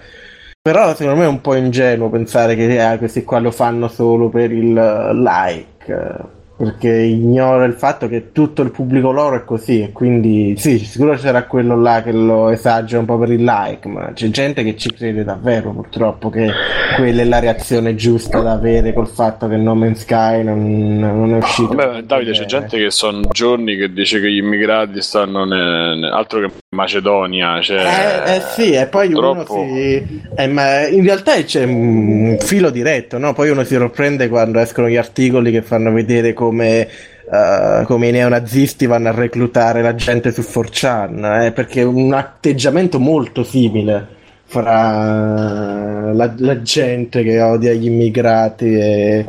però secondo me è un po' ingenuo pensare che ah, questi qua lo fanno solo per il eh, like, eh, perché ignora il fatto che tutto il pubblico loro è così, quindi sì, sicuro c'era quello là che lo esagera un po' per il like, ma c'è gente che ci crede davvero purtroppo che quella è la reazione giusta da avere col fatto che No Man's Sky non, non è uscito. Vabbè, Davide, c'è bene. gente che sono giorni che dice che gli immigrati stanno ne- ne- altro che Macedonia. Cioè, Eh, eh sì, e poi troppo- uno si. eh, ma in realtà c'è un filo diretto, no? Poi uno si sorprende quando escono gli articoli che fanno vedere come. eh, come i neonazisti vanno a reclutare la gente su 4chan, eh, perché è un atteggiamento molto simile fra la, la gente che odia gli immigrati e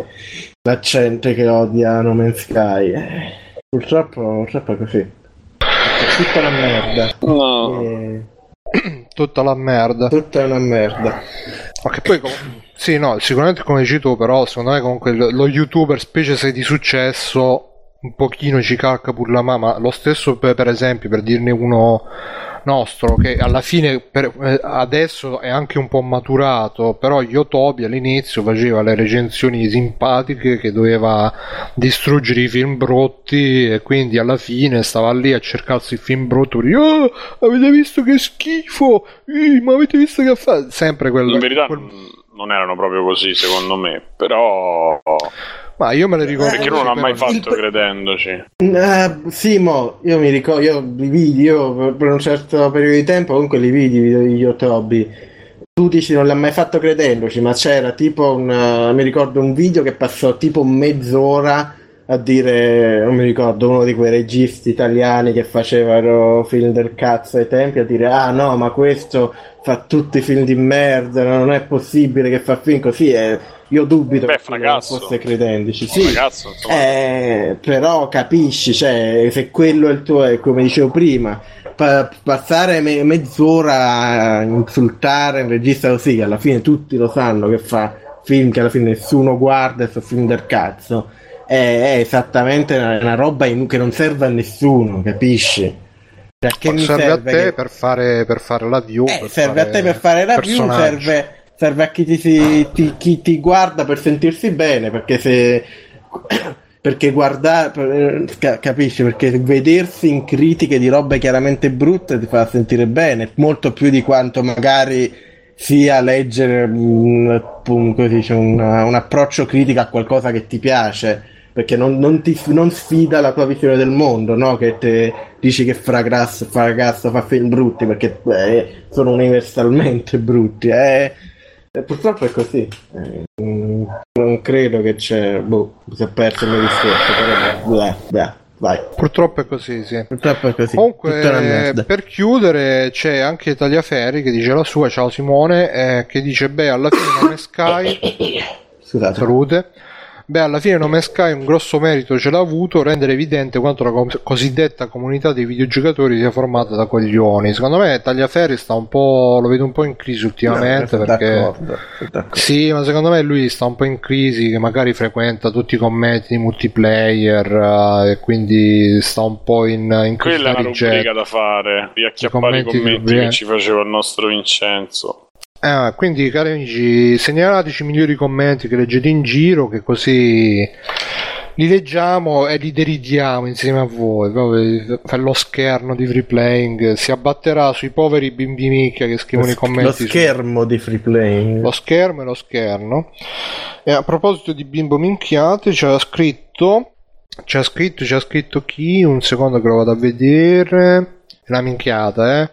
la gente che odia No Man's Sky. Eh, purtroppo, purtroppo è così. Tutta una merda. No. Eh, tutta la merda. Tutta una merda. Ma che poi, com- sì, no, sicuramente come dici tu, però secondo me comunque lo, lo youtuber, specie se è di successo, un pochino ci cacca pur la mamma. Lo stesso per, per esempio, per dirne uno nostro, che alla fine per- eh, adesso è anche un po' maturato, però Yotobi all'inizio faceva le recensioni simpatiche che doveva distruggere i film brutti e quindi alla fine stava lì a cercarsi il film brutto per dire "Oh, avete visto che schifo? Ih, ma avete visto che fa sempre quel, In verità, quel- non erano proprio così, secondo me. Però. Ma io me le ricordo. Perché non l'ha mai fatto il- credendoci. Eh, sì, mo, io mi ricordo, io li vidi, io per- un certo periodo di tempo comunque li vidi i video di Yotobi. Tu dici non l'ha mai fatto credendoci, ma c'era tipo un, eh, mi ricordo un video che passò tipo mezz'ora a dire, non mi ricordo, uno di quei registi italiani che facevano film del cazzo ai tempi, a dire ah no, ma questo fa tutti i film di merda, non è possibile che fa film così, e io dubito Beh, che Fragazzo. fosse credendoci. Sì, Ragazzo, insomma. eh, però capisci, cioè, se quello è il tuo, è come dicevo prima, pa- passare me- mezz'ora a insultare un regista così, che alla fine tutti lo sanno che fa film che alla fine nessuno guarda e sono film del cazzo, è, esattamente una, una roba in- che non serve a nessuno, capisci? Cioè, che mi serve, a te che- per, fare, per fare la view. eh, serve a te per fare la view, serve, serve a chi ti, si- ti- chi ti guarda per sentirsi bene, perché se perché guardare capisci perché vedersi in critiche di robe chiaramente brutte ti fa sentire bene molto più di quanto magari sia leggere un, un- un approccio critico a qualcosa che ti piace perché non, non ti non sfida la tua visione del mondo no? che te dici che Fragrasso, fa film brutti perché eh, sono universalmente brutti eh. E purtroppo è così Eh, mm, non credo che c'è boh si è perso il mio discorso però beh, beh, vai Purtroppo è così, sì. purtroppo è così Comunque, per chiudere, c'è anche Tagliaferri che dice la sua. Ciao Simone, eh, che dice: Beh, alla fine non è Sky. scusate Salute. Beh, alla fine Nome Sky un grosso merito ce l'ha avuto rendere evidente quanto la com- cosiddetta comunità dei videogiocatori sia formata da coglioni. Secondo me Tagliaferri sta un po', lo vedo un po' in crisi ultimamente sono perché d'accordo, d'accordo. sì, ma secondo me lui sta un po' in crisi, che magari frequenta tutti i commenti di multiplayer eh, e quindi sta un po' in, in crisi Quella è una rubrica da fare, riacchiappare i commenti di commenti che ci faceva il nostro Vincenzo. Eh, quindi cari amici, segnalateci i migliori commenti che leggete in giro, che così li leggiamo e li deridiamo insieme a voi. Lo scherno di free playing si abbatterà sui poveri bimbi micchia che scrivono i lo commenti. su- schermo di free play lo schermo e lo scherno. E a proposito di bimbo minchiate, c'era scritto. C'ha scritto, c'ha scritto chi? Un secondo che lo vado a vedere. È una minchiata, eh.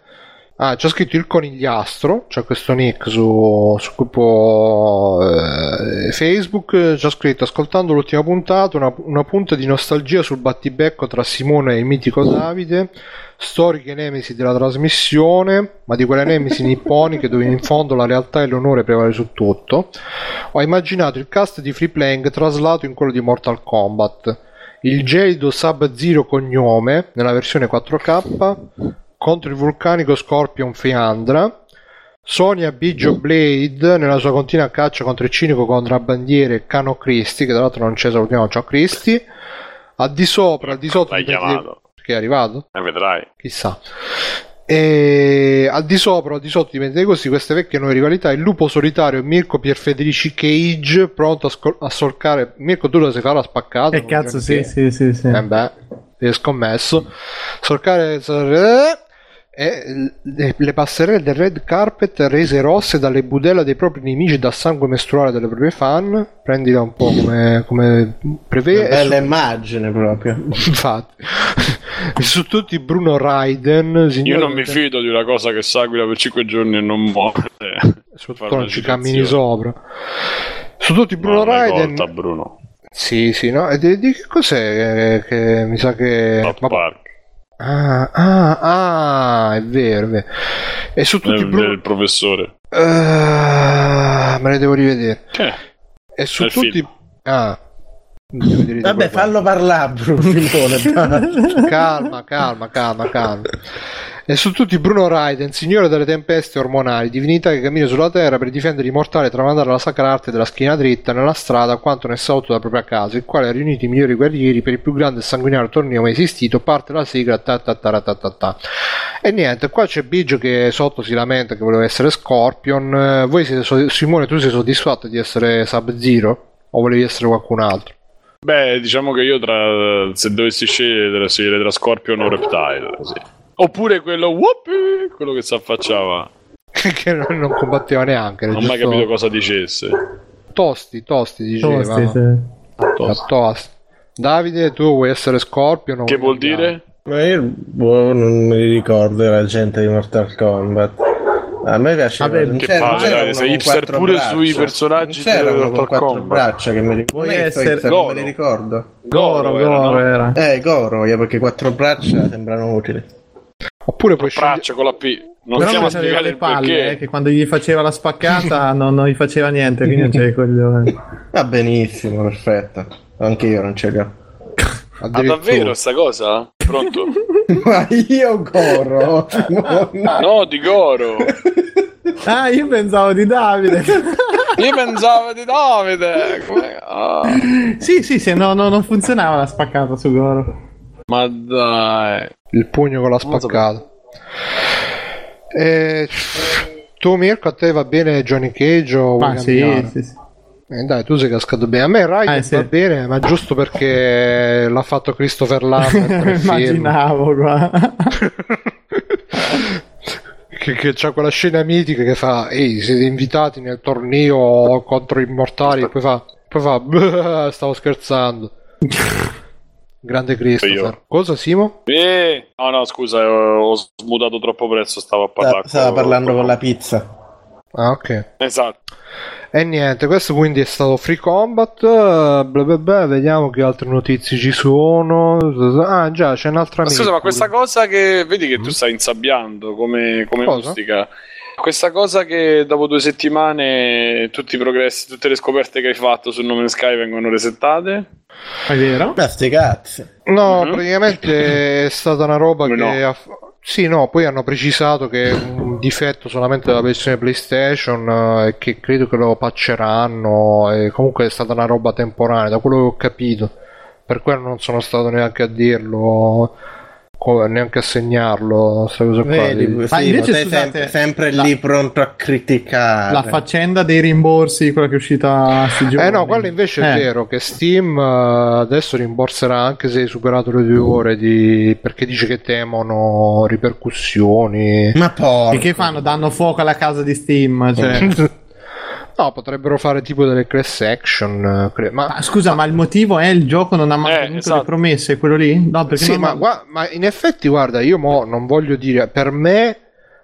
Ah, c'è scritto il conigliastro, c'è questo nick su, su gruppo eh, Facebook, c'è scritto ascoltando l'ultima puntata, una, una punta di nostalgia sul battibecco tra Simone e il mitico Davide, storiche nemesi della trasmissione, ma di quelle nemesi nipponiche dove in fondo la realtà e l'onore prevale su tutto. Ho immaginato il cast di Free Playing traslato in quello di Mortal Kombat. Il gelido Sub-Zero cognome nella versione 4K contro il vulcanico Scorpion Feandra, Sonia Biggio Blade nella sua continua caccia contro il cinico contrabbandiere Cano Cristi, che tra l'altro non c'è, salutiamo, ciao Cristi, al di sopra, al di sotto L'hai chiamato, perché è arrivato? e vedrai. Chissà. E al di sopra, al di sotto di questi queste vecchie nuove rivalità, il lupo solitario Mirko Pierfederici Cage, pronto a, scol- a solcare. Mirko, tu lo sai fare a spaccato? E non cazzo, sì, sì, sì, sì. eh beh, ho scommesso. Solcare e le, le passerelle del red carpet rese rosse dalle budella dei propri nemici e dal sangue mestruale delle proprie fan. Prendila un po' come, come prevede. Bella immagine proprio. Infatti, E su tutti Bruno Raiden, Io signore, non mi fido di una cosa che seguila per 5 giorni e non muore. soprattutto non ci cammini sopra. Su tutti Bruno Bruno Raiden, Volta, Bruno. sì, sì, no? E di, di che cos'è? Che, che mi sa che. Park. Ah, ah, ah, è vero, è vero. E su tutti Del, Bruno. del professore. Ah, me le devo rivedere. Eh, E su Del tutti. film. Ah. Vabbè, fallo parlare, Bruno calma, calma, calma, calma. E su tutti Bruno Raiden, signore delle tempeste ormonali, divinità che cammina sulla terra per difendere i mortali e tramandare la sacra arte della schiena dritta nella strada quanto nel salto della propria casa, il quale ha riunito i migliori guerrieri per il più grande e sanguinario torneo mai esistito, parte la sigla ta ta ta ta ta ta. E niente, qua c'è Biggio che sotto si lamenta che voleva essere Scorpion. Eh, Voi siete so- Simone, tu sei soddisfatto di essere Sub-Zero? O volevi essere qualcun altro? Beh, diciamo che io tra se dovessi scegliere, scegliere tra Scorpion o Reptile, sì. Oppure quello whoopi, quello che si affacciava. che, non, non combatteva neanche. Non ho mai capito cosa dicesse. Tosti, tosti diceva. Tosti, sì. Tosti. Davide, tu vuoi essere Scorpion? o Che vuol dire? Ma io boh, non mi ricordo la gente di Mortal Kombat. A me piaceva. Vabbè, non che c'era- palle, sei hipster pure braccia. sui personaggi Non c'era di uno con Mortal quattro Kombat. braccia che mi ricordo. Essere- hipster non me Goro. li ricordo. Goro, era, Goro no? era. Eh, Goro, io, perché quattro braccia sembrano utili. Oppure puoi scegliere. Con la P. Non Però stiamo a le il palle, eh, che quando gli faceva la spaccata non, non gli faceva niente, quindi non c'è i coglioni. Va benissimo, perfetto. Anche io non ce li ho. Ah, davvero sta cosa? Pronto? Ma io Goro. No, di Goro. Ah, io pensavo di Davide. Io pensavo di Davide. Come- ah, sì, sì, sì, no, no, non funzionava la spaccata su Goro. Ma dai. Il pugno con la spaccata. E... Tu Mirko, a te va bene Johnny Cage o Ma sì, sì, sì. Eh, dai, tu sei cascato bene. A me Raiden Eh, sì. va bene, ma giusto perché l'ha fatto Christopher Lambert. Immaginavo qua. che, che c'ha quella scena mitica che fa ehi siete invitati nel torneo contro i mortali e poi fa poi fa "Beh, stavo scherzando grande Christopher Io. cosa Simo? Eh, no, no, scusa, ho, ho smutato troppo presto. Stavo a parlare. Stava parlando con la pizza. ah ok Esatto. e niente questo quindi è stato Free Combat eh, bla bla bla vediamo che altre notizie ci sono ah già c'è un'altra Ma scusa, ma questa cosa che vedi che tu stai insabbiando come, come Cosa? mustica. Questa cosa che dopo due settimane tutti i progressi, tutte le scoperte che hai fatto sul nome Sky vengono resettate? È vero? Ma sti cazzi. No, Mhm. praticamente è stata una roba Come che no? ha... Sì, no, poi hanno precisato che è un difetto solamente della versione PlayStation eh, e che credo che lo patcheranno e comunque è stata una roba temporanea, da quello che ho capito. Per quello non sono stato neanche a dirlo, neanche a segnarlo, questa cosa qua. Vedi, di- sì, Ma invece, te scusate, sempre, sempre la- lì pronto a criticare. La faccenda dei rimborsi, quella che è uscita giorni. Eh no, quello invece è Eh. vero che Steam eh, adesso rimborserà anche se hai superato le due ore di... perché dice che temono ripercussioni. Ma. E che fanno? Danno fuoco alla casa di Steam. Cioè. No, potrebbero fare tipo delle class action. eh, cre- Ma, Ma scusa, ma il motivo è il gioco non ha mantenuto esatto. le promesse, quello lì? No, perché sì, non ma, gua- ma in effetti, guarda, io mo non voglio dire per me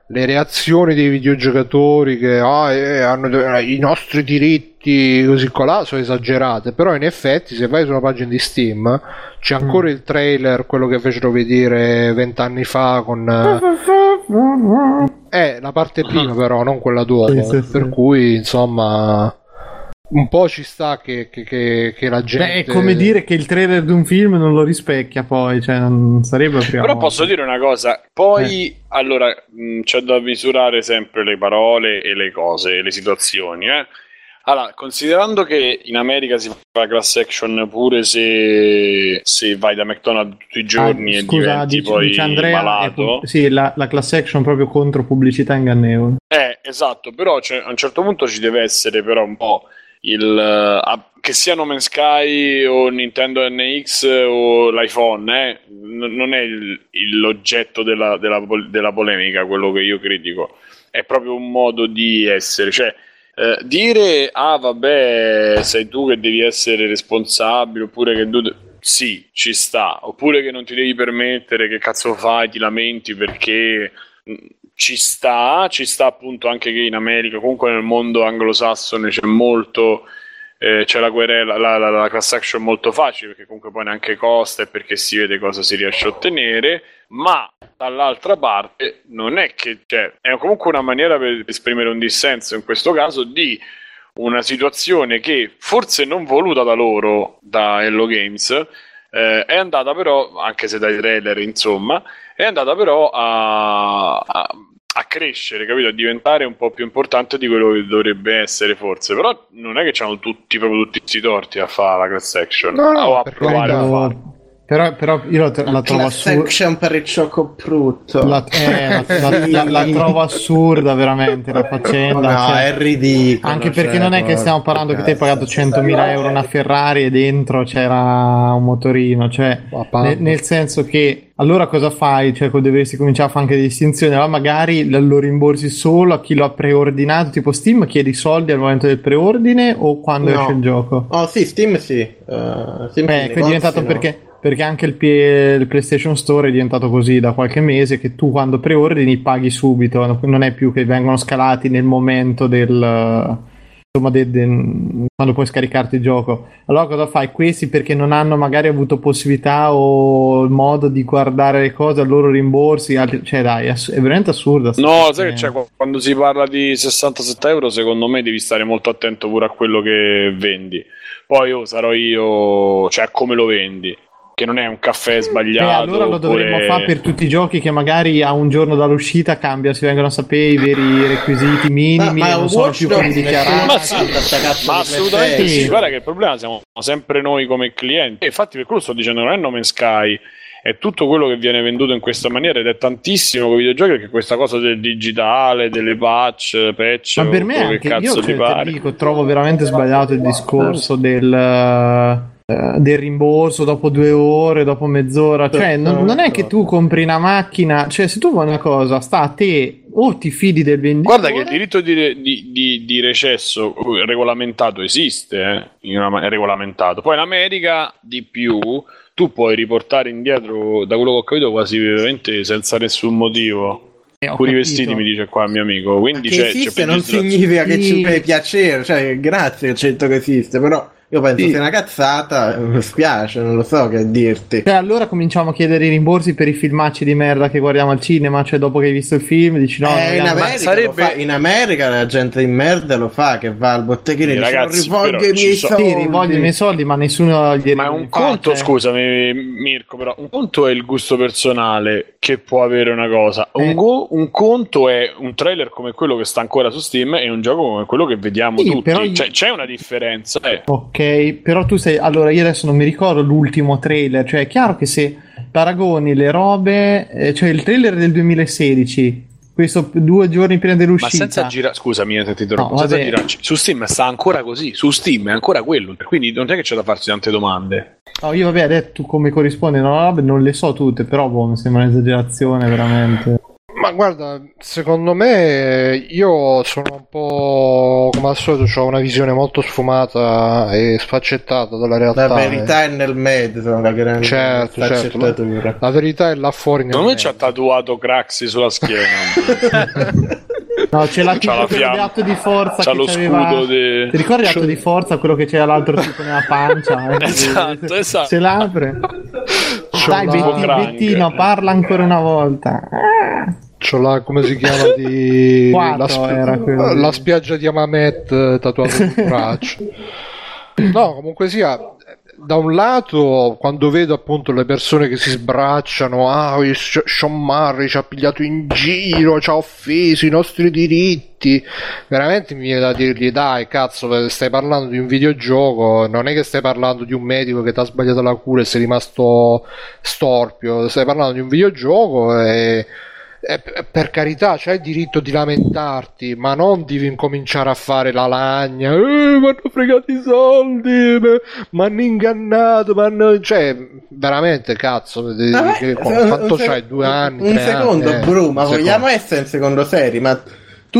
le reazioni dei videogiocatori che ah, eh, hanno eh, i nostri diritti così colà sono esagerate. Però, in effetti, se vai sulla pagina di Steam c'è ancora il trailer, quello che fecero vedere vent'anni fa con. eh, È la parte prima, però, non quella dopo. Sì, sì, sì. per cui, insomma. Un po' ci sta che, che- che- che la gente. Beh, è come dire che il trailer di un film non lo rispecchia poi, cioè non sarebbe prima Però volta. posso dire una cosa, poi allora mh, c'è da misurare sempre le parole e le cose e le situazioni. Eh? Allora, considerando che in America si fa la class action pure se, se vai da McDonald's tutti i giorni Ah, e scusa, diventi dice, poi dice Andrea, è malato. pu- sì, la, la class action proprio contro pubblicità ingannevole. Eh, esatto, però c'è- a un certo punto ci deve essere però un po' il... ah, che sia No Man's Sky o Nintendo NX o l'iPhone, eh, n- non è il- il- l'oggetto della, della della polemica quello che io critico, è proprio un modo di essere, cioè eh, dire ah vabbè sei tu che devi essere responsabile oppure che tu... Sì, ci sta, oppure che non ti devi permettere, che cazzo fai, ti lamenti perché mh, ci sta, ci sta appunto anche che in America, comunque nel mondo anglosassone c'è molto, eh, c'è la querela, la, la, la class action molto facile perché comunque poi neanche costa e perché si vede cosa si riesce a ottenere, ma dall'altra parte non è che, cioè, è comunque una maniera per esprimere un dissenso in questo caso di una situazione che forse non voluta da loro, da Hello Games, eh, è andata però, anche se dai trailer insomma, è andata però a, a- a crescere, capito? A diventare un po' più importante di quello che dovrebbe essere forse, però non è che c'hanno tutti, proprio tutti questi torti a fare la class action No, no, o a provare a farlo. Però, però io la, la trovo assurda. per il gioco brutto. La, eh, la- la- la- la trovo assurda veramente la faccenda. No, cioè. è ridicolo. Anche perché cioè, non è che stiamo parlando che ti hai pagato cazzo, 100.000 euro una Ferrari e dentro c'era un motorino, cioè nel, nel senso che allora cosa fai? Cioè dovresti cominciare a fare anche distinzioni, allora magari lo rimborsi solo a chi lo ha preordinato, tipo Steam chiedi soldi al momento del preordine o quando No. esce il gioco? Oh sì, Steam sì. Eh, Steam Beh, è diventato no. perché, perché anche il, P- il PlayStation Store è diventato così da qualche mese che tu quando preordini paghi subito, non è più che vengono scalati nel momento del insomma de- de- quando puoi scaricarti il gioco. Allora cosa fai? Questi perché non hanno magari avuto possibilità o il modo di guardare le cose, a loro rimborsi, altri- cioè dai, è, ass- è veramente assurda. sta No, sai che c'è qu- quando si parla di 67 euro, secondo me devi stare molto attento pure a quello che vendi. Poi oh, sarò io, cioè a come lo vendi, che non è un caffè sbagliato. allora lo dovremmo oppure- fare per tutti i giochi che magari a un giorno dall'uscita cambia, si vengono a sapere i veri requisiti minimi Ma- ma non sono più quelli dichiarati. Ma sì, ma assolutamente sì. Guarda che il problema siamo sempre noi come clienti. E infatti, per quello sto dicendo: non è No Man's Sky, è tutto quello che viene venduto in questa maniera. Ed è tantissimo con i videogiochi perché questa cosa del digitale, delle patch, patch, Ma per me anche che io cazzo cioè, ti pare. dico, trovo veramente sbagliato il discorso del, del rimborso dopo due ore, dopo mezz'ora. Cioè, non, non è che tu compri una macchina, cioè, se tu vuoi una cosa, sta a te o ti fidi del venditore. Guarda che il diritto di, di- di- di recesso eh, regolamentato esiste, eh, in una è regolamentato. Poi in America di più tu puoi riportare indietro, da quello che ho capito, quasi veramente senza nessun motivo. Eh, Pure i vestiti mi dice qua il mio amico. Quindi che c'è, esiste c'è non significa che ci fai piacere, cioè grazie c'è che esiste, però io penso Sì. sia una cazzata, mi spiace, non lo so che dirti. Cioè, allora cominciamo a chiedere i rimborsi per i filmacci di merda che guardiamo al cinema. Cioè, dopo che hai visto il film, dici no, Eh, in, America sarebbe- in America la gente di merda lo fa, che va al botteghino e dice ragazzi, "Non rivolgo però i miei so- soldi. sì, rivoglio i miei soldi, ma nessuno glieli Ma è un conto, cioè. scusami Mirko, però un conto è il gusto personale che può avere una cosa, un, Eh. go- un conto è un trailer come quello che sta ancora su Steam e un gioco come quello che vediamo Sì, tutti. però io- Cioè, c'è una differenza. eh. Ok, però tu sei. Allora, io adesso non mi ricordo l'ultimo trailer. Cioè, è chiaro che se paragoni le robe. eh, cioè, il trailer del 2016, questo due giorni prima Ma dell'uscita. senza girare, scusami, se ti interrompo, No, senza girarci. Su Steam sta ancora così, su Steam è ancora quello, quindi non è che c'è da farsi tante domande. No, io, vabbè, tu come corrisponde, no, vabbè, non le so tutte, però boh, mi sembra un'esagerazione veramente. Ma guarda, secondo me io sono un po' come al solito, ho una visione molto sfumata e sfaccettata della realtà. La verità è nel mezzo, la grande Certo, certo. La verità è là fuori nel mezzo. ci ha tatuato Craxi sulla schiena. No, c'è la C'ha tipo la quello fiamma. di forza C'ha che lo c'aveva- scudo di- Ti ricordi l'atto di forza, quello che c'era l'altro tipo nella pancia? eh? Esatto, esatto. Se l'apre. Dai. Bettino, parla ancora una volta. C'ho la, come si chiama di la, quello. la spiaggia di Amamet eh, tatuato sul braccio. No, comunque sia, da un lato, quando vedo appunto le persone che si sbracciano, ah, Sean Murray ci ha pigliato in giro, ci ha offeso i nostri diritti, veramente mi viene da dirgli, dai, cazzo, stai parlando di un videogioco, non è che stai parlando di un medico che ti ha sbagliato la cura e sei rimasto storpio, stai parlando di un videogioco e... e p- per carità, c'hai il diritto di lamentarti, ma non devi incominciare a fare la lagna. Eh, mi hanno fregato i soldi, mi hanno ingannato, m'hanno-" cioè, veramente, cazzo, eh, Vabbè, che- un- quanto un sec- c'hai? Due anni? Un secondo, anni, eh, Bru, ma vogliamo essere in secondo seri? Ma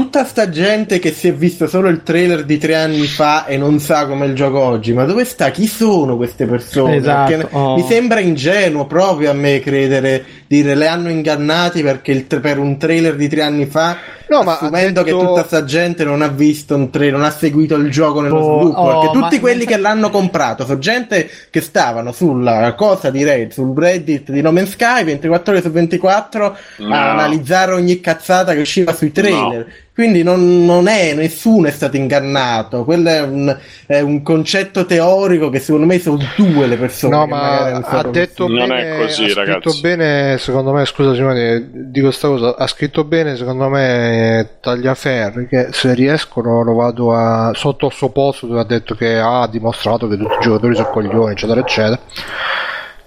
tutta sta gente che si è visto solo il trailer di tre anni fa e non sa come il gioco oggi, ma dove sta? Chi sono queste persone? Esatto, Perché oh. Mi sembra ingenuo proprio a me credere, dire le hanno ingannati perché il tra- per un trailer di tre anni fa, No, assumendo detto- che tutta sta gente non ha visto un trailer, non ha seguito il gioco nello Oh, sviluppo, oh, perché tutti ma- quelli che l'hanno comprato sono gente che stavano sulla cosa di Reddit, sul Reddit di No Man's Sky 24 ore su 24 No. a analizzare ogni cazzata che usciva sui trailer. Quindi non, non è, nessuno è stato ingannato. Quello è un, è un concetto teorico che secondo me sono due le persone. No, ma ha detto Non bene, è così, ha scritto ragazzi. bene, secondo me, scusa Simone, dico sta cosa, ha scritto bene, secondo me, Tagliaferri, che se riescono lo vado a, sotto il suo posto dove ha detto che ha dimostrato che tutti i giocatori sono coglioni, eccetera, eccetera.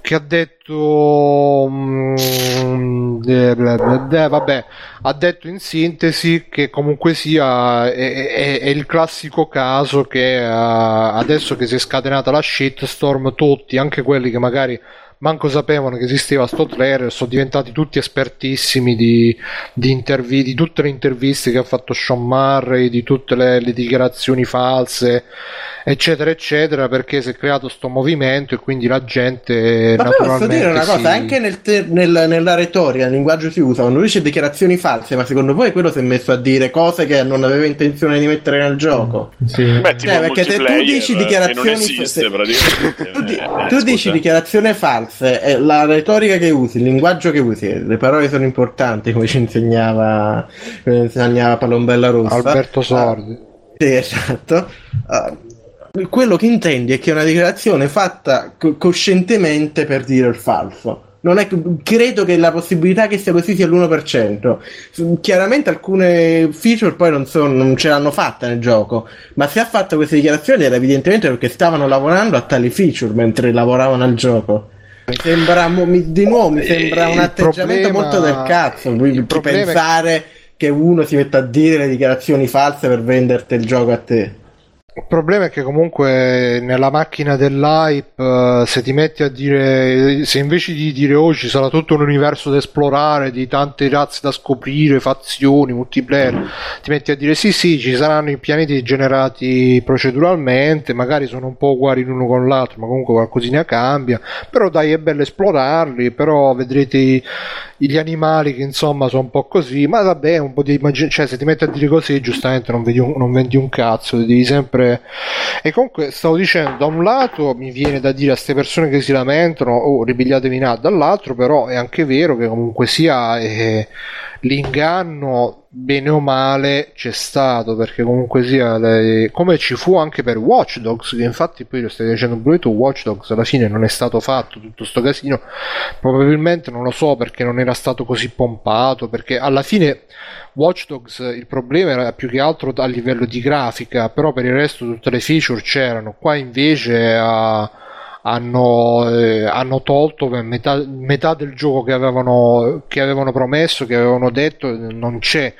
Che ha detto mm, vabbè ha detto in sintesi che comunque sia è, è- è il classico caso che eh, adesso che si è scatenata la shitstorm tutti anche quelli che magari manco sapevano che esisteva sto trailer sono diventati tutti espertissimi di, di, intervi- di tutte le interviste che ha fatto Sean Murray di tutte le, le dichiarazioni false eccetera eccetera perché si è creato sto movimento e quindi la gente Ma poi posso dire una cosa, si- anche nel te- nel- nella retorica, nel linguaggio si usa, quando lui dice dichiarazioni false, ma secondo voi quello si è messo a dire cose che non aveva intenzione di mettere nel gioco? Sì. Beh, Cioè, perché se tu dici che dichiarazioni non esiste se- praticamente. Tu, di- Eh, tu dici dichiarazione false, e la retorica che usi, il linguaggio che usi, le parole sono importanti, come ci insegnava, come insegnava Palombella Rossa. Alberto Ah, Sordi sì, esatto. Ah, quello che intendi è che è una dichiarazione fatta co- coscientemente per dire il falso. Non è, credo che la possibilità che sia così sia l'1%. Chiaramente alcune feature poi non, sono, non ce l'hanno fatta nel gioco, ma se ha fatto queste dichiarazioni era evidentemente perché stavano lavorando a tali feature mentre lavoravano al gioco. Mi sembra, mi- di nuovo, mi Eh, sembra un atteggiamento problema- molto del cazzo. Quindi problema è- pensare che uno si metta a dire le dichiarazioni false per venderti il gioco a te. Il problema è che comunque nella macchina dell'hype, eh, se ti metti a dire, se invece di dire oh ci sarà tutto un universo da esplorare, di tante razze da scoprire, fazioni, multiplayer, ti metti a dire sì sì ci saranno i pianeti generati proceduralmente, magari sono un po' uguali l'uno con l'altro, ma comunque qualcosina cambia, però dai è bello esplorarli, però vedrete gli animali che insomma sono un po' così, ma vabbè un po' di immagine, cioè se ti metti a dire così giustamente non, un- non vendi un cazzo, devi sempre... E comunque stavo dicendo, da un lato mi viene da dire a queste persone che si lamentano, oh ripigliatevi in atto, dall'altro però è anche vero che comunque sia... eh, l'inganno bene o male c'è stato perché comunque sia le- come ci fu anche per Watch Dogs che infatti poi lo stai dicendo pure tu Watch Dogs alla fine non è stato fatto tutto sto casino probabilmente non lo so perché non era stato così pompato perché alla fine Watch Dogs il problema era più che altro a livello di grafica però per il resto tutte le feature c'erano. Qua invece a hanno, eh, hanno tolto metà, metà del gioco che avevano, che avevano promesso, che avevano detto, non c'è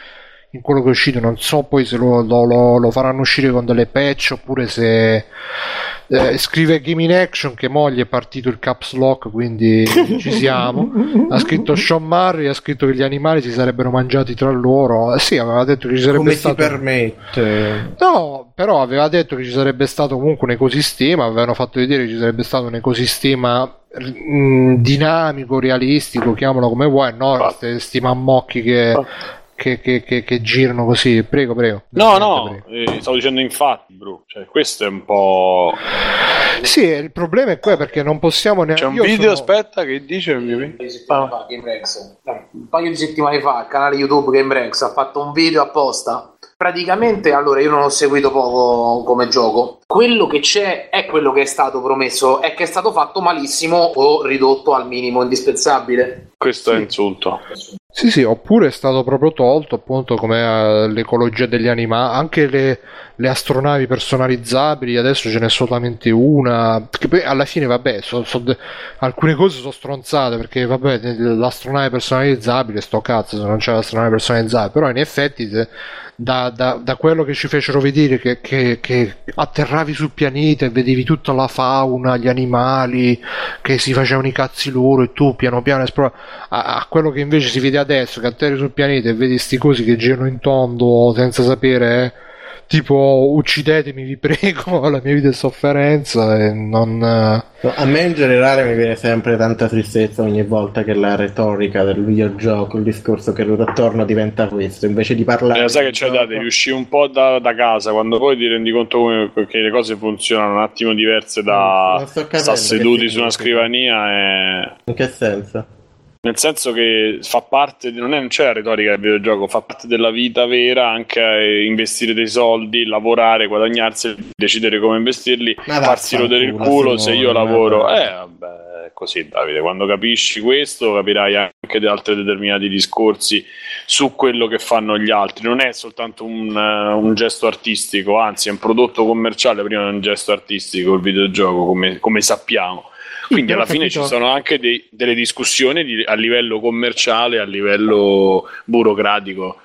in quello che è uscito. Non so poi se lo- lo- lo faranno uscire con delle patch oppure se eh, scrive Game in Action che mo gli è partito il caps lock, quindi ci siamo. Ha scritto Sean Murray, ha scritto che gli animali si sarebbero mangiati tra loro. Sì, aveva detto che ci sarebbe Come si stato. permette? No, però aveva detto che ci sarebbe stato comunque un ecosistema, avevano fatto vedere che ci sarebbe stato un ecosistema mm, dinamico, realistico, chiamalo come vuoi, no? Questi sti mammocchi che, che, che, che, che girano così. Prego, prego. No, no, eh, stavo dicendo infatti, bro. Cioè, questo è un po'. prego. Sì, il problema è qua perché non possiamo neanche. C'è un io video, sono- aspetta, che dice il mio Un paio di settimane fa, GameRex. Un paio di settimane fa il canale YouTube GameRex ha fatto un video apposta. Praticamente, allora io non ho seguito poco come gioco. Quello che c'è è quello che è stato promesso, è che è stato fatto malissimo o ridotto al minimo indispensabile. Questo è insulto. Sì, sì, oppure è stato proprio tolto appunto come eh, l'ecologia degli animali, anche le, le astronavi personalizzabili, adesso ce n'è solamente una, perché poi alla fine vabbè, so- so de- alcune cose sono stronzate perché vabbè, l'astronave personalizzabile, sto cazzo se non c'è l'astronave personalizzabile, però in effetti se- da, da- da quello che ci fecero vedere che, che- che atterravi sul pianeta e vedevi tutta la fauna, gli animali che si facevano i cazzi loro e tu piano piano esplora a, a quello che invece si vede adesso che atterri sul pianeta e vedi sti cosi che girano in tondo senza sapere eh, tipo uccidetemi vi prego la mia vita è sofferenza e non eh, No, a me in generale mi viene sempre tanta tristezza ogni volta che la retorica del videogioco, il discorso che ruota attorno diventa questo, invece di parlare... Eh, sai che c'è da gioco- devi uscire un po' da, da casa quando poi ti rendi conto come, che le cose funzionano un attimo diverse da Non sto capendo sta seduti su una scrivania e In che senso? Nel senso che fa parte, non, è, non c'è la retorica del videogioco, fa parte della vita vera anche investire dei soldi, lavorare, guadagnarsi, decidere come investirli, farsi rodere il culo se io lavoro. Eh, vabbè, è così Davide, quando capisci questo capirai anche di altri determinati discorsi su quello che fanno gli altri. Non è soltanto un, eh, un gesto artistico, anzi è un prodotto commerciale prima di un gesto artistico il videogioco, come, come sappiamo. Quindi alla fine capito- ci sono anche dei- delle discussioni di- a livello commerciale, a livello burocratico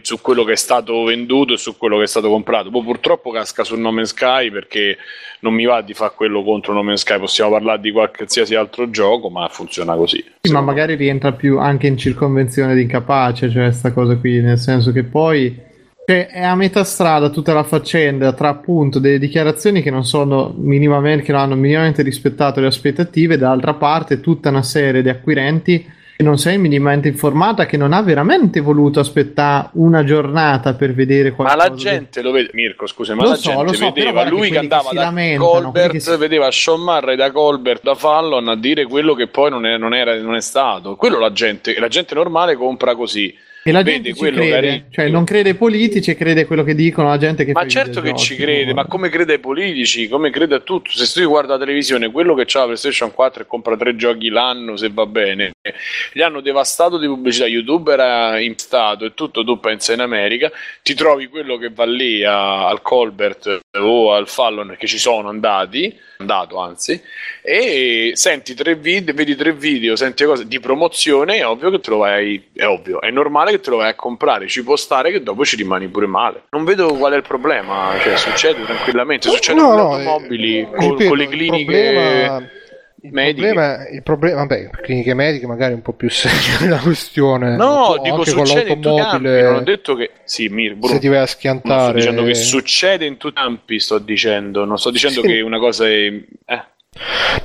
su quello che è stato venduto e su quello che è stato comprato. Poi purtroppo casca su No Man's Sky perché non mi va di fare quello contro No Man's Sky, possiamo parlare di qualsiasi altro gioco, ma funziona così. Sì, ma magari rientra più anche in circonvenzione di incapace, cioè sta cosa qui, nel senso che poi cioè, è a metà strada tutta la faccenda tra appunto delle dichiarazioni che non sono minimamente, che non hanno minimamente rispettato le aspettative, dall'altra parte tutta una serie di acquirenti che non sei minimamente informata, che non ha veramente voluto aspettare una giornata per vedere Ma qualcosa. la gente lo vede, Mirko, scusa, ma Lo la so, gente lo so, vedeva che lui che che andava si da Colbert, che si- vedeva Sean Murray da Colbert, da Fallon a dire quello che poi non è, non era, non è stato. Quello la gente, la gente normale compra così. E la gente ci crede, cioè non crede ai politici e crede a quello che dicono la gente che Ma certo che ci crede, ma come crede ai politici, come crede a tutto. Se tu guarda la televisione, quello che ha la PlayStation 4 e compra tre giochi l'anno, se va bene, gli hanno devastato di pubblicità. YouTube era in stato e tutto, tu pensa in America, ti trovi quello che va lì a- al Colbert o al Fallon che ci sono andati, andato anzi, e senti tre video, vedi tre video, senti cose di promozione, è ovvio che te lo vai, è ovvio, è normale che te lo vai a comprare, ci può stare che dopo ci rimani pure male. Non vedo qual è il problema, cioè succede tranquillamente, succede No, con le no, automobili, eh, con, ripeto, con le cliniche problema- Il problema, il problema, vabbè, cliniche mediche magari un po' più seria la questione. No, dico anche succede in tutti i campi, non ho detto che... Sì, Mir, Bruno, se ti vai a non sto schiantare. dicendo che succede in tutti i campi, sto dicendo, non sto dicendo Sì. che una cosa è... Eh.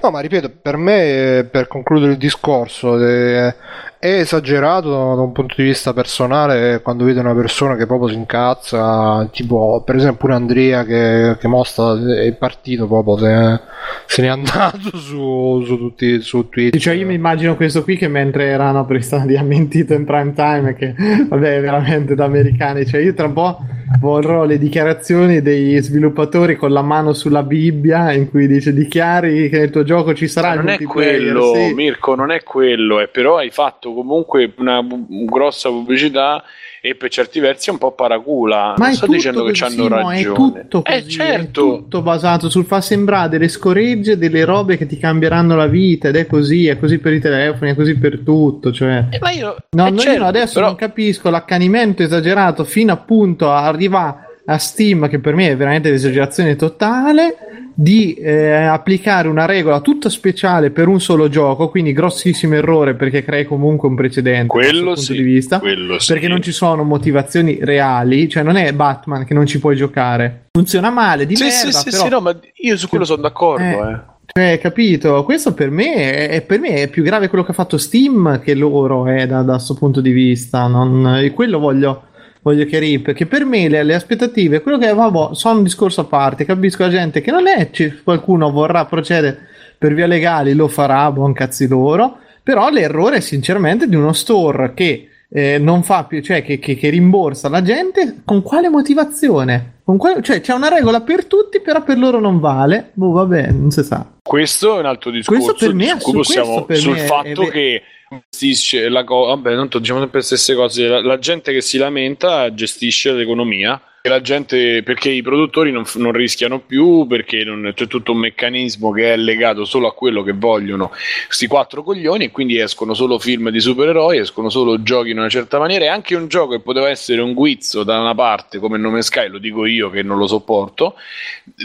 No, ma ripeto, per me, eh, per concludere il discorso, eh, è esagerato da un punto di vista personale quando vede una persona che proprio si incazza, tipo, per esempio, pure Andrea che, che mostra è partito proprio, se, se n'è andato su, su tutti su Twitter. Cioè, io mi immagino questo qui che mentre erano perché stanno di ammentito in prime time, che vabbè, veramente da americani. Cioè, io tra un po' vorrò le dichiarazioni degli sviluppatori con la mano sulla Bibbia in cui dice dichiari che nel tuo gioco ci sarà Ma non è quello, sì. Mirko, non è quello, è però hai fatto comunque una grossa pubblicità e per certi versi è un po' paracula. Ma non sto dicendo che così, c'hanno no, ragione. È tutto Eh, così, certo. è tutto basato sul far sembrare delle scoregge, delle robe che ti cambieranno la vita ed è così, è così per i telefoni, è così per tutto. Cioè. Eh, ma io, No, eh, no, certo, io adesso però- non capisco l'accanimento esagerato fino appunto a arrivare a Steam, che per me è veramente l'esagerazione totale, di eh, applicare una regola tutta speciale per un solo gioco, quindi grossissimo errore perché crei comunque un precedente quello punto sì, di vista. quello sì. Perché non ci sono motivazioni reali, cioè non è Batman che non ci puoi giocare. Funziona male, di Sì, merda, sì, però sì, no, ma io su quello sono d'accordo, Eh. eh. cioè, capito? Questo per me è, per me è più grave quello che ha fatto Steam che loro, eh, da questo punto di vista. Non, e quello voglio, voglio chiarire, perché per me le, le aspettative, quello che vabbè, sono un discorso a parte. Capisco la gente che non è, ci- qualcuno vorrà procedere per via legali, lo farà, buon cazzi loro. Però l'errore è sinceramente di uno store che eh, non fa più, cioè che, che- che rimborsa la gente con quale motivazione? Quale- cioè c'è una regola per tutti, però per loro non vale. Boh, vabbè, non si sa. Questo è un altro discorso Questo per me su possiamo per sul me fatto è che gestisce la cosa, vabbè, tanto diciamo sempre le stesse cose, la, la gente che si lamenta gestisce l'economia e la gente perché i produttori non, non rischiano più perché non, c'è tutto un meccanismo che è legato solo a quello che vogliono questi quattro coglioni e quindi escono solo film di supereroi, escono solo giochi in una certa maniera e anche un gioco che poteva essere un guizzo da una parte come il nome Sky, lo dico io che non lo sopporto,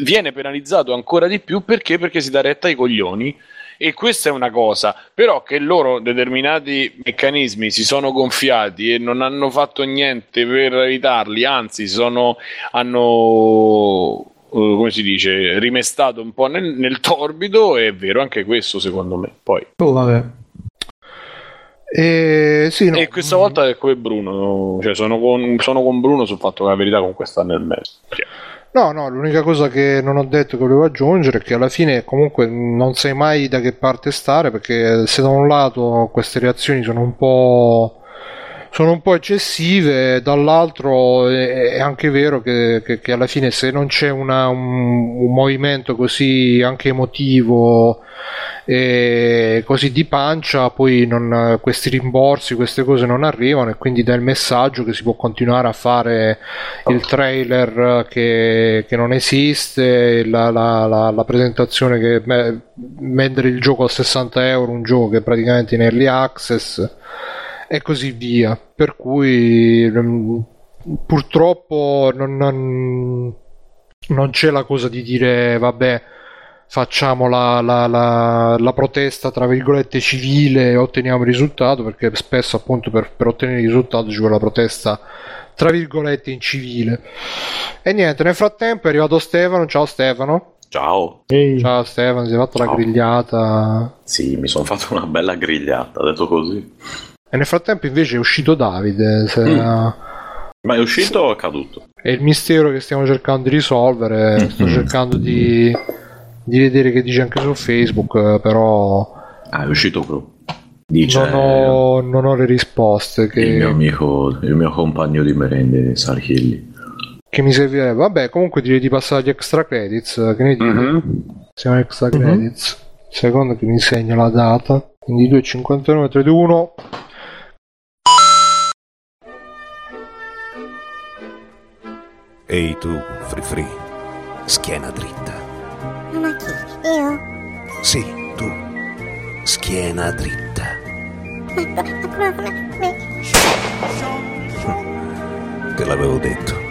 viene penalizzato ancora di più perché? Perché si dà retta ai coglioni. E questa è una cosa, però che loro determinati meccanismi si sono gonfiati e non hanno fatto niente per evitarli, anzi sono, hanno, eh, come si dice, rimestato un po' nel, nel torbido, è vero anche questo secondo me. Poi. Oh, vabbè. E, sì, no, E questa volta è come Bruno, cioè sono con, sono con Bruno sul fatto che la verità comunque sta nel mezzo. Cioè, No, no, l'unica cosa che non ho detto che volevo aggiungere è che alla fine comunque non sai mai da che parte stare perché se da un lato queste reazioni sono un po' sono un po' eccessive, dall'altro è, anche vero che, che- che alla fine se non c'è una- un, un movimento così anche emotivo e così di pancia, poi non- questi rimborsi, queste cose non arrivano e quindi dà il messaggio che si può continuare a fare il trailer che, che non esiste, la, la- la- la presentazione che vendere il gioco a 60 euro, un gioco che è praticamente in early access e così via. Per cui mm, purtroppo non, non- non c'è la cosa di dire vabbè facciamo la, la- la- la protesta tra virgolette civile e otteniamo il risultato perché spesso appunto per, per ottenere il risultato ci vuole la protesta tra virgolette in civile e niente nel frattempo è arrivato Stefano ciao Stefano Ciao. Ehi, ciao Stefano si è fatto la Ciao. grigliata Sì, mi sono fatto una bella grigliata, detto così. E nel frattempo invece è uscito Davide se- Mm. Ma è uscito o è caduto? È il mistero che stiamo cercando di risolvere. Sto Mhm. cercando di, di vedere che dice anche su Facebook, eh, però Ah, è uscito proprio. Dice non ho, non ho le risposte il mio che, amico, il mio compagno di merende Sarchilli. che mi servirebbe. Vabbè, comunque direi di passare agli extra credits. Che ne dite? Mhm. Siamo extra Mhm. credits. Secondo che mi segna la data. Quindi 2.59, Ehi tu, Free Free, schiena dritta. Ma chi? Io? Sì, tu, schiena dritta. Ma, ma, ma, ma- Te l'avevo detto.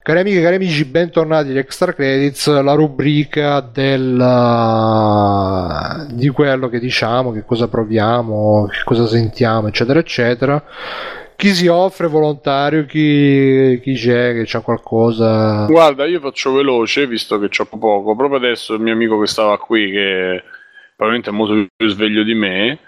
Cari amiche e cari amici, bentornati agli Extra Credits, la rubrica del, di quello che diciamo, che cosa proviamo, che cosa sentiamo, eccetera, eccetera. Chi si offre volontario, chi, chi c'è, che c'ha qualcosa. Guarda, io faccio veloce, visto che c'ho poco. Proprio adesso il mio amico che stava qui, che probabilmente è molto più sveglio di me,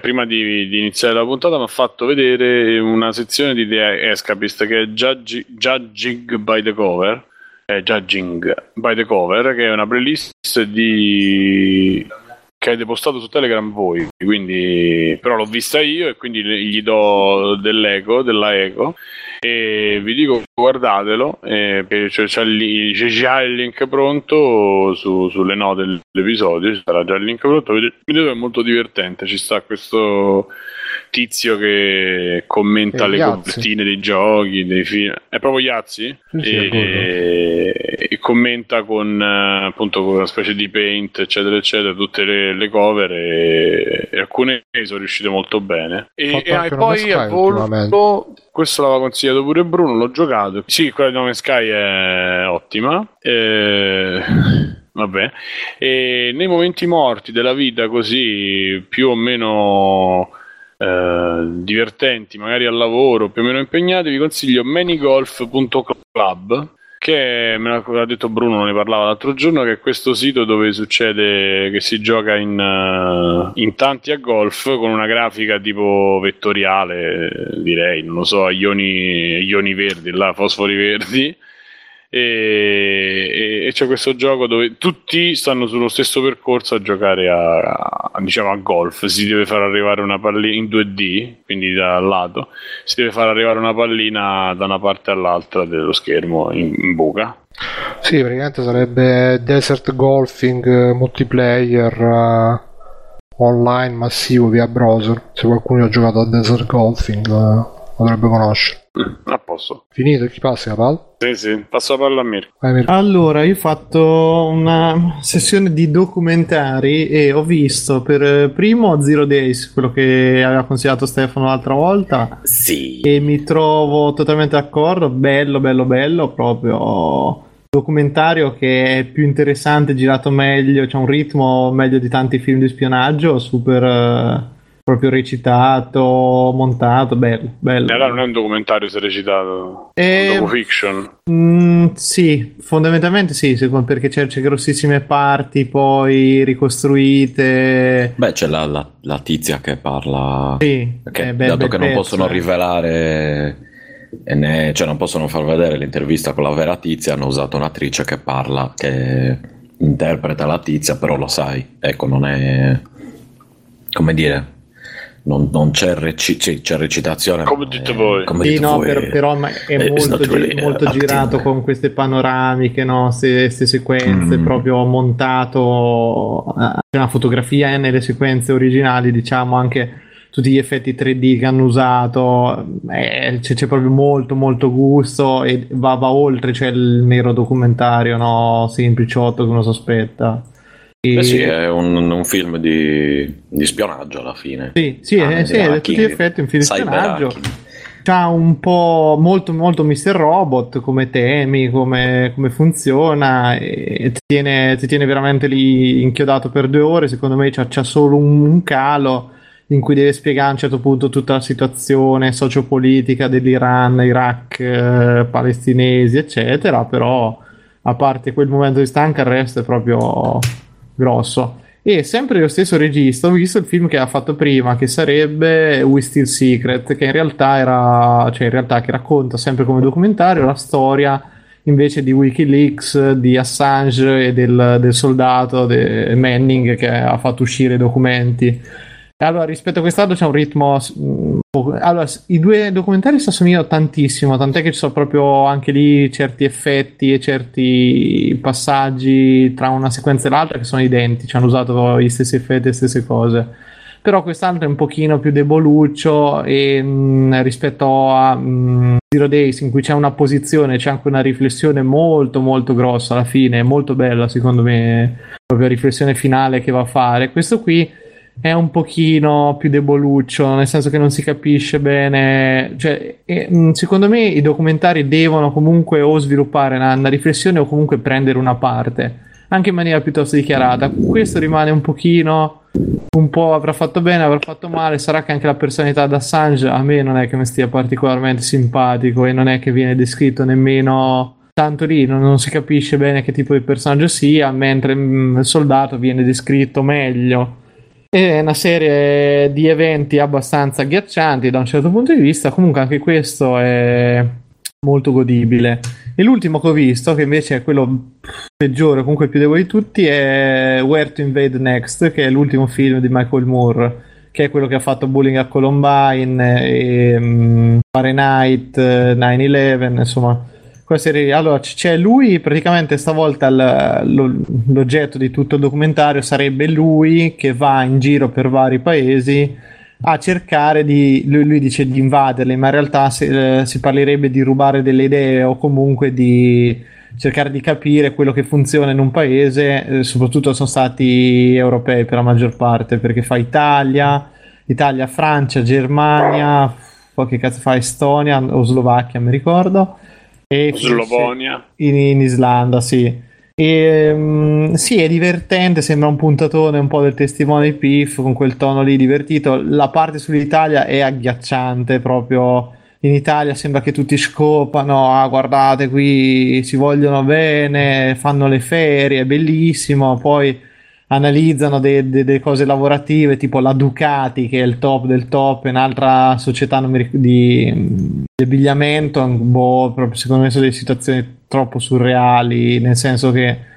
prima di, di iniziare la puntata mi ha fatto vedere una sezione di The Escapist che è Judgi- Judging by the Cover. eh, Judging by the Cover, che è una playlist di che avete postato su Telegram voi, quindi però l'ho vista io e quindi gli do dell'eco, della eco. E vi dico guardatelo, eh, perché c'è, c'è lì- c'è già il link pronto su- sulle note dell'episodio, ci sarà già il link pronto, vedete, è molto divertente, ci sta questo tizio che commenta Eh, le copertine dei giochi, dei film, è proprio Iazzi? Sì, e, e commenta con eh, appunto con una specie di paint eccetera eccetera tutte le, le cover e, e alcune sono riuscite molto bene. E, e- poi a volo questo l'aveva consigliato pure Bruno l'ho giocato. Sì quella di No Man's Sky è ottima. Eh, vabbè. E nei momenti morti della vita così più o meno eh, divertenti, magari al lavoro, più o meno impegnati, vi consiglio manigolf.club che me l'ha detto Bruno, ne parlava l'altro giorno, che è questo sito dove succede che si gioca in, eh, in tanti a golf con una grafica tipo vettoriale, direi, non lo so, ioni, ioni verdi, là, fosfori verdi. E, e- c'è questo gioco dove tutti stanno sullo stesso percorso a giocare a, a- diciamo a golf. Si deve far arrivare una pallina in 2D, quindi da lato, si deve far arrivare una pallina da una parte all'altra dello schermo in, in buca. Sì, praticamente sarebbe Desert Golfing eh, multiplayer eh, online massivo via browser. Se qualcuno ha giocato a Desert Golfing eh, potrebbe conoscere. Mm, A posto. Finito, chi passa la palla? Sì, sì, passo la palla a Mirko. Vai, Mirko. Allora, io ho fatto una sessione di documentari e ho visto per primo Zero Days, quello che aveva consigliato Stefano l'altra volta, Sì. e mi trovo totalmente d'accordo, bello, bello, bello, proprio documentario che è più interessante, girato meglio, c'è un ritmo meglio di tanti film di spionaggio, super eh, proprio recitato, montato, bello, bello. In realtà non è un documentario se recitato, è E- un docu-fiction. Mm, sì, fondamentalmente sì, secondo- perché c'è, c'è grossissime parti poi ricostruite. Beh, c'è la, la- la tizia che parla. Sì, Perché, è bel- dato bel che non pezzo, possono eh. rivelare, e né- cioè non possono far vedere l'intervista con la vera tizia, hanno usato un'attrice che parla, che interpreta la tizia, però lo sai, ecco, non è come dire, non, non c'è, reci- c'è, c'è recitazione. Come dite voi. Come Sì, dite no, voi, per- però ma è eh, molto, really, gi- molto uh, girato acting. con queste panoramiche, no? queste sequenze, Mm. proprio montato. eh, C'è una fotografia eh, nelle sequenze originali, diciamo anche tutti gli effetti 3D che hanno usato, eh, c'è, c'è proprio molto molto gusto e va, va oltre, c'è il mero documentario, no? Sempliciotto che uno si aspetta. E- Eh sì, è un, un film di, di spionaggio alla fine. sì, sì, Ah, eh, sì, di a tutti gli effetti è un film di spionaggio. hacking. C'ha un po' molto molto Mr. Robot come temi, come, come funziona e ti tiene, ti tiene veramente lì inchiodato per due ore. Secondo me c'ha, c'ha solo un, un calo in cui deve spiegare a un certo punto tutta la situazione sociopolitica dell'Iran, Iraq, eh, palestinesi, eccetera. Però a parte quel momento di stanca, il resto è proprio grosso. E sempre lo stesso regista, ho visto il film che ha fatto prima, che sarebbe We Still Secret, che in realtà era, cioè in realtà che racconta sempre come documentario la storia invece di Wikileaks, di Assange e del, del soldato de Manning che ha fatto uscire i documenti. E allora, rispetto a quest'altro c'è un ritmo. Allora, i due documentari si assomigliano tantissimo, tant'è che ci sono proprio anche lì certi effetti e certi passaggi tra una sequenza e l'altra che sono identici, hanno usato gli stessi effetti e le stesse cose. Però quest'altro è un pochino più deboluccio e mm, rispetto a mm, Zero Days in cui c'è una posizione, c'è anche una riflessione molto molto grossa alla fine, molto bella secondo me, proprio la riflessione finale che va a fare. Questo qui è un pochino più deboluccio, nel senso che non si capisce bene. Cioè, mh, secondo me i documentari devono comunque o sviluppare una, una riflessione o comunque prendere una parte, anche in maniera piuttosto dichiarata. Questo rimane un pochino, un po' avrà fatto bene, avrà fatto male. Sarà che anche la personalità d'Assange a me non è che mi stia particolarmente simpatico e non è che viene descritto nemmeno tanto lì non, non si capisce bene che tipo di personaggio sia, mentre mm, il soldato viene descritto meglio. È una serie di eventi abbastanza agghiaccianti da un certo punto di vista. Comunque, anche questo è molto godibile. E l'ultimo che ho visto, che invece è quello peggiore, comunque più debole di tutti, è Where to Invade Next, che è l'ultimo film di Michael Moore, che è quello che ha fatto Bullying a Columbine e mm, Fahrenheit eh, 9-11, insomma. Allora c'è lui, praticamente stavolta l'oggetto di tutto il documentario sarebbe lui che va in giro per vari paesi a cercare di, lui, lui dice di invaderli, ma in realtà si, eh, si parlerebbe di rubare delle idee o comunque di cercare di capire quello che funziona in un paese, eh, soprattutto sono stati europei per la maggior parte, perché fa Italia, Italia, Francia, Germania, poi che cazzo fa Estonia o Slovacchia, mi ricordo. E Slavonia. in, in Islanda, sì. E, mm, sì, è divertente, sembra un puntatone un po' del testimone di Piff con quel tono lì divertito. La parte sull'Italia è agghiacciante, proprio in Italia sembra che tutti scopano, ah guardate qui si vogliono bene, fanno le ferie, è bellissimo, poi analizzano de- de- delle cose lavorative tipo la Ducati che è il top del top, è un'altra società di, di abbigliamento, boh, proprio secondo me sono delle situazioni troppo surreali, nel senso che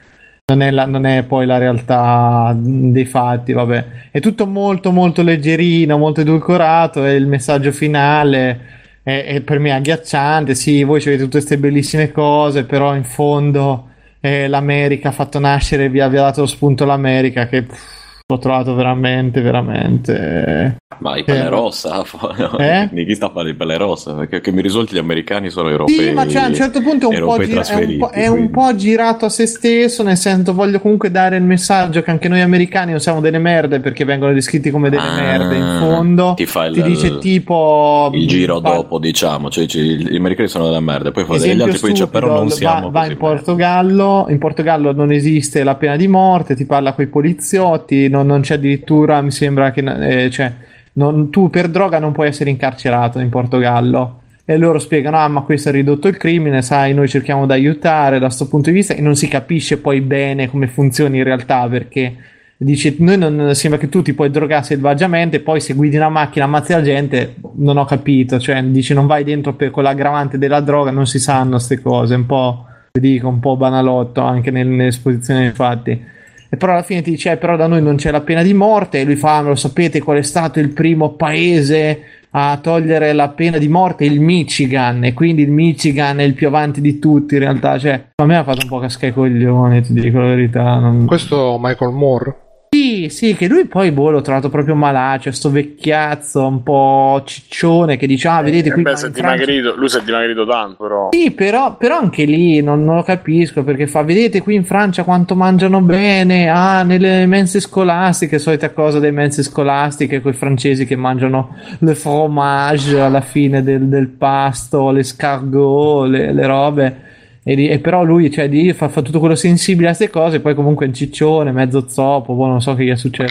non è, la- non è poi la realtà dei fatti, vabbè. È tutto molto molto leggerino, molto edulcorato e il messaggio finale è, è per me agghiacciante. Sì, voi avete tutte queste bellissime cose, però in fondo eh, l'America ha fatto nascere, vi ha, vi ha dato lo spunto l'America che pff, l'ho trovato veramente, veramente... Ma i Eh, pelle rossa? Eh? Di chi sta a fare i pelle rossa? Perché che mi risulti gli americani sono europei. Sì, ma cioè, a un certo punto è un, po gira- è, un po', è un po' girato a se stesso, nel senso voglio comunque dare il messaggio che anche noi americani non siamo delle merde perché vengono descritti come delle Ah, merde in fondo. Ti fa il, Ti dice tipo... il giro fa- dopo, diciamo. Cioè, ci- gli americani sono della merda. Poi fa degli altri, poi dice, però non va- siamo va, così in Portogallo, in Portogallo non esiste la pena di morte, ti parla con i poliziotti, non, non c'è addirittura, mi sembra che eh, cioè, non- tu per droga non puoi essere incarcerato in Portogallo. E loro spiegano: Ah, ma questo ha ridotto il crimine, sai, noi cerchiamo di aiutare da questo punto di vista, e non si capisce poi bene come funziona in realtà perché. Dice, noi non sembra che tu ti puoi drogare selvaggiamente, poi se guidi una macchina ammazzi la gente, non ho capito, cioè dici non vai dentro per, con l'aggravante della droga, non si sanno queste cose, un po', dico, un po' banalotto anche nel- nell'esposizione dei fatti. E però alla fine ti dice, eh, però da noi non c'è la pena di morte, e lui fa, "Ah, lo sapete qual è stato il primo paese a togliere la pena di morte? Il Michigan, e quindi il Michigan è il più avanti di tutti in realtà, cioè, a me ha fatto un po' cascare i coglioni, ti dico la verità. non- Questo Michael Moore. Sì, sì, che lui poi, boh, l'ho trovato proprio malaccio, sto vecchiazzo un po' ciccione che dice, ah, vedete Eh qui... beh, si è dimagrito, lui si è dimagrito tanto, però. sì, però, però anche lì non, non lo capisco perché fa, vedete qui in Francia quanto mangiano bene, ah, nelle mense scolastiche, solita cosa delle mense scolastiche, quei francesi che mangiano le fromage alla fine del, del pasto, l'escargot, le, le robe. E, e però lui cioè, di- fa, fa tutto quello sensibile a queste cose, poi comunque è un ciccione, mezzo zoppo, boh, non so che gli è successo.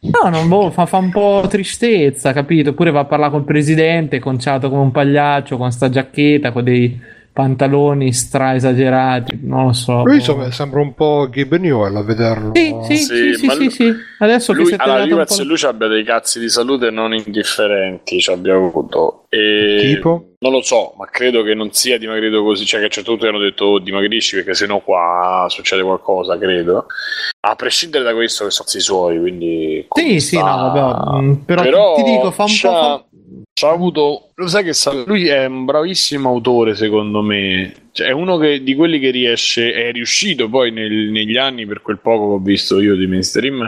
No, non boh, fa, fa un po' tristezza, capito? Oppure va a parlare col presidente, conciato come un pagliaccio, con sta giacchetta, con dei pantaloni stra esagerati, non lo so. Lui boh. insomma, sembra un po' Gabe Newell a vederlo. Sì, sì, sì, sì, sì, lui- sì. Adesso che Lui, si è allora, io un penso che lui ci abbia dei cazzi di salute non indifferenti. Ci abbia avuto. E Tipo? Non lo so, ma credo che non sia dimagrito così. Cioè, che a un certo punto hanno detto "Oh, dimagrisci perché sennò qua succede qualcosa, credo. A prescindere da questo, che sono i suoi, quindi. Sì, sì, no, vabbè, mm, però, Però ti dico, fa un po'... fa- C'ha avuto, lo sai che sa- lui è un bravissimo autore, secondo me. Cioè, è uno che- di quelli che riesce, è riuscito poi nel- negli anni, per quel poco che ho visto io di mainstream,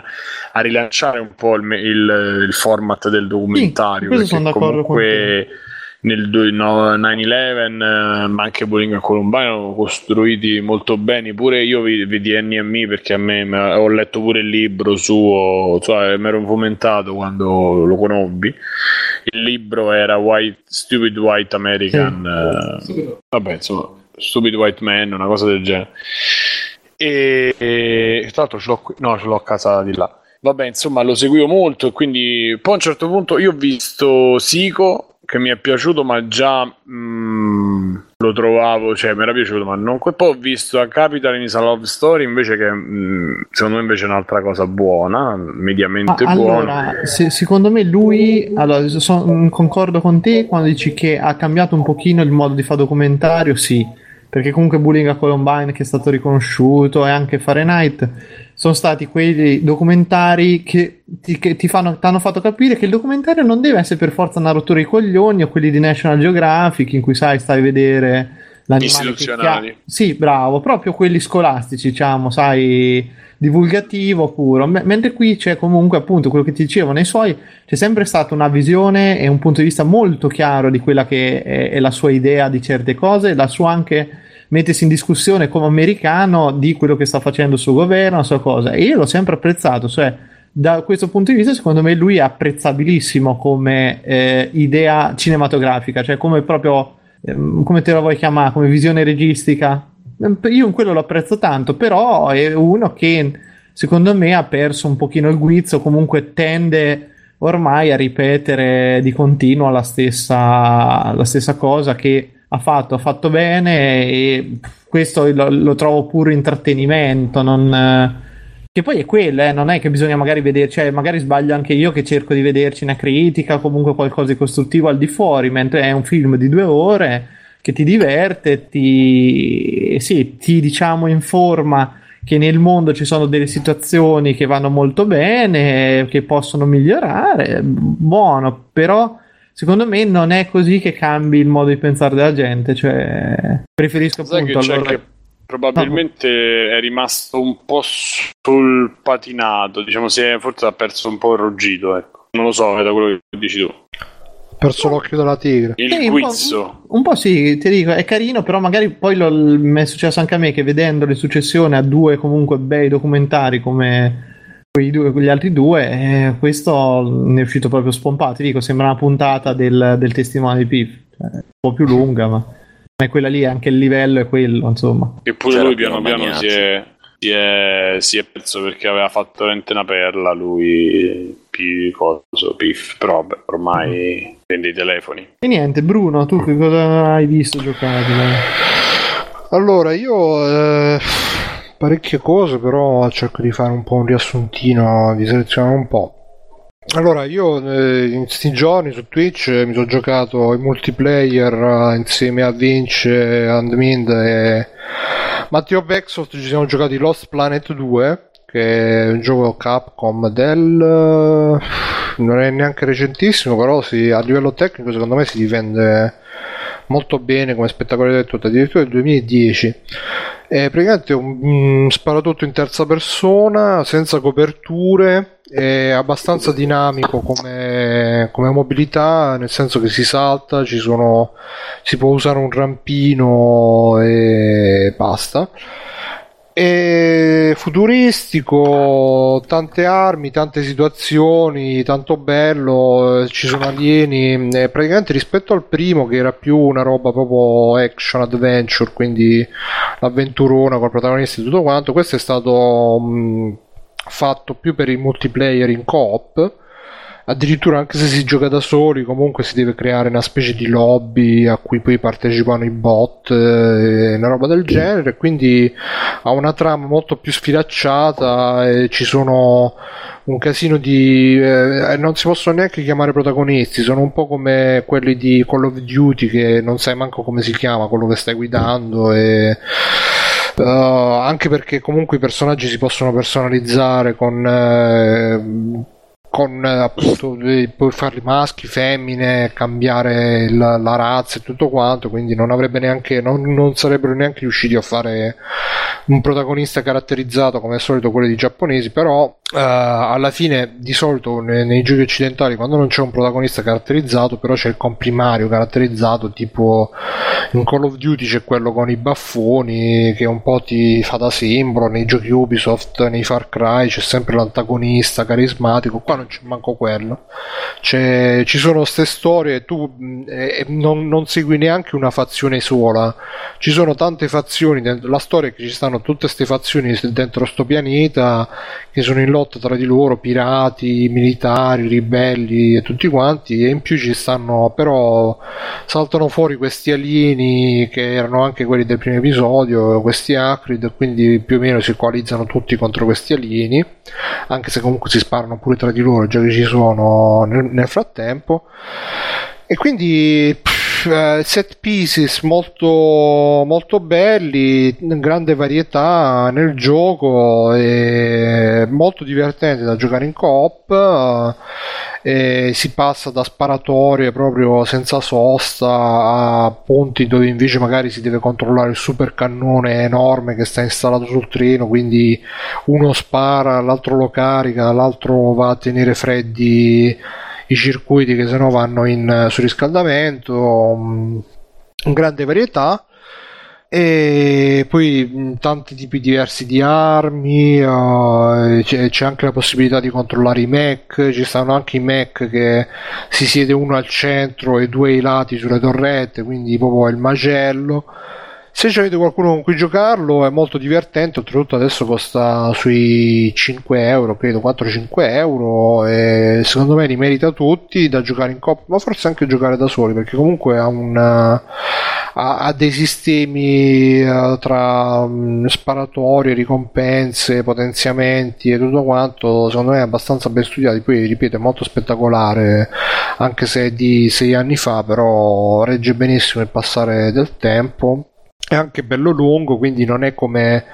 a rilanciare un po' il, il- il format del documentario. perché sono d'accordo comunque nel du- no, 9-11, eh, ma anche Bullying a Columbine, erano costruiti molto bene. Pure io vedi NME perché a me ho letto pure il libro suo, cioè, mi ero fomentato quando lo conobbi. Il libro era White, Stupid White American, eh, vabbè, insomma, Stupid White Man, una cosa del genere. E, e tra l'altro ce l'ho qui, no, ce l'ho a casa di là. Vabbè, insomma, lo seguivo molto e quindi poi a un certo punto io ho visto Sico che mi è piaciuto, ma già mm, lo trovavo, cioè mi era piaciuto, ma non que- poi ho visto a Capital is a Love Story invece che mm, secondo me invece è un'altra cosa buona, mediamente Ma buona. allora, se- secondo me lui, allora, son- concordo con te quando dici che ha cambiato un pochino il modo di fare documentario, sì, perché comunque Bullying a Columbine che è stato riconosciuto e anche Fahrenheit sono stati quei documentari che ti, che ti fanno, hanno fatto capire che il documentario non deve essere per forza una rottura di coglioni o quelli di National Geographic in cui sai, stai a vedere l'animale che Istituzionali. chia- Sì, bravo, proprio quelli scolastici, diciamo, sai, divulgativo puro. Me- mentre qui c'è comunque, appunto, quello che ti dicevo, nei suoi c'è sempre stata una visione e un punto di vista molto chiaro di quella che è, è la sua idea di certe cose, la sua anche mettersi in discussione come americano di quello che sta facendo il suo governo, la sua cosa. E io l'ho sempre apprezzato, cioè da questo punto di vista, secondo me, lui è apprezzabilissimo come eh, idea cinematografica, cioè come proprio, ehm, come te la vuoi chiamare, come visione registica. Ehm, Io in quello lo apprezzo tanto, però è uno che secondo me ha perso un pochino il guizzo, comunque tende ormai a ripetere di continuo la stessa, la stessa cosa che ha fatto, ha fatto bene e questo lo, lo trovo puro intrattenimento, non, eh, che poi è quello, eh, non è che bisogna magari vedere, cioè magari sbaglio anche io che cerco di vederci una critica, comunque qualcosa di costruttivo al di fuori, mentre è un film di due ore che ti diverte, ti, sì, ti diciamo informa che nel mondo ci sono delle situazioni che vanno molto bene, che possono migliorare, buono, però secondo me non è così che cambi il modo di pensare della gente, cioè preferisco Sai che appunto c'è allora- che probabilmente è rimasto un po' sul patinato, diciamo, si è, forse ha perso un po' il ruggito, ecco. Non lo so, è da quello che dici tu. Perso l'occhio della tigre. Il Sì, un po'- guizzo. Un po' sì, ti dico, è carino, però magari poi mi è successo anche a me che vedendo le successioni a due comunque bei documentari come due, quegli altri due, eh, questo ne è uscito proprio spompato. Ti dico, sembra una puntata del, del testimone di Pif, Cioè, un po' più lunga, ma ma è quella lì, anche il livello è quello, insomma. Eppure C'era lui piano piano si è, si, è, si è perso perché aveva fatto veramente una perla lui, coso, Piff, però vabbè, ormai vende i telefoni. E niente, Bruno, tu che cosa hai visto giocare? Allora, io eh, parecchie cose, però cerco di fare un po' un riassuntino, di selezionare un po'. Allora, io eh, in questi giorni su Twitch eh, mi sono giocato in multiplayer eh, insieme a Vince, Andmind e Matteo Vexoft ci siamo giocati Lost Planet 2 che è un gioco Capcom del non è neanche recentissimo però sì, a livello tecnico secondo me si difende molto bene come spettacolarità e tutto addirittura del 2010 è praticamente un, un sparatutto in terza persona senza coperture è abbastanza dinamico come, come mobilità nel senso che si salta ci sono si può usare un rampino e basta è futuristico, tante armi, tante situazioni, tanto bello, eh, ci sono alieni, eh, praticamente rispetto al primo che era più una roba proprio action adventure, quindi l'avventurona col protagonista e tutto quanto, questo è stato mh, fatto più per il multiplayer in coop addirittura anche se si gioca da soli comunque si deve creare una specie di lobby a cui poi partecipano i bot e una roba del genere. Quindi ha una trama molto più sfilacciata e ci sono un casino di eh, non si possono neanche chiamare protagonisti sono un po' come quelli di Call of Duty che non sai manco come si chiama quello che stai guidando e Uh, anche perché comunque i personaggi si possono personalizzare con eh, con eh, appunto puoi farli maschi, femmine, cambiare la, la razza e tutto quanto, quindi non avrebbe neanche non, non, sarebbero neanche riusciti a fare un protagonista caratterizzato come al solito quelli di giapponesi, però Uh, alla fine di solito nei, nei, giochi occidentali quando non c'è un protagonista caratterizzato però c'è il comprimario caratterizzato tipo in Call of Duty c'è quello con i baffoni che un po' ti fa da simbolo nei giochi Ubisoft nei Far Cry c'è sempre l'antagonista carismatico. Qua non c'è manco quello. C'è, ci sono queste storie tu eh, non, non, segui neanche una fazione sola. Ci sono tante fazioni la storia è che ci stanno tutte queste fazioni dentro sto pianeta che sono in lotta tra di loro, pirati, militari, ribelli e tutti quanti, e in più ci stanno però saltano fuori questi alieni che erano anche quelli del primo episodio, questi Acrid, quindi più o meno si coalizzano tutti contro questi alieni, anche se comunque si sparano pure tra di loro, già che ci sono nel, nel frattempo. E quindi uh, set pieces molto, molto belli, grande varietà nel gioco, molto divertente da giocare in coop. Uh, e si passa da sparatorie proprio senza sosta a punti dove invece magari si deve controllare il super cannone enorme che sta installato sul treno quindi uno spara l'altro lo carica l'altro va a tenere freddi i circuiti che sennò vanno in eh, surriscaldamento, um, grande varietà e poi tanti tipi diversi di armi uh, c'è, c'è, anche la possibilità di controllare i mech ci stanno anche i mech che si siede uno al centro e due ai lati sulle torrette quindi proprio il macello. Se avete qualcuno con cui giocarlo è molto divertente, oltretutto adesso costa sui 5 euro, credo 4-5 euro e secondo me li merita tutti da giocare in coppia, ma forse anche giocare da soli perché comunque ha, una, ha, ha dei sistemi uh, tra um, sparatorie, ricompense, potenziamenti e tutto quanto, secondo me è abbastanza ben studiato, poi ripeto è molto spettacolare anche se è di 6 anni fa, però regge benissimo il passare del tempo è anche bello lungo, quindi non è come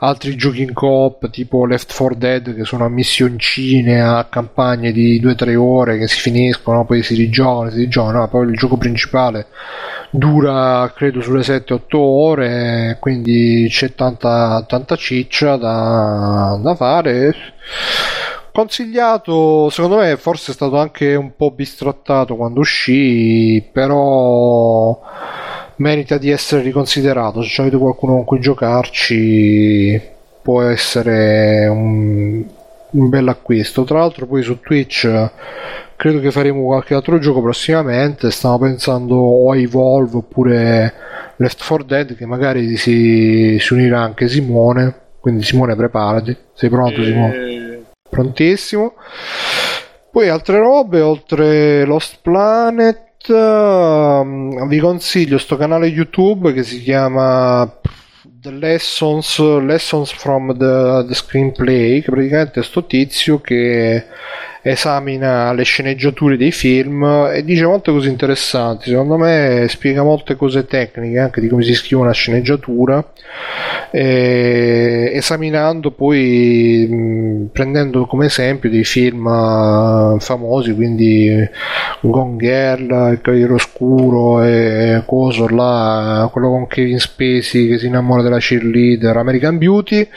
altri giochi in coop tipo Left 4 Dead che sono a missioncine, a campagne di 2-3 ore che si finiscono, poi si rigiocano, si rigiocano, no, poi il gioco principale dura credo sulle 7-8 ore, quindi c'è tanta, tanta ciccia da, da fare. Consigliato, secondo me forse è stato anche un po' bistrattato quando uscì, però merita di essere riconsiderato. Se avete qualcuno con cui giocarci, può essere un, un bel acquisto. Tra l'altro, poi su Twitch credo che faremo qualche altro gioco prossimamente. Stavo pensando o a Evolve oppure Left 4 Dead, che magari si, si unirà anche Simone. Quindi, Simone, preparati. Sei pronto, e... Simone? Prontissimo. Poi altre robe, oltre Lost Planet uh, vi consiglio sto canale YouTube che si chiama The Lessons, Lessons from the, the Screenplay, che praticamente è sto tizio che esamina le sceneggiature dei film e dice molte cose interessanti. Secondo me spiega molte cose tecniche anche di come si scrive una sceneggiatura, eh, esaminando poi mh, prendendo come esempio dei film eh, famosi, quindi Gone Girl, Il Cavaliere Oscuro e coso là, quello con Kevin Spacey che si innamora della cheerleader, American Beauty.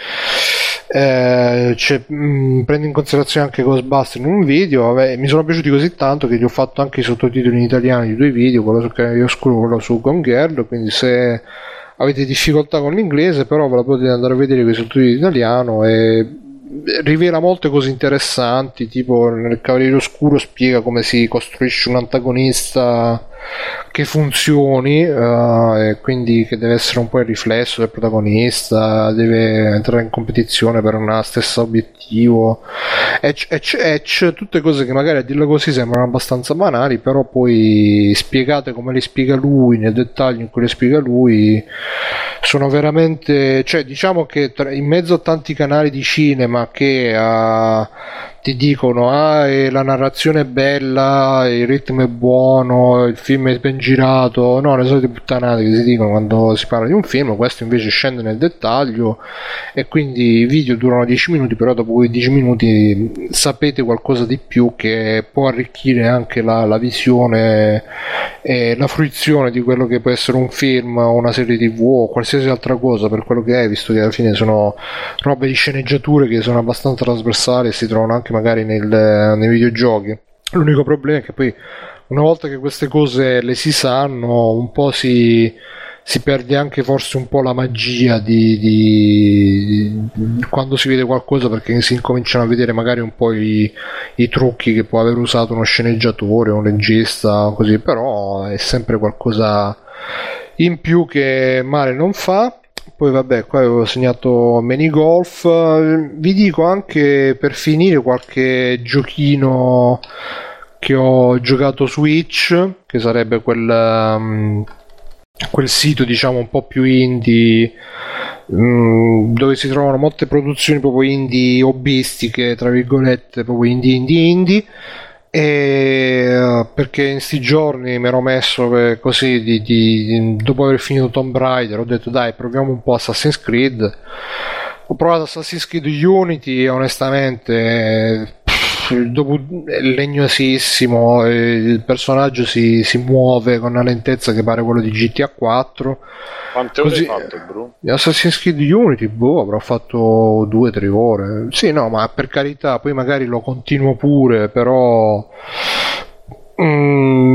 Eh, mh, prendo in considerazione anche Ghostbusters in un video vabbè, mi sono piaciuti così tanto che gli ho fatto anche i sottotitoli in italiano di due video quello su Cavaliere Oscuro quello su Gone Girl quindi se avete difficoltà con l'inglese però ve la potete andare a vedere con i sottotitoli in italiano e rivela molte cose interessanti tipo nel Cavaliere Oscuro spiega come si costruisce un antagonista che funzioni eh, e quindi che deve essere un po' il riflesso del protagonista deve entrare in competizione per una stessa obiettivo. Ecc, ecc, tutte cose che magari a dirlo così sembrano abbastanza banali però poi spiegate come le spiega lui nel dettaglio in cui le spiega lui sono veramente cioè diciamo che tra- in mezzo a tanti canali di cinema che ah, ti dicono ah la narrazione è bella il ritmo è buono il film è ben girato. No le solite puttanate che si dicono quando si parla di un film questo invece scende nel dettaglio e quindi i video durano 10 minuti però dopo quei 10 minuti sapete qualcosa di più che può arricchire anche la, la visione e la fruizione di quello che può essere un film o una serie tv o qualsiasi altra cosa. Per quello che è visto che alla fine sono robe di sceneggiature che sono abbastanza trasversali e si trovano anche magari nel- nei videogiochi l'unico problema è che poi una volta che queste cose le si sanno un po' si, si perde anche forse un po' la magia di, di- di- quando si vede qualcosa perché si incominciano a vedere magari un po' i, i trucchi che può aver usato uno sceneggiatore, un regista, così, però è sempre qualcosa in più che male non fa. Poi vabbè, qua avevo segnato mini golf. Vi dico anche per finire qualche giochino che ho giocato Switch, che sarebbe quel, um, quel sito diciamo un po' più indie mm, dove si trovano molte produzioni proprio indie hobbistiche, tra virgolette, proprio indie indie indie. E perché in sti giorni mi ero messo così di, di- dopo aver finito Tomb Raider ho detto dai proviamo un po' Assassin's Creed. Ho provato Assassin's Creed Unity e onestamente dopo è legnosissimo eh, il personaggio si, si muove con una lentezza che pare quello di GTA 4 Quante ore Così- hai fatto, bro? di Assassin's Creed Unity, boh, avrò fatto due o tre ore. Sì, no, ma per carità, poi magari lo continuo pure, però mm,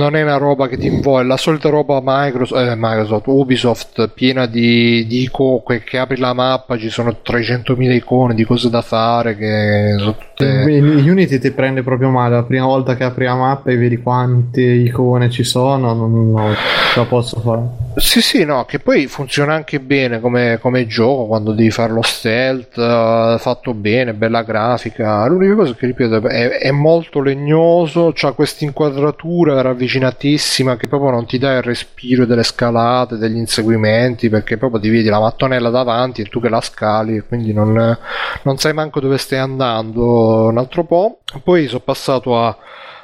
non è una roba che ti invoglio, è la solita roba Microsoft, eh, Microsoft Ubisoft piena di, di icone, che apri la mappa, ci sono 300.000 icone di cose da fare, che sono tutte... In Unity ti prende proprio male. La prima volta che apri la mappa e vedi quante icone ci sono, non, non ce la posso fare. Sì, sì, no, che poi funziona anche bene come, come gioco quando devi fare lo stealth, eh, fatto bene, bella grafica. L'unica cosa che ripeto è, è molto legnoso, c'ha questa inquadratura ravvicinatissima che proprio non ti dà il respiro delle scalate, degli inseguimenti, perché proprio ti vedi la mattonella davanti e tu che la scali, e quindi non, non sai manco dove stai andando un altro po'. Poi sono passato a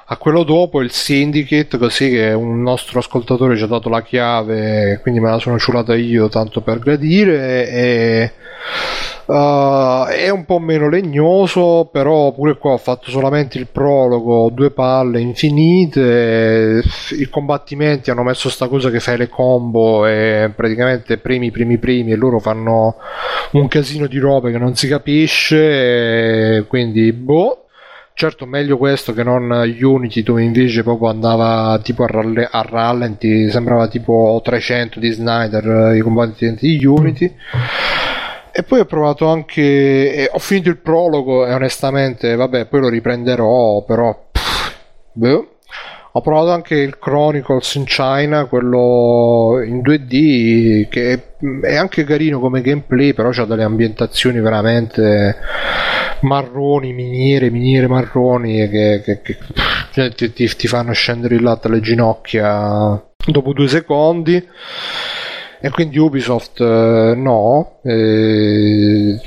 a quello dopo il Syndicate, così che un nostro ascoltatore ci ha dato la chiave, quindi me la sono ciulata io tanto per gradire. E, uh, è un po' meno legnoso, però pure qua ho fatto solamente il prologo, due palle infinite. I combattimenti hanno messo sta cosa che fai le combo e praticamente primi, primi, primi, e loro fanno un casino di robe che non si capisce. quindi, boh. Certo, meglio questo che non Unity dove invece proprio andava tipo a, ralle- a rallenti, sembrava tipo 300 di Snyder eh, i combattimenti di Unity. E poi ho provato anche, e ho finito il prologo e onestamente, vabbè, poi lo riprenderò, però... pff, boh. Ho provato anche il Chronicles in China, quello in 2D, che è- anche carino come gameplay, però c'ha delle ambientazioni veramente marroni, miniere, miniere marroni che, che- che- cioè, ti, ti- ti fanno scendere il latte alle ginocchia dopo due secondi. E quindi Ubisoft eh, no. Eh,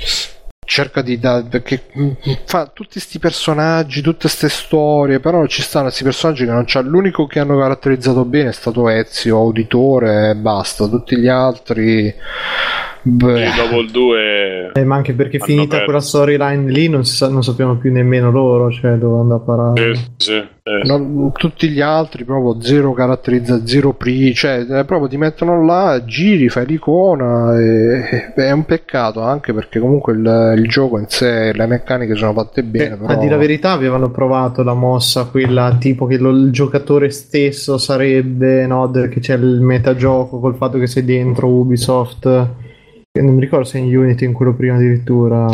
cerca di da, perché mm, fa tutti questi personaggi, tutte queste storie, però ci stanno questi personaggi che non c'ha l'unico che hanno caratterizzato bene è stato Ezio, Auditore e basta, tutti gli altri beh, dopo il 2 Eh, ma anche perché finita perso. quella storyline lì non, si sa- non sappiamo più nemmeno loro, cioè dove andare a parare. sì, sì, eh. non- tutti gli altri proprio zero caratterizza, zero pri, cioè eh, proprio ti mettono là, giri, fai l'icona e, e- è un peccato anche perché comunque il, il gioco in sé, le meccaniche sono fatte bene, Eh, però... A dire la verità avevano provato la mossa, quella tipo che lo- il giocatore stesso sarebbe, no, che c'è il metagioco col fatto che sei dentro Ubisoft. Non mi ricordo se in Unity in quello prima addirittura.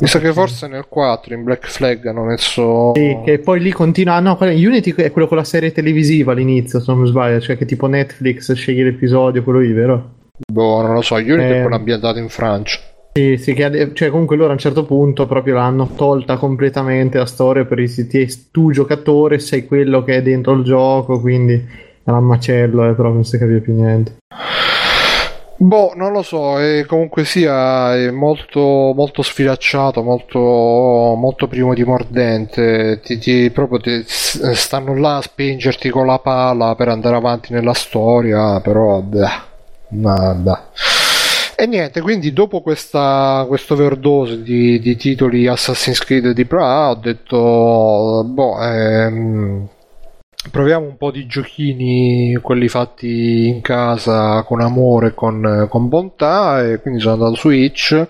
Mi sa che forse nel 4 in Black Flag hanno messo... Sì, che poi lì continua. No, Unity è quello con la serie televisiva all'inizio, se non mi sbaglio. Cioè che tipo Netflix sceglie l'episodio, quello lì, vero? Boh, non lo so, Unity Eh. è quello ambientato in Francia. Sì, sì, che cioè comunque loro a un certo punto proprio l'hanno tolta completamente la storia per i siti. Tu giocatore sei quello che è dentro il gioco, quindi è un macello, eh, però non si capisce più niente. Boh, non lo so, e comunque sia è molto, molto sfilacciato, molto, molto primo di mordente, ti, ti- proprio ti- stanno là a spingerti con la pala per andare avanti nella storia, però beh, vabbè. E niente, quindi dopo questa, questo overdose di, di titoli Assassin's Creed di Pra ho detto, boh, ehm, proviamo un po' di giochini, quelli fatti in casa con amore, con, con bontà e quindi sono andato su Itch.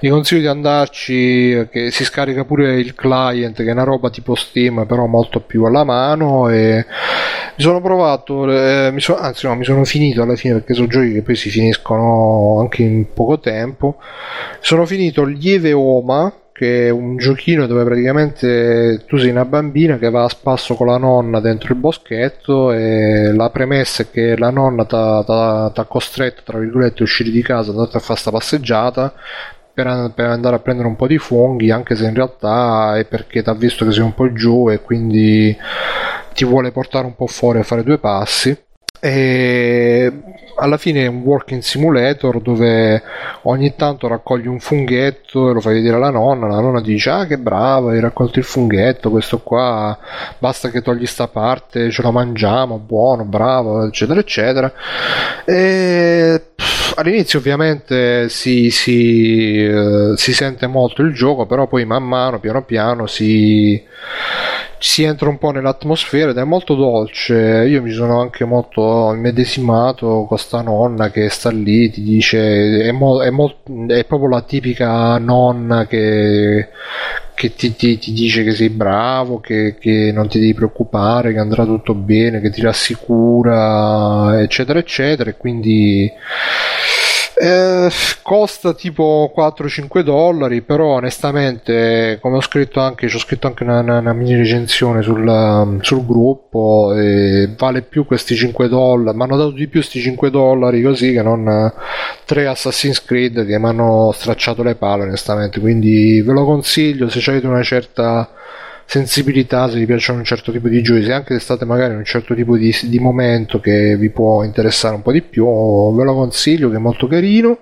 Vi consiglio di andarci, che si scarica pure il client, che è una roba tipo Steam, però molto più alla mano e mi sono provato, eh, mi sono- anzi no, mi sono finito alla fine perché sono giochi che poi si finiscono anche in poco tempo. Sono finito Lieve Oma, che è un giochino dove praticamente tu sei una bambina che va a spasso con la nonna dentro il boschetto e la premessa è che la nonna ti ha costretto, tra virgolette, a uscire di casa, andate a fare sta passeggiata per, per andare a prendere un po' di funghi, anche se in realtà è perché ti ha visto che sei un po' giù e quindi ti vuole portare un po' fuori a fare due passi. E alla fine è un working simulator dove ogni tanto raccogli un funghetto e lo fai vedere alla nonna. La nonna dice: Ah, che brava, hai raccolto il funghetto. Questo qua basta che togli sta parte, ce lo mangiamo, buono, bravo, eccetera, eccetera. E all'inizio, ovviamente, si, si, eh, si sente molto il gioco, però poi man mano, piano piano, si si entra un po' nell'atmosfera ed è molto dolce. Io mi sono anche molto immedesimato con sta nonna che sta lì, ti dice, è, mo- è mol- è proprio la tipica nonna che, che ti, ti- ti dice che sei bravo, che, che non ti devi preoccupare, che andrà tutto bene, che ti rassicura, eccetera, eccetera. E quindi eh, costa tipo 4-5 dollari, però onestamente, come ho scritto anche, ci ho scritto anche una, una- una mini recensione sul, sul gruppo, vale più questi 5 dollari, mi hanno dato di più questi 5 dollari così che non eh, tre Assassin's Creed che mi hanno stracciato le palle onestamente, quindi ve lo consiglio se avete una certa sensibilità, se vi piacciono un certo tipo di giochi, se anche state magari in un certo tipo di, di momento che vi può interessare un po' di più, ve lo consiglio che è molto carino.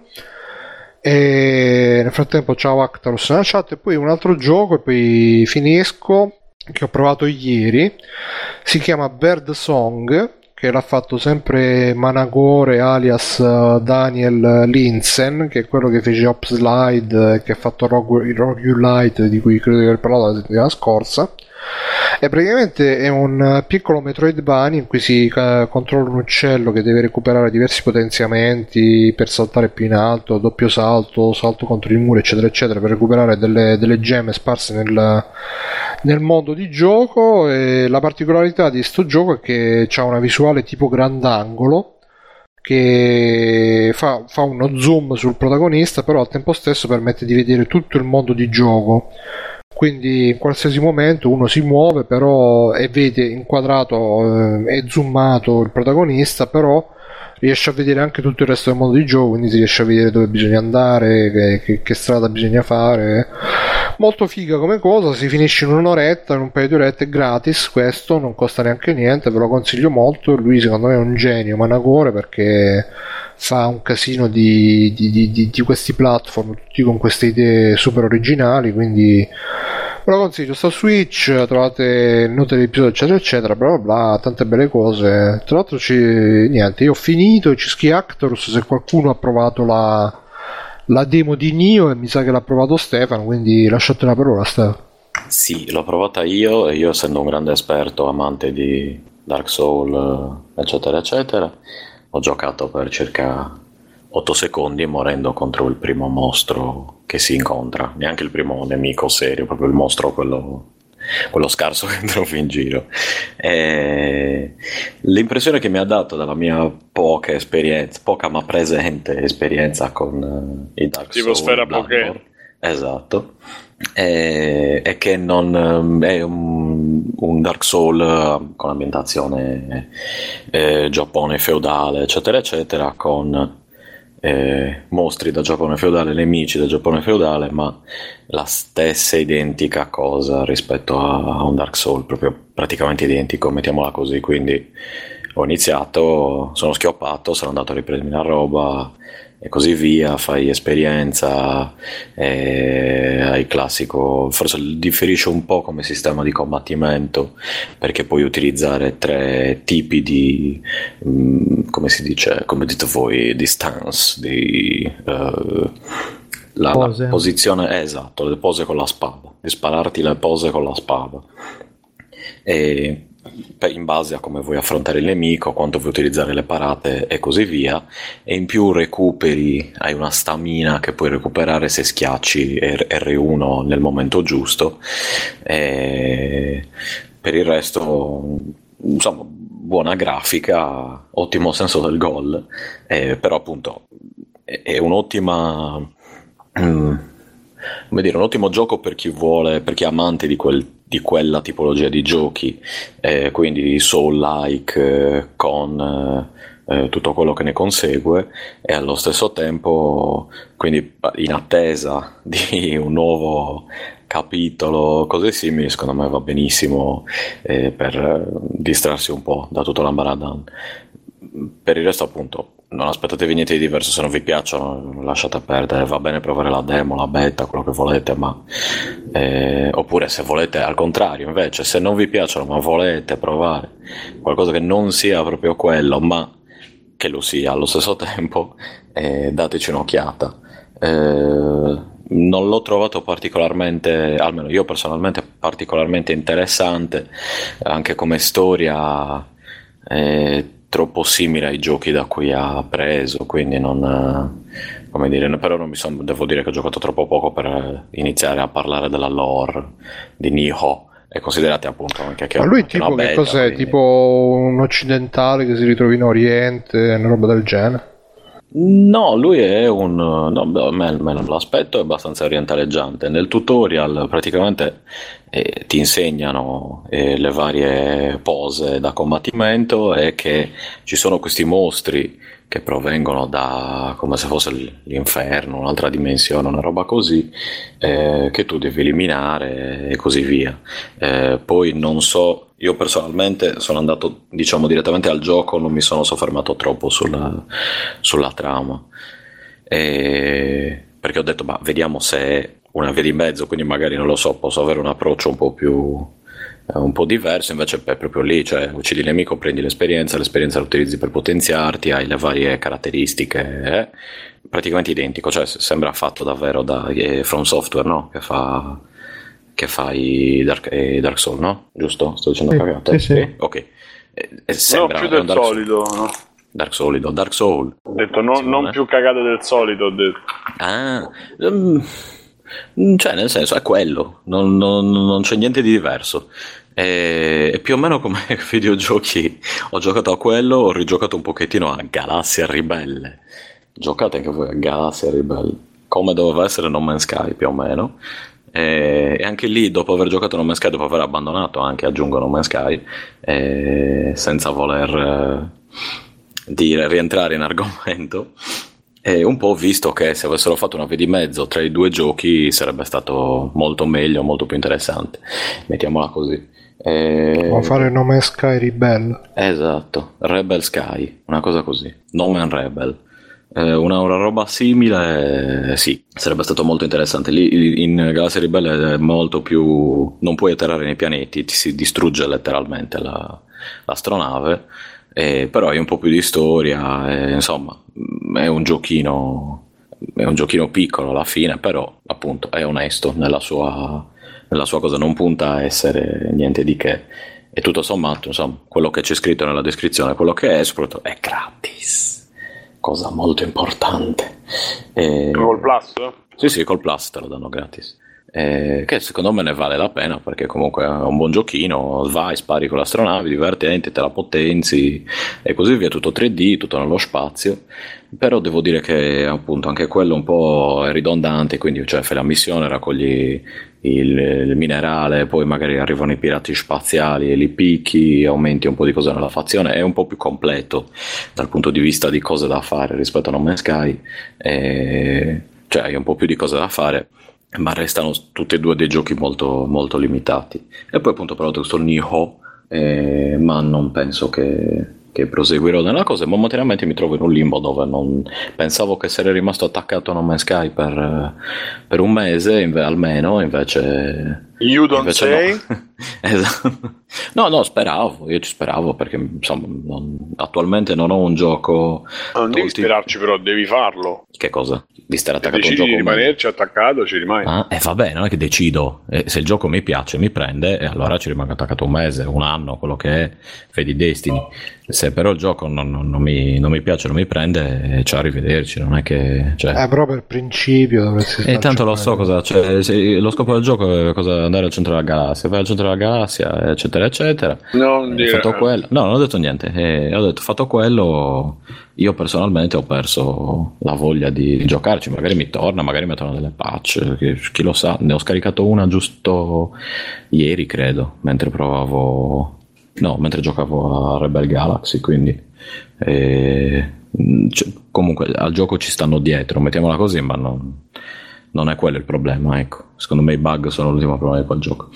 E nel frattempo ciao Actarus nella chat e poi un altro gioco e poi finisco che ho provato ieri si chiama Bird Song che l'ha fatto sempre Managore alias eh, Daniel Linsen che è quello che fece Hop Slide eh, che ha fatto Rogue, Rogue Light di cui credo di aver parlato la settimana scorsa e praticamente è un eh, piccolo Metroidvania in cui si eh, controlla un uccello che deve recuperare diversi potenziamenti per saltare più in alto, doppio salto, salto contro i muri, eccetera, eccetera, per recuperare delle, delle gemme sparse nel, nel mondo di gioco. E la particolarità di sto gioco è che ha una visuale tipo grandangolo che fa, fa uno zoom sul protagonista, però al tempo stesso permette di vedere tutto il mondo di gioco quindi in qualsiasi momento uno si muove però e vede inquadrato eh, e zoomato il protagonista però riesce a vedere anche tutto il resto del mondo di gioco quindi si riesce a vedere dove bisogna andare che, che- che strada bisogna fare. Molto figa come cosa si finisce in un'oretta in un paio di orette gratis questo non costa neanche niente ve lo consiglio molto. Lui secondo me è un genio Managore perché fa un casino di, di, di, di- questi platform, tutti con queste idee super originali, quindi ve lo consiglio, sta Switch, trovate note dell'episodio eccetera eccetera, bla bla bla, tante belle cose. Tra l'altro ci, niente, io ho finito, ci schi Actorus, se qualcuno ha provato la, la demo di Nio e mi sa che l'ha provato Stefano, quindi lasciate la parola Stefano. Sì, l'ho provata io e io essendo un grande esperto, amante di Dark Soul, eh, eccetera, eccetera, ho giocato per circa 8 secondi morendo contro il primo mostro che si incontra, neanche il primo nemico serio, proprio il mostro quello, quello scarso che trovi in giro. E l'impressione che mi ha dato dalla mia poca esperienza, poca ma presente esperienza con eh, i Dark Tipo Soul, Sfera Poké. Esatto. È, è che non ehm, è un, un Dark Soul eh, con ambientazione eh, Giappone feudale, eccetera, eccetera, con eh, mostri da Giappone feudale, nemici da Giappone feudale, ma la stessa identica cosa rispetto a, a un Dark Soul, proprio praticamente identico, mettiamola così. Quindi ho iniziato, sono schioppato, sono andato a riprendermi la roba e così via, fai esperienza, eh, hai classico, forse differisce un po' come sistema di combattimento perché puoi utilizzare tre tipi di, mm, come si dice, come dite voi, di stance, di... eh, la, la posizione, eh, esatto, le pose con la spada, di spararti le pose con la spada. E in base a come vuoi affrontare il nemico, quanto vuoi utilizzare le parate e così via. E in più recuperi, hai una stamina che puoi recuperare se schiacci R- R1 nel momento giusto. E per il resto, insomma, buona grafica, ottimo senso del gol, eh, però appunto è, è un'ottima. mm, come dire, un ottimo gioco per chi vuole, per chi è amante di, quel- di quella tipologia di giochi, eh, quindi soul-like eh, con eh, tutto quello che ne consegue e allo stesso tempo, quindi in attesa di un nuovo capitolo, cose simili, secondo me va benissimo eh, per eh, distrarsi un po' da tutto l'ambaradan. Per il resto, appunto, non aspettatevi niente di diverso. Se non vi piacciono, lasciate perdere. Va bene provare la demo, la beta, quello che volete, ma eh, oppure se volete al contrario, invece, se non vi piacciono, ma volete provare qualcosa che non sia proprio quello, ma che lo sia allo stesso tempo, eh, dateci un'occhiata. Eh, non l'ho trovato particolarmente, almeno io personalmente, particolarmente interessante, anche come storia è troppo simile ai giochi da cui ha preso, quindi non, eh, come dire, però non mi son- devo dire che ho giocato troppo poco per iniziare a parlare della lore di Niho e considerate appunto anche che Ma lui tipo che beta, cos'è? quindi- Tipo un occidentale che si ritrova in Oriente, una roba del genere? No, lui è un... No, me, me l'aspetto è abbastanza orientaleggiante. Nel tutorial praticamente eh, ti insegnano eh, le varie pose da combattimento e che ci sono questi mostri che provengono da come se fosse l'inferno, un'altra dimensione, una roba così, eh, che tu devi eliminare e così via. Eh, poi non so, io personalmente sono andato diciamo direttamente al gioco, non mi sono soffermato troppo sulla, sulla trama. E- perché ho detto, ma vediamo se è una via di mezzo, quindi magari non lo so, posso avere un approccio un po' più eh, un po' diverso, invece è proprio lì, cioè uccidi il nemico, prendi l'esperienza, l'esperienza la utilizzi per potenziarti, hai le varie caratteristiche, eh, praticamente identico, cioè sembra fatto davvero da eh, From Software, no? Che fa che fa i Dark, eh, Dark Souls, no? Giusto? Sto dicendo Sì, cagate? sì, sì. Ok. Eh, eh, No, sembra più è del Dark Soul- solito. no? Dark Solido, Dark Soul. Ho detto non, non più cagate del solito. Ho detto. Ah, ehm, cioè nel senso è quello, non, non- non c'è niente di diverso. È, è più o meno come videogiochi. Ho giocato a quello, ho rigiocato un pochettino a Galassia Ribelle. Giocate anche voi a Galassia Ribelle, come doveva essere No Man's Sky più o meno. E, e anche lì, dopo aver giocato No Man's Sky, dopo aver abbandonato anche, aggiungo No Man's Sky, eh, senza voler eh, dire rientrare in argomento. E un po' ho visto che se avessero fatto una via di mezzo tra i due giochi sarebbe stato molto meglio, molto più interessante. Mettiamola così. E- Può fare No Man's Sky Rebel. Esatto, Rebel Sky, una cosa così. No Man Rebel. Eh, una, una roba simile, eh, sì, sarebbe stato molto interessante. Lì in Galassia Ribelle è molto più. non puoi atterrare nei pianeti, ti si distrugge letteralmente la- l'astronave. eh, però hai un po' più di storia, eh, insomma, è un giochino. È un giochino piccolo alla fine, però appunto è onesto nella sua, nella sua cosa, non punta a essere niente di che. E tutto sommato, insomma, quello che c'è scritto nella descrizione, quello che è, soprattutto è gratis. Cosa molto importante. E- Col Plus? sì, sì, col Plus te lo danno gratis. Eh, che secondo me ne vale la pena perché comunque è un buon giochino, vai, spari con le astronavi, divertente, te la potenzi e così via, tutto 3D, tutto nello spazio. Però devo dire che appunto anche quello un po' è ridondante, quindi cioè, fai la missione, raccogli il, il minerale, poi magari arrivano i pirati spaziali e li picchi, aumenti un po' di cose nella fazione, è un po' più completo dal punto di vista di cose da fare rispetto a No Man's Sky, e- cioè hai un po' più di cose da fare, ma restano tutti e due dei giochi molto, molto limitati. E poi appunto però questo Niho, eh, ma non penso che, che proseguirò nella cosa, momentaneamente mi trovo in un limbo dove non pensavo che sarei rimasto attaccato a No Man's Sky per, eh, per un mese inve- almeno, invece... You don't invece say? no. Esatto. No, no, speravo, io ci speravo perché insomma non- attualmente non ho un gioco... Non devi tolti- sperarci, però devi farlo. Che cosa? Di stare attaccato a un decidi gioco... di rimanerci attaccato, ci rimani. Ah, e vabbè, non è che decido. Eh, se il gioco mi piace, mi prende, e allora ci rimango attaccato un mese, un anno, quello che è, Fedi Destiny. Se però il gioco non, non- non mi, non mi piace, non mi prende, eh, ciao, arrivederci. Non è che. Cioè, Eh, però per principio dovresti e tanto lo so cosa. Cioè, se- lo scopo del gioco è cosa, andare al centro della galassia, vai al centro della galassia, eccetera, eccetera. Non Eh, dire. fatto quello, no, non ho detto niente. Eh, ho detto fatto quello. Io personalmente ho perso la voglia di, giocarci. Magari mi torna, magari mettono delle patch. Chi, chi lo sa, ne ho scaricato una giusto ieri, credo. Mentre provavo, no, mentre giocavo a Rebel Galaxy. Quindi, eh, mh, cioè, comunque, al gioco ci stanno dietro, mettiamola così, ma non, non è quello il problema. Ecco, secondo me i bug sono l'ultimo problema di quel gioco.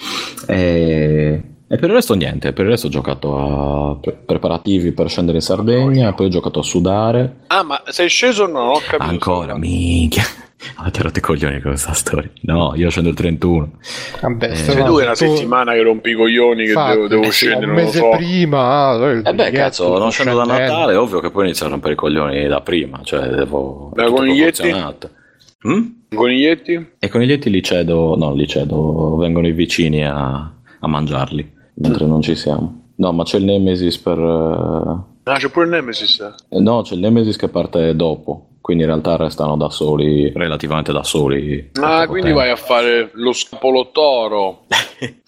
E, e per il resto niente, per il resto ho giocato a pre- preparativi per scendere in Sardegna, poi ho giocato a sudare. Ah, ma sei sceso o no? Non ho capito. Ancora, minchia. Avete rotto i coglioni con questa storia. No, io scendo il 31. Vabbè, Eh, Sei tu è una tu- settimana che rompi i coglioni che Infatti, devo, devo eh scendere, un non lo mese so. prima. ah, il E beh, cazzo, non scendo da. Natale, è ovvio che poi inizio a rompere i coglioni da prima, cioè devo... Da coniglietti? Mm? Coniglietti? E con i lietti li cedo, no, li cedo, vengono i vicini a, a mangiarli, mentre non ci siamo. No, ma c'è il Nemesis per... eh, Ah, c'è pure il Nemesis. Eh, No, c'è il Nemesis che parte dopo, quindi in realtà restano da soli, relativamente da soli. per Ah, poco quindi tempo. vai a fare lo scapolotoro.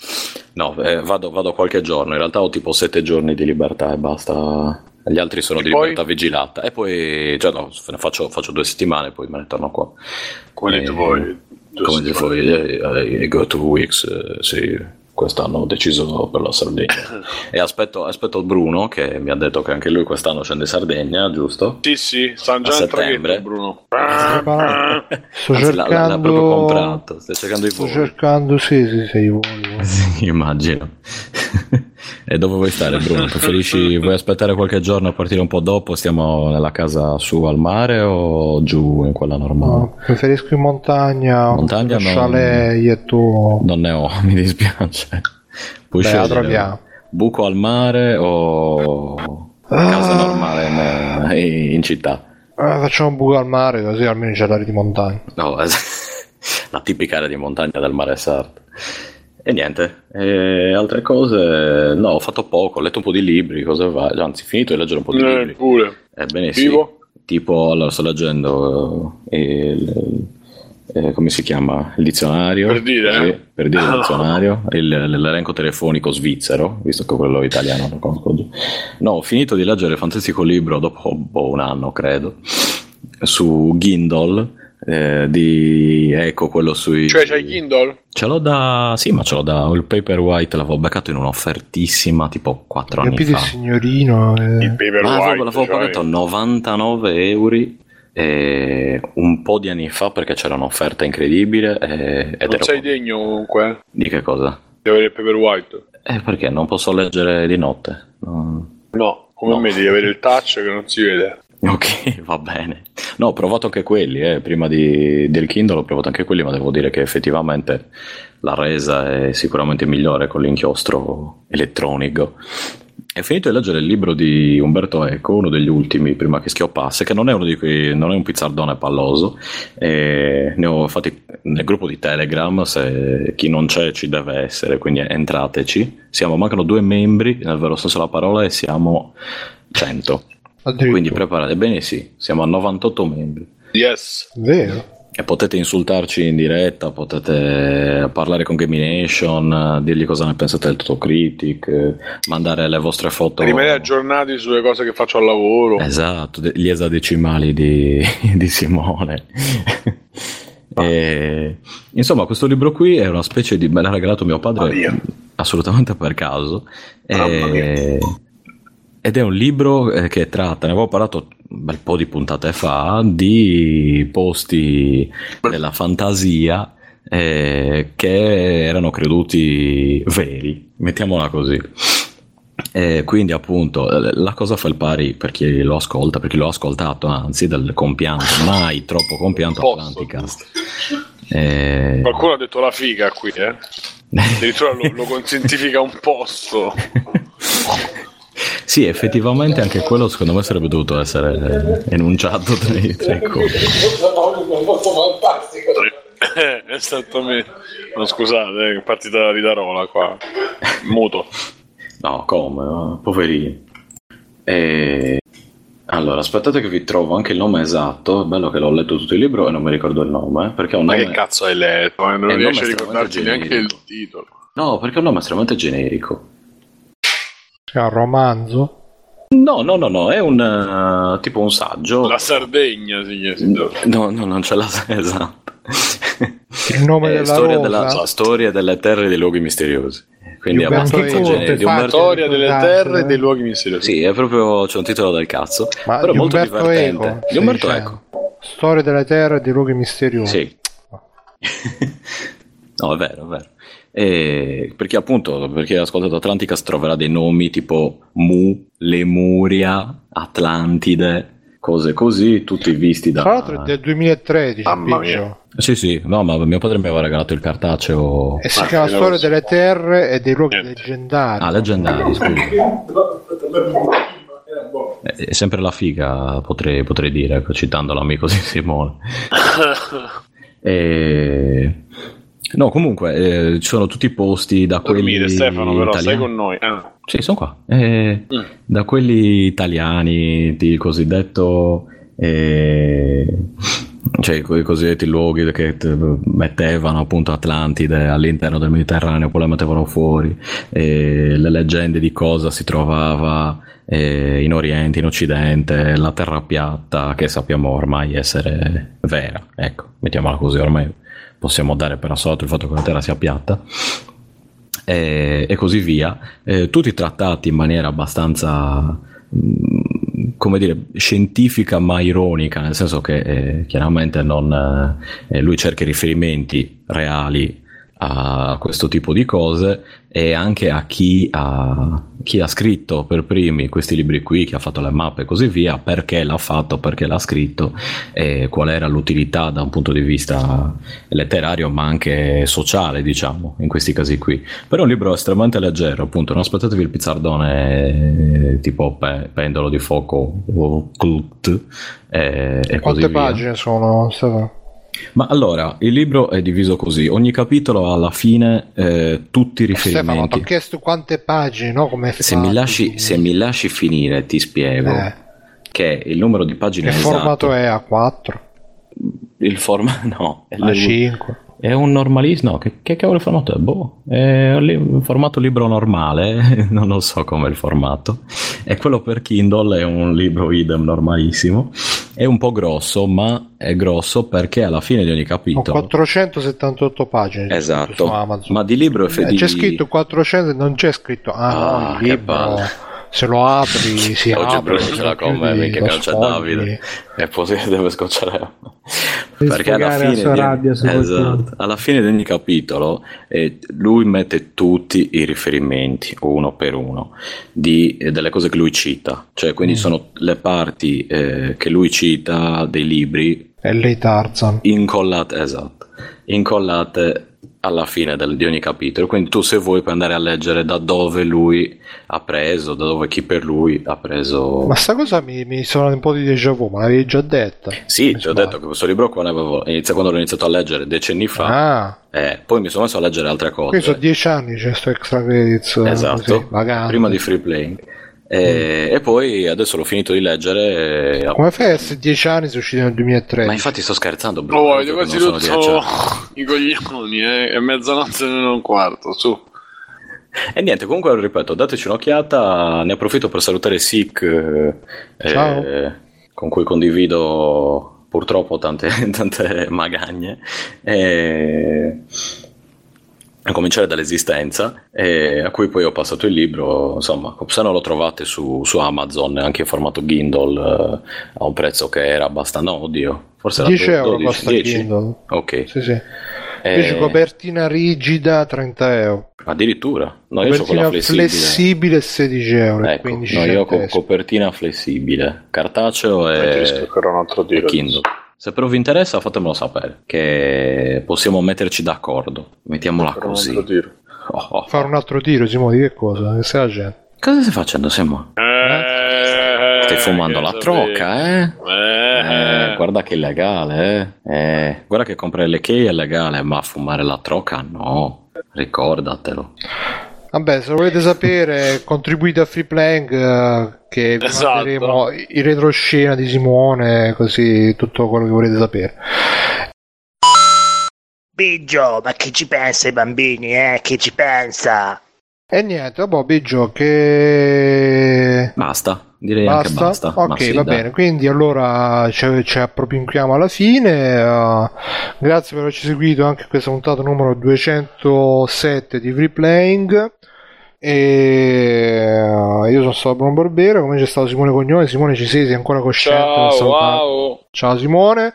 No, eh, vado, vado qualche giorno, in realtà ho tipo sette giorni di libertà e basta. Gli altri sono E di poi? libertà vigilata. E poi, cioè no, faccio, faccio due settimane, poi me ne torno qua. Come Eh, voi? Due Come voi, eh, I go to weeks, eh, sì, quest'anno ho deciso per la Sardegna. e aspetto, aspetto Bruno, che mi ha detto che anche lui quest'anno scende in Sardegna, giusto? Sì, sì, stanno già A settembre? traghetto, Bruno. Sto Anzi, l'ha- l'ha, l'ha cercando. proprio comprato, stai cercando i Sto voli. cercando, sì, sì, i voli. Sì, immagino. E dove vuoi stare, Bruno? Preferisci vuoi aspettare qualche giorno a partire un po' dopo? Stiamo nella casa su al mare o giù in quella normale? No, preferisco in montagna, Montagna non- chalet e tu. Non ne ho, mi dispiace. Puoi Beh, scegliere troviamo. buco al mare o casa Ah. normale in, in città. Eh, facciamo un buco al mare così almeno c'è l'aria di montagna. No, la tipica area di montagna del mare sardo. E niente, e altre cose, no, ho fatto poco, ho letto un po' di libri, cose va, anzi, finito di leggere un po' di Eh, libri. pure. Ebbene sì, Tipo? allora sto leggendo eh, il, eh, come si chiama? Il dizionario. Per dire, eh? per dire il dizionario, il- l'elenco telefonico svizzero, visto che quello italiano lo conosco oggi. No, ho finito di leggere il fantastico libro dopo boh, un anno, credo, su Gindle, eh, di ecco quello sui Cioè, c'hai Kindle? ce l'ho da sì ma ce l'ho da il Paperwhite l'avevo beccato in un'offertissima tipo 4 anni Capite il fa signorino? eh. Il Paperwhite. ma l'avevo, cioè. pagato 99 euro eh, un po' di anni fa perché c'era un'offerta incredibile eh, ed Non ero sei degno comunque di che cosa? di avere il Paperwhite. Eh, perché non posso leggere di notte. No. No, come No. me devi avere il touch che non si vede. Ok, va bene. No, ho provato anche quelli, eh. prima di- del Kindle ho provato anche quelli, ma devo dire che effettivamente la resa è sicuramente migliore con l'inchiostro elettronico. È finito di leggere il libro di Umberto Eco, uno degli ultimi prima che schioppasse, che non è uno di quei, non è un pizzardone palloso. e ne ho fatti nel gruppo di Telegram, se chi non c'è ci deve essere, quindi entrateci. Siamo, mancano due membri, nel vero senso della parola, e siamo 100. Quindi preparate bene, sì, siamo a 98 membri. Yes. Vero. E potete insultarci in diretta, potete parlare con Gamination, dirgli cosa ne pensate del Totocritic, mandare le vostre foto. Rimanere aggiornati sulle cose che faccio al lavoro. Esatto, gli esadecimali di, di Simone. E, insomma, questo libro qui è una specie di. Me l'ha regalato mio padre assolutamente per caso. E- ed è un libro eh, che tratta, ne avevo parlato un bel po' di puntate fa, di posti della fantasia eh, che erano creduti veri, mettiamola così. E quindi appunto eh, la cosa fa il pari per chi lo ascolta, per chi l'ho ascoltato, anzi del compianto, mai troppo compianto Atlanticast. Eh, Qualcuno ha detto la figa qui, eh? Addirittura lo, lo consentifica un posto. sì, effettivamente anche quello secondo me sarebbe dovuto essere enunciato tra i, tra i conti. Eh, esattamente. No, scusate, eh, è partita la ridarola qua. Muto. No, come? no? Poverini. E... Allora, aspettate che vi trovo anche il nome esatto. È bello che l'ho letto tutto il libro e non mi ricordo il nome. Perché un Ma nome... che cazzo hai letto? eh? Non riesci a estremamente neanche il titolo. No, perché è un nome estremamente generico. C'è un romanzo. No, no, no, no, è un eh, tipo un saggio. La Sardegna si chiama. No, no, non c'è la esatto. Il nome È della storia, della, la storia delle terre e dei luoghi misteriosi. Quindi è abbastanza generico. te Di fa- Umberto- Storia delle terre e eh? dei luoghi misteriosi. Sì, è proprio c'è un titolo del cazzo. Ma però è molto Umberto divertente. Eco, Di Umberto Eco. Storia delle terre e dei luoghi misteriosi. Sì. no, è vero, è vero. E perché appunto, perché ascoltato Atlanticast troverà dei nomi tipo Mu, Lemuria, Atlantide, cose così, tutti visti da... Tra l'altro è del 2013. Mamma mia. Sì, sì, no, ma mio padre mi aveva regalato il cartaceo... E si Ah, chiama che Storia delle terre e dei luoghi Niente. leggendari. Ah, leggendari, scusi. È sempre la figa, potrei, potrei dire, citando l'amico di Simone. E... No, comunque, eh, ci sono tutti i posti da quelli Dormire Stefano, però stai italiani. con noi. Ah. Sì, sono qua. Eh, Mm. Da quelli italiani, di cosiddetto... eh, cioè quei cosiddetti luoghi che mettevano appunto Atlantide all'interno del Mediterraneo, poi le mettevano fuori, e le leggende di cosa si trovava eh, in Oriente, in Occidente, la terra piatta, che sappiamo ormai essere vera, ecco, mettiamola così, ormai possiamo dare per assolto il fatto che la terra sia piatta e, e così via, eh, tutti trattati in maniera abbastanza, mh, come dire, scientifica ma ironica, nel senso che eh, chiaramente non, eh, lui cerca riferimenti reali a questo tipo di cose e anche a chi ha, chi ha scritto per primi questi libri qui, chi ha fatto le mappe e così via, perché l'ha fatto, perché l'ha scritto e qual era l'utilità da un punto di vista letterario ma anche sociale, diciamo, in questi casi qui. Però è un libro estremamente leggero, appunto, non aspettatevi il pizzardone eh, tipo pe- pendolo di fuoco o clut e, e così Quante via. pagine sono? Stefano? Ma allora, il libro è diviso così, ogni capitolo ha alla fine eh, tutti i Stefano, ti riferimenti. ho chiesto quante pagine, no? Come Se mi, lasci, se mi lasci finire, ti spiego Eh. che il numero di pagine Che esatto. formato è? A4? Il formato no, è, A5? È un normalissimo. No, che, che cavolo di formato è? Boh, è un li- un formato libro normale, non lo so com'è il formato. E quello per Kindle è un libro idem normalissimo. È un po' grosso, ma è grosso perché alla fine di ogni Ho capitolo. 478 pagine. su Esatto, Amazon. ma di libro e Eh, di... C'è scritto 400 non c'è scritto ah, Ah, il libro. Se lo apri si Oggi apre. Me, chiudi, minchia lo che non c'è. Davide. E poi si deve scocciare. Per Perché alla la fine, sua di, esatto, alla fine di ogni capitolo eh, lui mette tutti i riferimenti, uno per uno, di, eh, delle cose che lui cita. Cioè, quindi Mm. sono le parti eh, che lui cita dei libri E lei Tarzan. incollate, esatto, incollate alla fine del- di ogni capitolo. Quindi tu se vuoi puoi andare a leggere da dove lui ha preso, da dove chi per lui ha preso... Ma sta cosa mi, mi suona un po' di déjà vu, ma l'avevi già detta. Sì, ti ho detto che questo libro qua ne avevo inizia quando l'ho iniziato a leggere decenni fa. Ah, Eh, poi mi sono messo a leggere altre cose. qui sono dieci anni c'è sto extra credits. Esatto, così, prima di free playing. E, e poi adesso l'ho finito di leggere. e- Come fai a essere dieci anni se è uscito nel 2003? Ma infatti sto scherzando, Bruno. Oh, che quasi anni. i coglioni, eh. È mezzanotte e un quarto, su. E niente, comunque ripeto, dateci un'occhiata. Ne approfitto per salutare Sick, eh, Ciao. eh, con cui condivido purtroppo tante, tante magagne. E... A cominciare dall'esistenza, e a cui poi ho passato il libro. Insomma, se non lo trovate su, su Amazon, anche in formato Kindle, eh, a un prezzo che era abbastanza. No, oddio, forse era 10 euro 12, costa 10? Kindle. Ok. Sì, sì. Eh, Invece copertina rigida 30 euro. Addirittura, no, io copertina quella flessibile. flessibile 16 euro. Ecco, 15 no, io ho co- copertina flessibile, cartaceo e, ancora un altro e. Kindle. Se però vi interessa fatemelo sapere, che possiamo metterci d'accordo. Mettiamola un così. altro tiro. Oh, oh. Fare un altro tiro, Simone, di che cosa? Che sei la gente? Cosa stai facendo, Simo? Eh, Stai fumando la trocca, eh? Eh, Eh, guarda che è illegale, eh? Eh, Guarda che comprare le key è legale, ma fumare la trocca no. Ricordatelo. Vabbè, se lo volete sapere, contribuite a Free Playing eh, che vi Esatto. manderemo i retroscena di Simone, così tutto quello che volete sapere. Biggio, ma che ci pensa i bambini, eh? Che ci pensa? E niente, vabbè, Biggio, che... Basta, direi Basta? anche basta. Ok, sì, va dai. bene. Quindi allora ci, ci appropinquiamo alla fine. uh, grazie per averci seguito anche questa puntata numero 207 di Free Playing. E uh, io sono stato Bruno Barbera, come c'è stato Simone Cognone. Simone, ci sei? Sei ancora cosciente? Ciao, wow. Ciao Simone.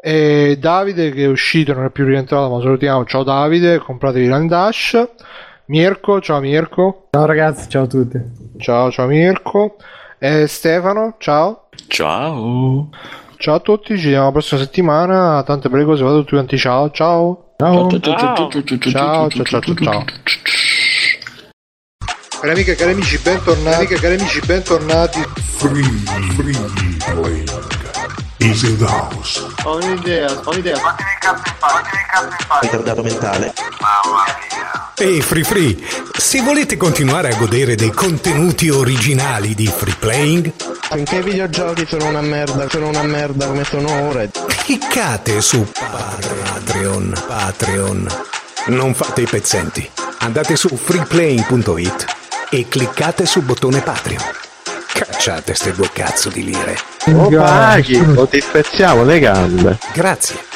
E Davide che è uscito, non è più rientrato, ma salutiamo. Ciao Davide, compratevi Land Dash. Mirko, ciao Mirko. Ciao ragazzi, ciao a tutti. Ciao, ciao Mirko. E Stefano, ciao. Ciao. Ciao a tutti, ci vediamo la prossima settimana. Tante belle cose, vado tutti quanti. Ciao, ciao. Ciao. Ciao, ciao, ciao, ciao, ciao. Cari amiche e cari amici, bentornati. Amiche e cari amici, bentornati. Free, free. Is in the house. Ho un'idea, ho un'idea. Ritardato mentale. Ehi Free Free, se volete continuare a godere dei contenuti originali di Free Playing, Finché i videogiochi sono una merda, sono una merda come sono ora. cliccate su Patreon, Patreon. Non fate i pezzenti. Andate su freeplaying.it e cliccate sul bottone Patreon. Cacciate ste due cazzo di lire. O paghi o ti spezziamo le gambe. Grazie.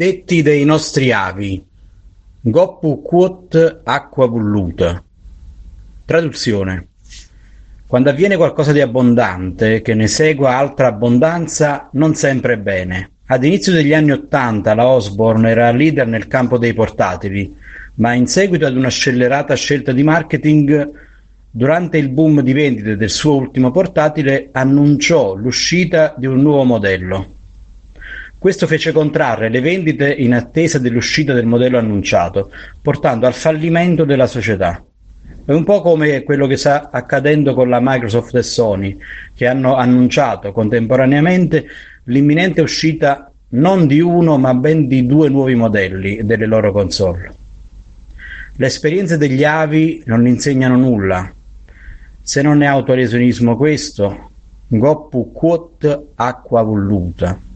Detti dei nostri avi. Goppu quot acqua voluta. Traduzione. Quando avviene qualcosa di abbondante, che ne segua altra abbondanza, non sempre è bene. Ad inizio degli anni Ottanta la Osborne era leader nel campo dei portatili, ma in seguito ad una scellerata scelta di marketing, durante il boom di vendite del suo ultimo portatile, annunciò l'uscita di un nuovo modello. Questo fece contrarre le vendite in attesa dell'uscita del modello annunciato, portando al fallimento della società. È un po' come quello che sta accadendo con la Microsoft e Sony, che hanno annunciato contemporaneamente l'imminente uscita non di uno ma ben di due nuovi modelli delle loro console. Le esperienze degli avi non insegnano nulla. Se non è autolesionismo questo, Goppu quot acqua voluta.